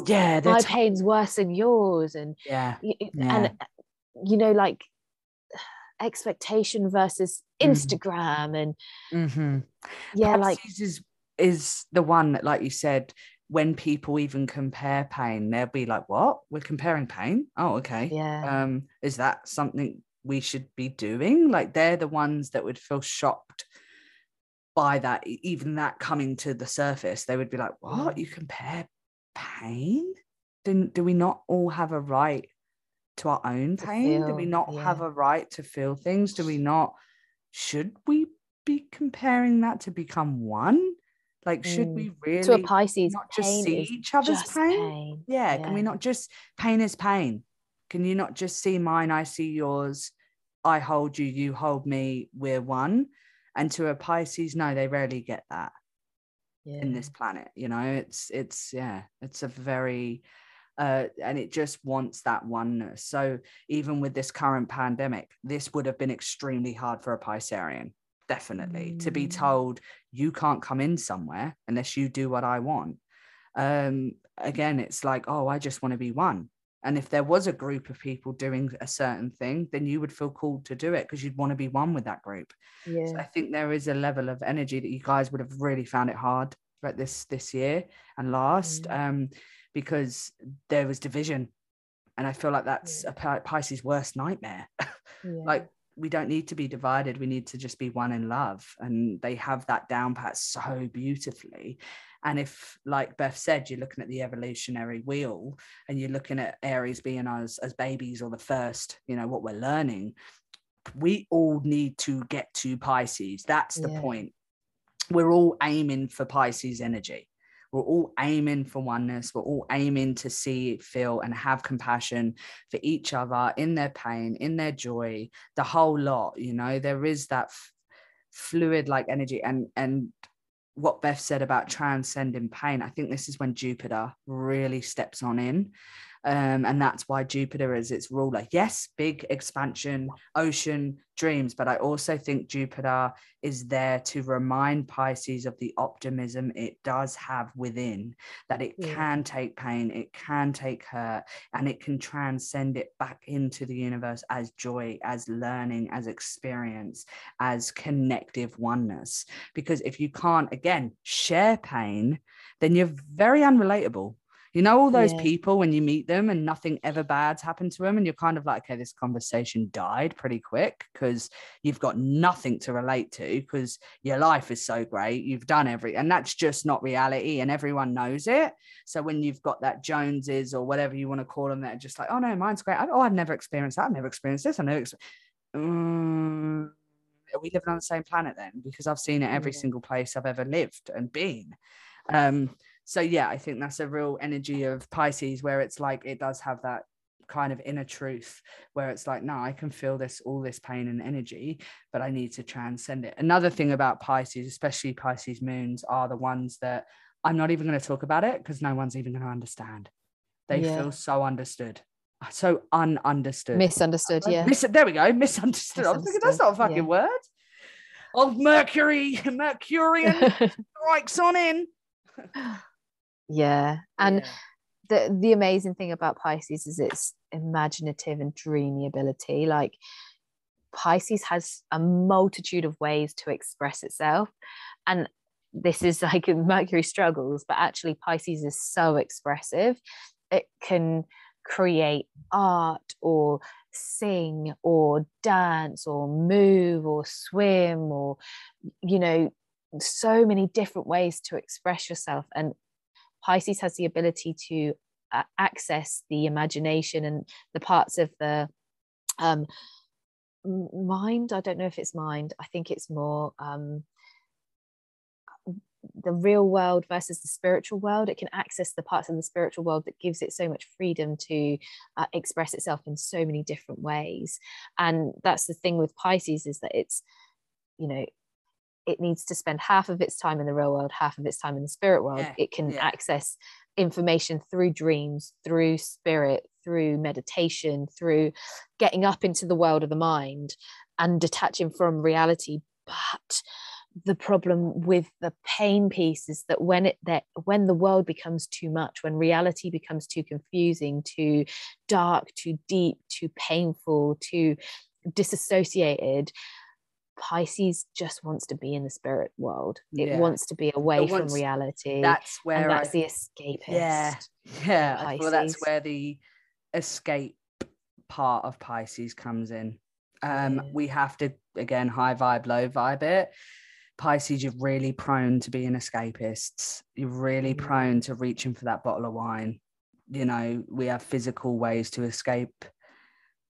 yeah, my to- pain's worse than yours and yeah. y- y- Yeah. and uh, you know like [sighs] expectation versus Mhm. instagram and Mm-hmm. yeah like Pisces is is the one that, like you said, when people even compare pain, they'll be like, "What? We're comparing pain? Oh, okay. yeah Um, is that something we should be doing?" Like they're the ones that would feel shocked by that, even that coming to the surface. They would be like, "What? Mm. You compare pain? Do, do we not all have a right to our own pain? do we feel, not have a right to feel things? Do we not? Should we be comparing that to become one? Like, should Mm. we really to a pisces not just see each other's pain? pain Yeah, can we not just pain is pain? Can you not just see mine? I see yours. I hold you, you hold me, we're one. And to a Pisces, no, they rarely get that yeah. in this planet. You know, it's it's yeah, it's a very uh and it just wants that oneness. So even with this current pandemic, this would have been extremely hard for a Piscean, definitely, to be Mm. told you can't come in somewhere unless you do what I want. Um, again, it's like, oh, I just want to be one. And if there was a group of people doing a certain thing, then you would feel called to do it because you'd want to be one with that group. yeah So I think there is a level of energy that you guys would have really found it hard throughout this this year and last, Mm. um, because there was division, and I feel like that's Yeah. a Pi- Pisces' worst nightmare. [laughs] yeah. like we don't need to be divided; we need to just be one in love, and they have that down pat so beautifully. And if, like Beth said, you're looking at the evolutionary wheel, and you're looking at Aries being us as babies or the first, you know, what we're learning, we all need to get to Pisces. That's the Yeah. point. We're all aiming for Pisces energy. We're all aiming for oneness. We're all aiming to see, feel, and have compassion for each other in their pain, in their joy, the whole lot. You know, there is that f- fluid like energy. And and what Beth said about transcending pain, I think this is when Jupiter really steps on in. Um, and that's why Jupiter is its ruler. Yes, big expansion, ocean, dreams, but I also think Jupiter is there to remind Pisces of the optimism it does have within, that it Yeah. can take pain, it can take hurt, and it can transcend it back into the universe as joy, as learning, as experience, as connective oneness. Because if you can't, again, share pain, then you're very unrelatable. You know, all those Yeah. people when you meet them and nothing ever bad's happened to them, and you're kind of like, okay, this conversation died pretty quick because you've got nothing to relate to because your life is so great. You've done every, and that's just not reality, and everyone knows it. So when you've got that Joneses or whatever you want to call them, that just like, oh no, mine's great. I- Oh, I've never experienced that. I've never experienced this. I never. Ex- Mm, are we living on the same planet then? Because I've seen it every Yeah. single place I've ever lived and been. Um, so yeah, I think that's a real energy of Pisces where it's like it does have that kind of inner truth where it's like, no, I can feel this, all this pain and energy, but I need to transcend it. Another thing about Pisces, especially Pisces moons, are the ones that I'm not even going to talk about it because no one's even going to understand. They Yeah. feel so understood, uh, so ununderstood. misunderstood yeah Mis- there we go, misunderstood. I was thinking that's not a fucking yeah. word. Oh, Mercury, [laughs] Mercurian [laughs] strikes on in. [laughs] yeah and Yeah. the the amazing thing about pisces is its imaginative and dreamy ability like pisces has a multitude of ways to express itself and this is [laughs] like mercury struggles but actually pisces is so expressive it can create art or sing or dance or move or swim or you know so many different ways to express yourself and pisces has the ability to uh, access the imagination and the parts of the um mind. I don't know if it's mind. I think it's more um, the real world versus the spiritual world. It can access the parts of the spiritual world that gives it so much freedom to uh, express itself in so many different ways. And that's the thing with Pisces is that it's, you know, it needs to spend half of its time in the real world, half of its time in the spirit world. Yeah, It can yeah. access information through dreams, through spirit, through meditation, through getting up into the world of the mind and detaching from reality. But the problem with the pain piece is that when it that when the world becomes too much when reality becomes too confusing too dark too deep too painful too disassociated pisces just wants to be in the spirit world it Yeah. wants to be away from reality That's where and that's I, the escapist yeah, [laughs] yeah. Feel that's where the escape part of Pisces comes in. Um, Yeah. we have to again high vibe, low vibe it. Pisces, you're really prone to being escapists. You're really Mm. prone to reaching for that bottle of wine. You know, we have physical ways to escape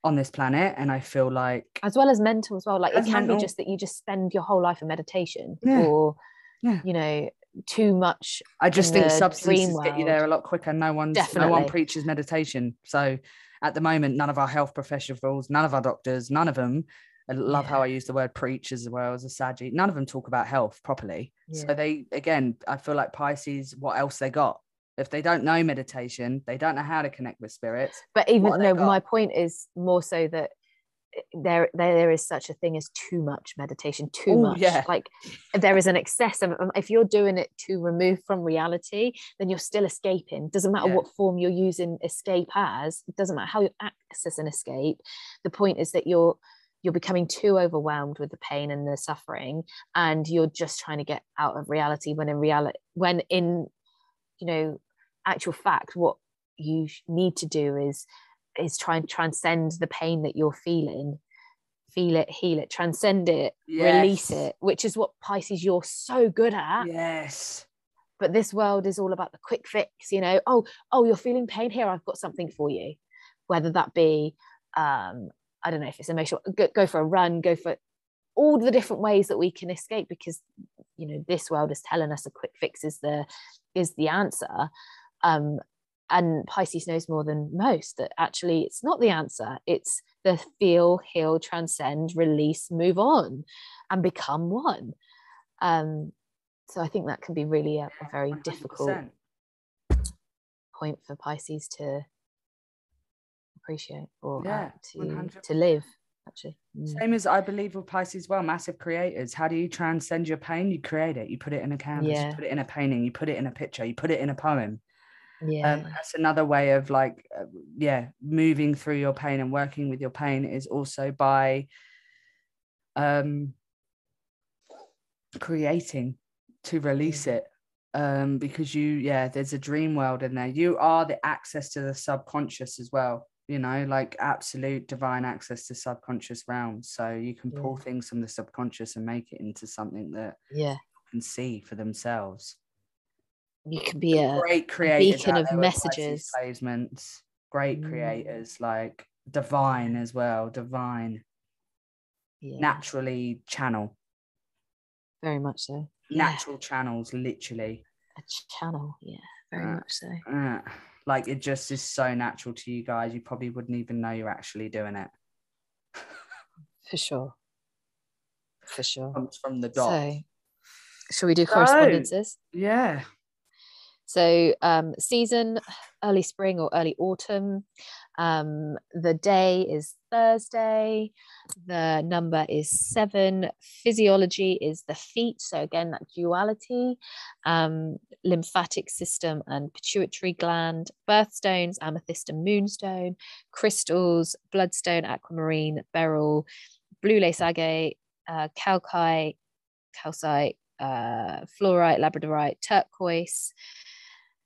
on this planet, and I feel like as well as mental as well like As it can mental. be just that you just spend your whole life in meditation Yeah. or Yeah. you know too much I just think substances get you there a lot quicker. No one's no one preaches meditation. So at the moment, none of our health professionals, none of our doctors, none of them. I love how I use the word preach as well as a Saji. None of them talk about health properly. So they again, I feel like Pisces, what else they got? If they don't know meditation, they don't know how to connect with spirits. but even what they no got. my point is more so that eh, there, there there is such a thing as too much meditation too Ooh, much yeah. like there is an excess of um, if you're doing it to remove from reality then you're still escaping doesn't matter Yeah. what form you're using escape as it doesn't matter how you access an escape the point is that you're you're becoming too overwhelmed with the pain and the suffering and you're just trying to get out of reality when in reality when in you know actual fact what you need to do is is try and transcend the pain that you're feeling. Feel it heal it transcend it release it which is what pisces you're so good at. Yes. but this world is all about the quick fix you know. Oh oh you're feeling pain here i've got something for you. Whether that be um i don't know if it's emotional go, go for a run go for all the different ways that we can escape because you know this world is telling us a quick fix is the is the answer um and pisces knows more than most that actually it's not the answer it's the feel heal transcend release move on and become one um so i think that can be really a, a very difficult 100%. point for pisces to appreciate or uh, to 100. to live actually Mm. Same as I believe with Pisces, well, massive creators. How do you transcend your pain? You create it. You put it in a canvas. Yeah. You put it in a painting. You put it in a picture. You put it in a poem. yeah Um, that's another way of like, uh, yeah, moving through your pain and working with your pain is also by um, creating to release Mhm. it. Um, because you, yeah, there's a dream world in there. You are the access to the subconscious as well. You know, like absolute divine access to subconscious realms. So you can pull Yeah. things from the subconscious and make it into something that yeah can see for themselves you can be a great creator, beacon of there with Pisces messages. placements great Mm. creators like divine as well divine yeah, naturally channel very much so yeah, natural channels literally a channel yeah very Uh, much so Uh, like it just is so natural to you guys you probably wouldn't even know you're actually doing it. [laughs] For sure. For sure. Comes from the dot so shall we do So- correspondences? Yeah. So um, season, early spring or early autumn. Um, the day is Thursday. The number is seven. Physiology is the feet. So again, that duality. Um, lymphatic system and pituitary gland. Birthstones, amethyst and moonstone. Crystals, bloodstone, aquamarine, beryl, blue lace agate, uh, calcite, calcite, uh, fluorite, labradorite, turquoise,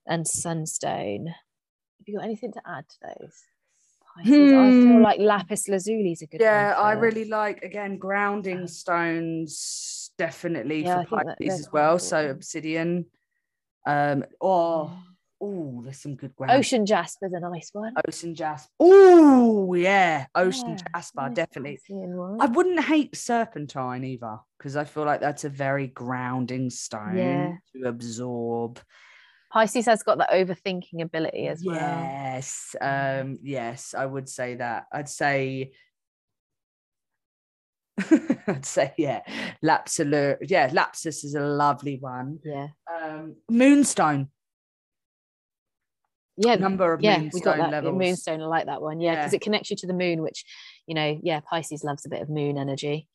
and sunstone. Have you got anything to add to those? Pisces? I feel Hmm. like lapis lazuli is a good yeah i really like again grounding stones definitely Yeah, for Pisces as well so obsidian um or Yeah. Oh, there's some good ground. Ocean Jasper's a nice one. Ocean Jasper. Oh, yeah. Ocean Yeah, Jasper, definitely. I wouldn't hate serpentine either because I feel like that's a very grounding stone to absorb. Pisces has got that overthinking ability as well. Yes, um, yes, I would say that. I'd say, [laughs] I'd say, yeah, Lapsalur. Yeah, Lapsus is a lovely one. Yeah. Um, Moonstone, Yeah. number of yeah, moonstone we got that. levels. Moonstone, I like that one. Yeah, because Yeah. it connects you to the moon, which, you know, yeah, Pisces loves a bit of moon energy.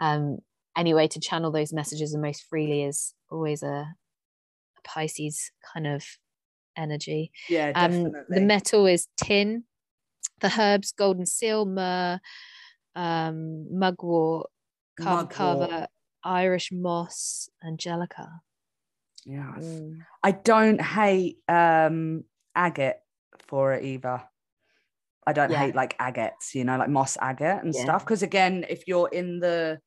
Um, any way to channel those messages the most freely is always a Pisces kind of energy. Yeah, Um, definitely. the metal is tin, the herbs, golden seal, myrrh, um, mugwort, carver, Irish moss, angelica. yeah, I Mm. I don't hate um agate for it either. I don't Yeah. hate like agates, you know, like moss agate and Yeah. stuff. Because again, if you're in the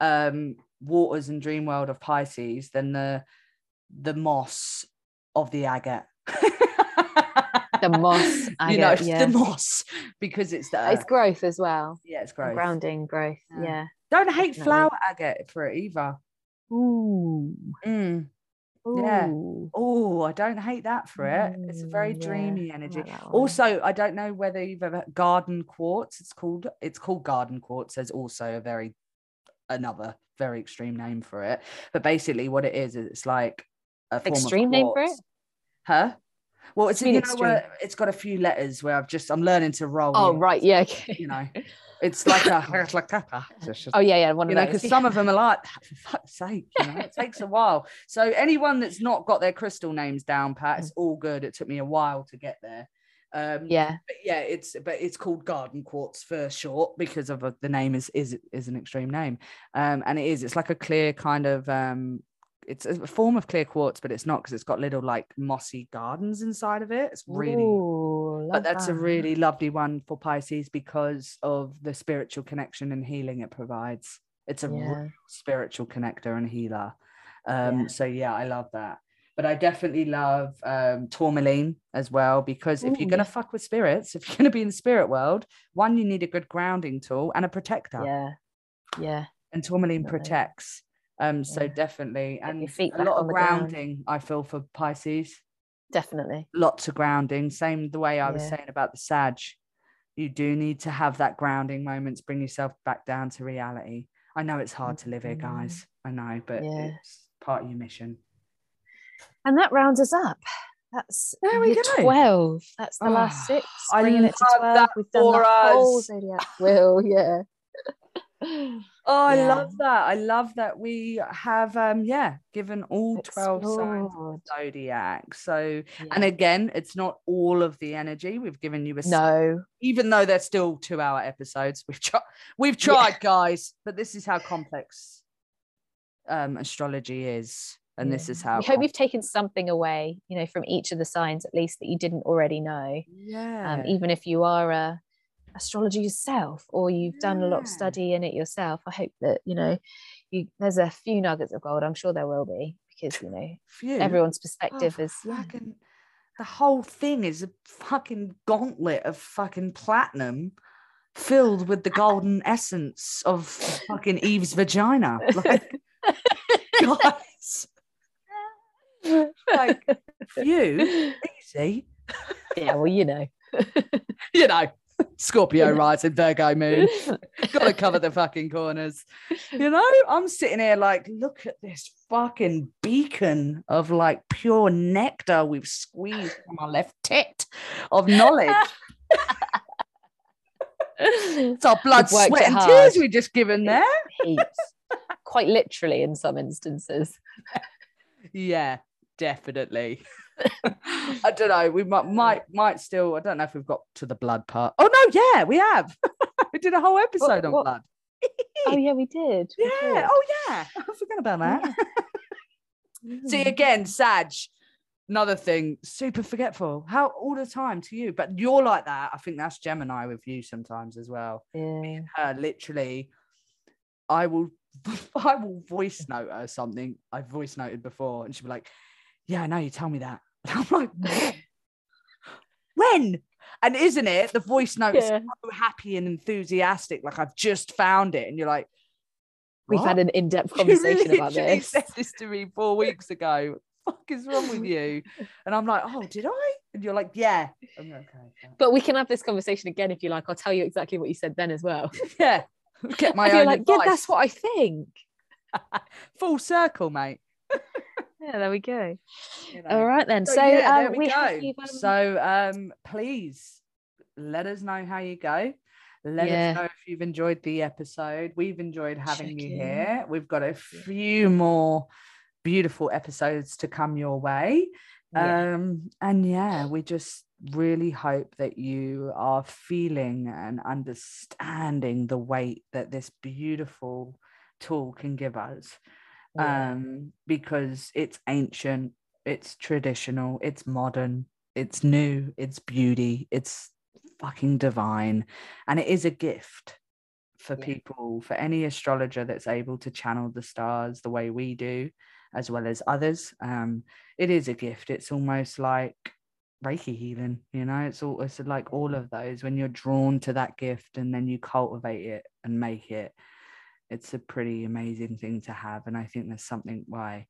um waters and dream world of Pisces, then the the moss of the agate. The moss [laughs] you know, it's yeah. the moss because it's the It's growth as well. yeah, it's growth. Grounding growth. Yeah. Yeah. Don't hate definitely. flower agate for it either. Ooh. Mm. Yeah. Ooh. Oh, I don't hate that for it. It's a very Mm, yeah, dreamy I energy. like. Also, I don't know whether you've ever garden quartz. It's called it's called garden quartz. There's also a very another very extreme name for it. But basically, what it is is it's like a Extreme name for it? Huh? Well, it's you know where it's got a few letters where I've just I'm learning to roll. Oh right, yeah. Okay. You know, it's like a [laughs] it's like that. [laughs] It's just- Oh yeah, yeah. One you know, because some of them are like, that, for fuck's sake, you know, it takes a [laughs] while. So anyone that's not got their crystal names down, Pat, it's all good. It took me a while to get there. Um, yeah, yeah, it's but it's called garden quartz for short because of uh, the name is is is an extreme name, um, and it is. It's like a clear kind of um, it's a form of clear quartz, but it's not because it's got little like mossy gardens inside of it. It's really Ooh, but that's a really lovely one for Pisces because of the spiritual connection and healing it provides. It's a real Yeah. spiritual connector and healer. Um, Yeah. So yeah, I love that. But I definitely love um, tourmaline as well because if Ooh, you're gonna fuck with spirits, if you're gonna be in the spirit world, one you need a good grounding tool and a protector. Yeah, yeah. And tourmaline Definitely. protects. Um, so Yeah. definitely, and feet a lot of ground. grounding. I feel for Pisces Definitely. lots of grounding. Same the way I was Yeah. saying about the Sag. You do need to have that grounding moments, bring yourself back down to reality. I know it's hard to live here, guys. I know, but Yeah. it's part of your mission. And that rounds us up. That's There we go. 12. That's the Ah, last six. I Bringing it to love 12. that We've done the for whole zodiac wheel. [laughs] Yeah. [laughs] Oh, I Yeah. love that. I love that we have um yeah, given all 12 signs of the zodiac. So Yeah. and again, it's not all of the energy. We've given you a no. even though they're still two hour episodes. We've tried we've Yeah. tried, guys, but this is how complex um astrology is. And this is how We hope you've taken something away, you know, from each of the signs at least that you didn't already know. yeah. Um, even if you are a astrologer yourself or you've done a lot of study in it yourself, I hope that you know you there's a few nuggets of gold. I'm sure there will be because you know Phew. everyone's Oh, perspective is yeah. fucking the whole thing is a fucking gauntlet of fucking platinum filled with the golden essence of fucking Eve's vagina. Like, [laughs] guys, like, phew, [laughs] easy. yeah, well, you know. [laughs] You know, [laughs] Scorpio rising, Virgo moon. [laughs] Gotta cover the fucking corners. You know, I'm sitting here like, look at this fucking beacon of like pure nectar we've squeezed from our left tit of knowledge. It's our blood, sweat, and hard. tears we just given there. Heaps. Quite literally in some instances. [laughs] Yeah, definitely. [laughs] I don't know. We might, might might still. I don't know if we've got to the blood part. Oh no, yeah, we have. [laughs] we did a whole episode on what- blood. [laughs] Oh yeah, we did. we Yeah. did. Oh yeah. I forgot about that. See Mm. again, Sag. Another thing, super forgetful. How all the time to you, but you're like that. I think that's Gemini with you sometimes as well. Yeah. Her literally, I will, I will voice note her something I've voice noted before, and she'll be like, "Yeah, I know you tell me that. And [laughs] I'm like, when? when? And isn't it? The voice note is Yeah. so happy and enthusiastic, like I've just found it. And you're like, We've had an in-depth [laughs] You conversation about literally this. said this to me four weeks ago. Fuck is wrong with you? [laughs] And I'm like, oh, did I? And you're like, yeah. Like, okay. fine." But we can have this conversation again if you like. I'll tell you exactly what you said then as well. Yeah. Get my And you're own like, advice. yeah, that's what I think. Full circle, mate. Yeah, there we go. You know. All right then. So, So, yeah, um, there we, go. um, so um, please let us know how you go. Let Yeah. us know if you've enjoyed the episode. We've enjoyed having Check you in. here. We've got a few more beautiful episodes to come your way. yeah. Um, and yeah, we just really hope that you are feeling and understanding the weight that this beautiful tool can give us Yeah. um, because it's ancient, it's traditional, it's modern, it's new, it's beauty, it's fucking divine, and it is a gift for Yeah. people, for any astrologer that's able to channel the stars the way we do, as well as others. Um, it is a gift. It's almost like Reiki healing, you know, it's all it's like all of those when you're drawn to that gift and then you cultivate it and make it it's a pretty amazing thing to have and i think there's something why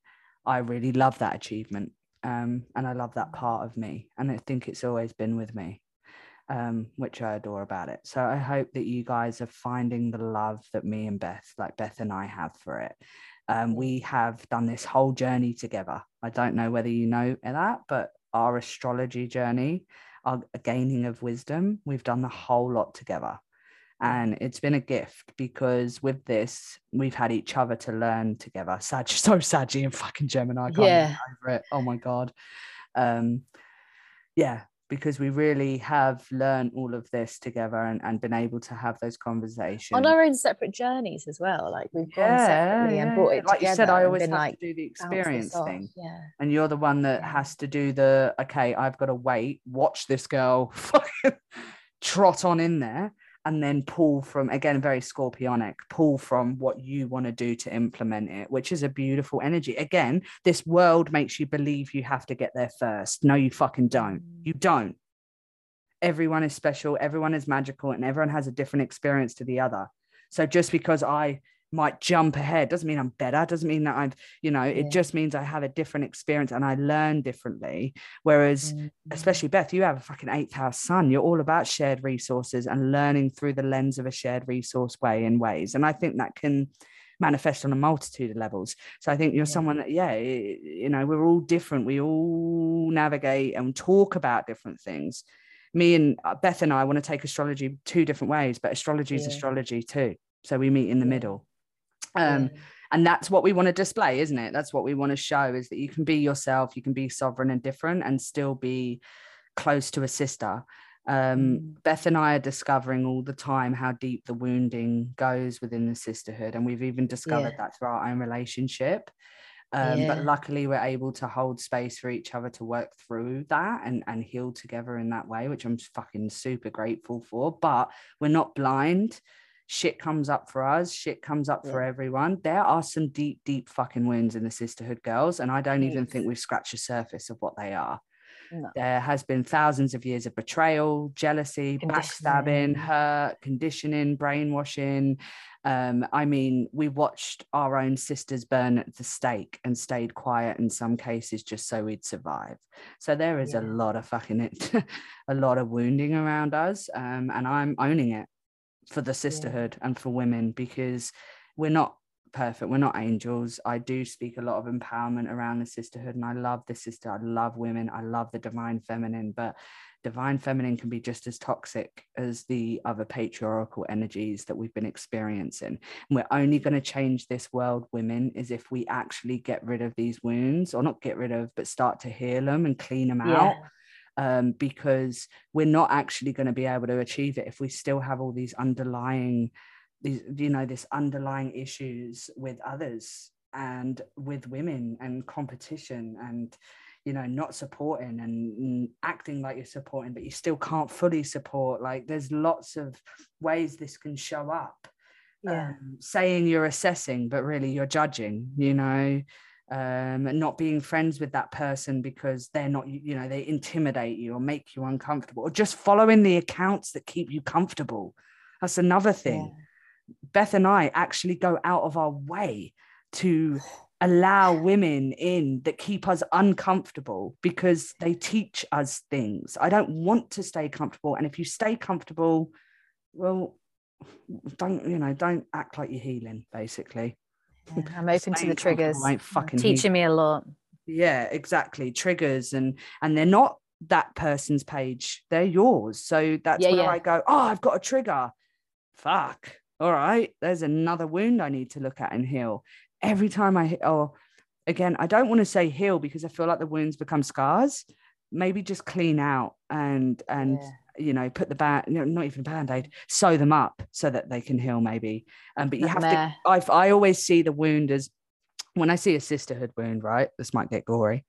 i really love that achievement um, and i love that part of me and i think it's always been with me um, which i adore about it. So i hope that you guys are finding the love that me and beth like beth and i have for it. Um, we have done this whole journey together. I don't know whether you know that but our astrology journey our gaining of wisdom we've done the whole lot together and it's been a gift because with this we've had each other to learn together Sag, [laughs] so saggy and fucking gemini I can't Yeah. get over it oh my god um yeah because we really have learned all of this together and, and been able to have those conversations On our own separate journeys as well. Like we've gone Yeah, separately and yeah, brought it like together. you said i always have like, to do the experience thing Yeah. and you're the one that Yeah. has to do the okay i've got to wait watch this girl [laughs] fucking trot on in there and then pull from again very scorpionic pull from what you want to do to implement it which is a beautiful energy. Again this world makes you believe you have to get there first. No you fucking don't. Mm. you don't. Everyone is special everyone is magical and everyone has a different experience to the other. So just because i might jump ahead doesn't mean i'm better doesn't mean that i've you know Yeah. it just means i have a different experience and i learn differently whereas Mm. especially Beth, you have a fucking eighth house sun. You're all about shared resources and learning through the lens of a shared resource way in ways. And I think that can manifest on a multitude of levels. So I think you're Yeah. someone that, yeah, you know, we're all different. We all navigate and talk about different things. Me and uh, Beth and I want to take astrology two different ways, but astrology is Yeah. astrology too. So we meet in the middle. Um, and that's what we want to display isn't it that's what we want to show is that you can be yourself you can be sovereign and different and still be close to a sister um, Mm. beth and i are discovering all the time how deep the wounding goes within the sisterhood and we've even discovered Yeah. that through our own relationship um, Yeah. but luckily we're able to hold space for each other to work through that and, and heal together in that way which i'm fucking super grateful for but we're not blind shit comes up for us shit comes up for everyone. There are some deep deep fucking wounds in the sisterhood girls and i don't even think we've scratched the surface of what they are. No. there has been thousands of years of betrayal jealousy backstabbing hurt conditioning brainwashing. Um, I mean, we watched our own sisters burn at the stake and stayed quiet in some cases just so we'd survive. So there is a lot of fucking it, [laughs] a lot of wounding around us, um, and I'm owning it for the sisterhood and for women because we're not perfect. We're not angels. I do speak a lot of empowerment around the sisterhood, and I love the sister. I love women. I love the divine feminine, but divine feminine can be just as toxic as the other patriarchal energies that we've been experiencing. And we're only going to change this world, women, is if we actually get rid of these wounds, or not get rid of, but start to heal them and clean them out Yeah. Um, because we're not actually going to be able to achieve it if we still have all these underlying these you know this underlying issues with others and with women and competition and you know not supporting and acting like you're supporting but you still can't fully support like there's lots of ways this can show up Yeah. um, saying you're assessing but really you're judging you know um, and not being friends with that person because they're not, you you know, they intimidate you or make you uncomfortable, or just following the accounts that keep you comfortable. That's another thing. Beth and I actually go out of our way to allow women in that keep us uncomfortable because they teach us things. I don't want to stay comfortable. And if you stay comfortable, well, don't, you know, don't act like you're healing, basically. Yeah, I'm open to the oh, triggers. comfortable fucking Teaching me a lot. yeah exactly triggers and and they're not that person's page they're yours so that's Yeah, where yeah. i go oh i've got a trigger fuck all right there's another wound i need to look at and heal every time i hit oh again i don't want to say heal because i feel like the wounds become scars maybe just clean out and and Yeah. You know put the band no, not even a band-aid sew them up so that they can heal maybe um, but you have to Meh. I, I always see the wound as when I see a sisterhood wound, right? This might get gory.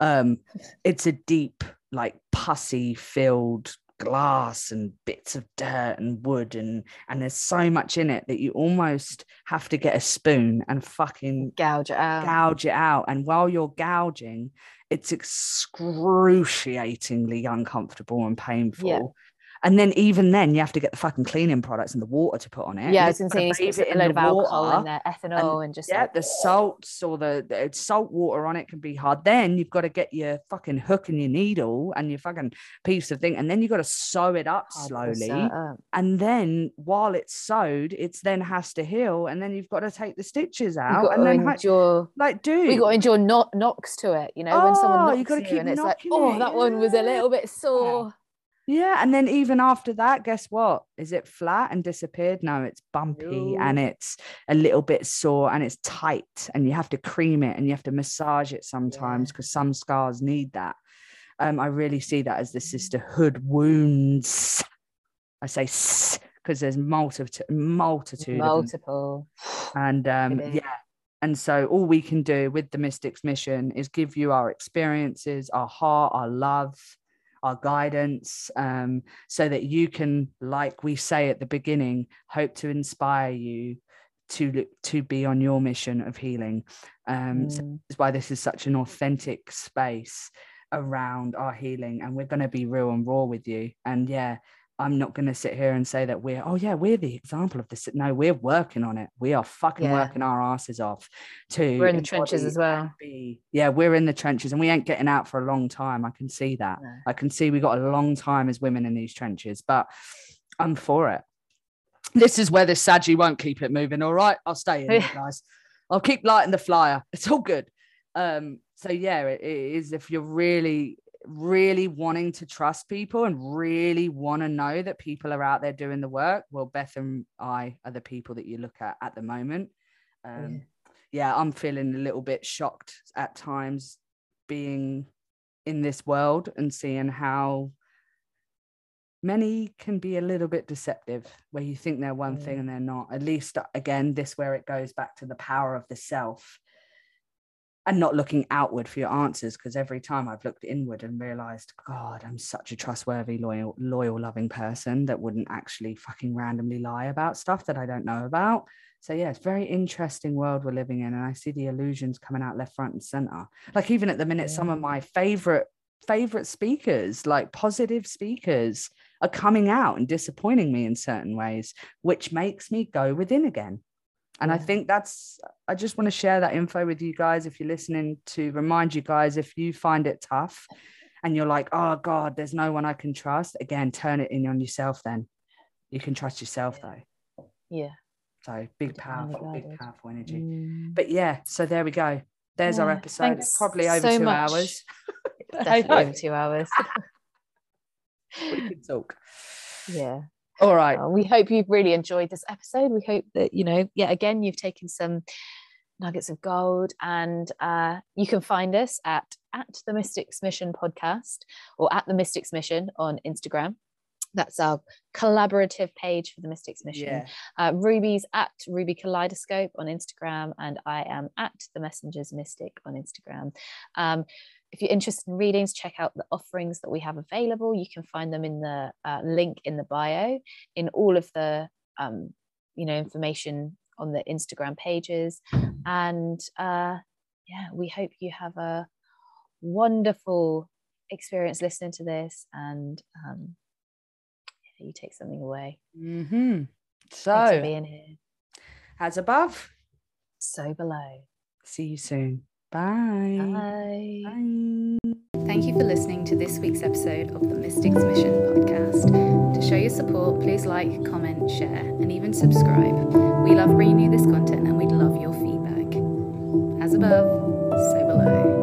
Um, it's a deep, like pussy filled glass and bits of dirt and wood and and there's so much in it that you almost have to get a spoon and fucking Gouge it out. gouge it out. And while you're gouging, it's excruciatingly uncomfortable and painful. And then even then, you have to get the fucking cleaning products and the water to put on it. yeah, I You was going to say you need to bathe put it a load in of the alcohol water in there, ethanol, and, just yeah, like, the salts or the, the salt water on it can be hard. Then you've got to get your fucking hook and your needle and your fucking piece of thing, and then you've got to sew it up slowly. up. And then while it's sewed, it's then has to heal, and then you've got to take the stitches out, and to then endure. like, dude, We got to endure knock, knocks to it. You know, when Oh, someone you knocks you, keep and it's like, oh, it, that one was a little bit sore. Yeah, and then even after that, guess what? Is it flat and disappeared? No, it's bumpy and it's a little bit sore and it's tight, and you have to cream it and you have to massage it sometimes Yeah. because some scars need that. Um, I really see that as the sisterhood wounds. I say because there's multitude, multitude Multiple. and um, yeah and so all we can do with the mystics mission is give you our experiences our heart our love our guidance um, so that you can like we say at the beginning hope to inspire you to to be on your mission of healing um so Mm. is why this is such an authentic space around our healing and we're going to be real and raw with you and yeah i'm not going to sit here and say that we're oh yeah we're the example of this no we're working on it we are fucking Yeah. working our asses off to We're in the trenches as well. be- yeah we're in the trenches and we ain't getting out for a long time i can see that i can see we got a long time as women in these trenches but i'm for it this is where the Saji won't keep it moving. All right, I'll stay in there, [laughs] guys. I'll keep lighting the flyer. It's all good. Um, so yeah, it, it is if you're really, really wanting to trust people and really want to know that people are out there doing the work. Well, Beth and I are the people that you look at at the moment. Um, yeah, I'm feeling a little bit shocked at times being in this world and seeing how many can be a little bit deceptive where you think they're one thing and they're not at least again this where it goes back to the power of the self and not looking outward for your answers because every time i've looked inward and realized god i'm such a trustworthy loyal loyal loving person that wouldn't actually fucking randomly lie about stuff that i don't know about. So yeah it's a very interesting world we're living in and i see the illusions coming out left front and center. Like even at the minute some of my favorite favorite speakers like positive speakers are coming out and disappointing me in certain ways which makes me go within again and i think that's i just want to share that info with you guys if you're listening to remind you guys if you find it tough and you're like oh god there's no one i can trust again turn it in on yourself then you can trust yourself though Yeah. so big powerful big powerful energy Mm. but yeah so there we go there's our episode it's thanks probably over so two much. hours [laughs] [laughs] Definitely over two hours. [laughs] we can talk yeah. All right Uh, we hope you've really enjoyed this episode. We hope that, you know, yeah, again, you've taken some nuggets of gold and uh, you can find us at, at the Mystics Mission podcast or at the Mystics Mission on Instagram. That's our collaborative page for the Mystics Mission. yeah Uh, Ruby's at Ruby Kaleidoscope on Instagram, and I am at the Messengers Mystic on Instagram. Um, if you're interested in readings, check out the offerings that we have available. You can find them in the uh, link in the bio, in all of the um, you know information on the Instagram pages, and uh, yeah, we hope you have a wonderful experience listening to this and um, you take something away. Mm-hmm. So, being here. as above, So below. see you soon. Bye. Bye. Bye. Thank you for listening to this week's episode of the Mystics Mission podcast. To show your support, please like, comment, share, and even subscribe. We love bringing you this content and we'd love your feedback. As above, so below.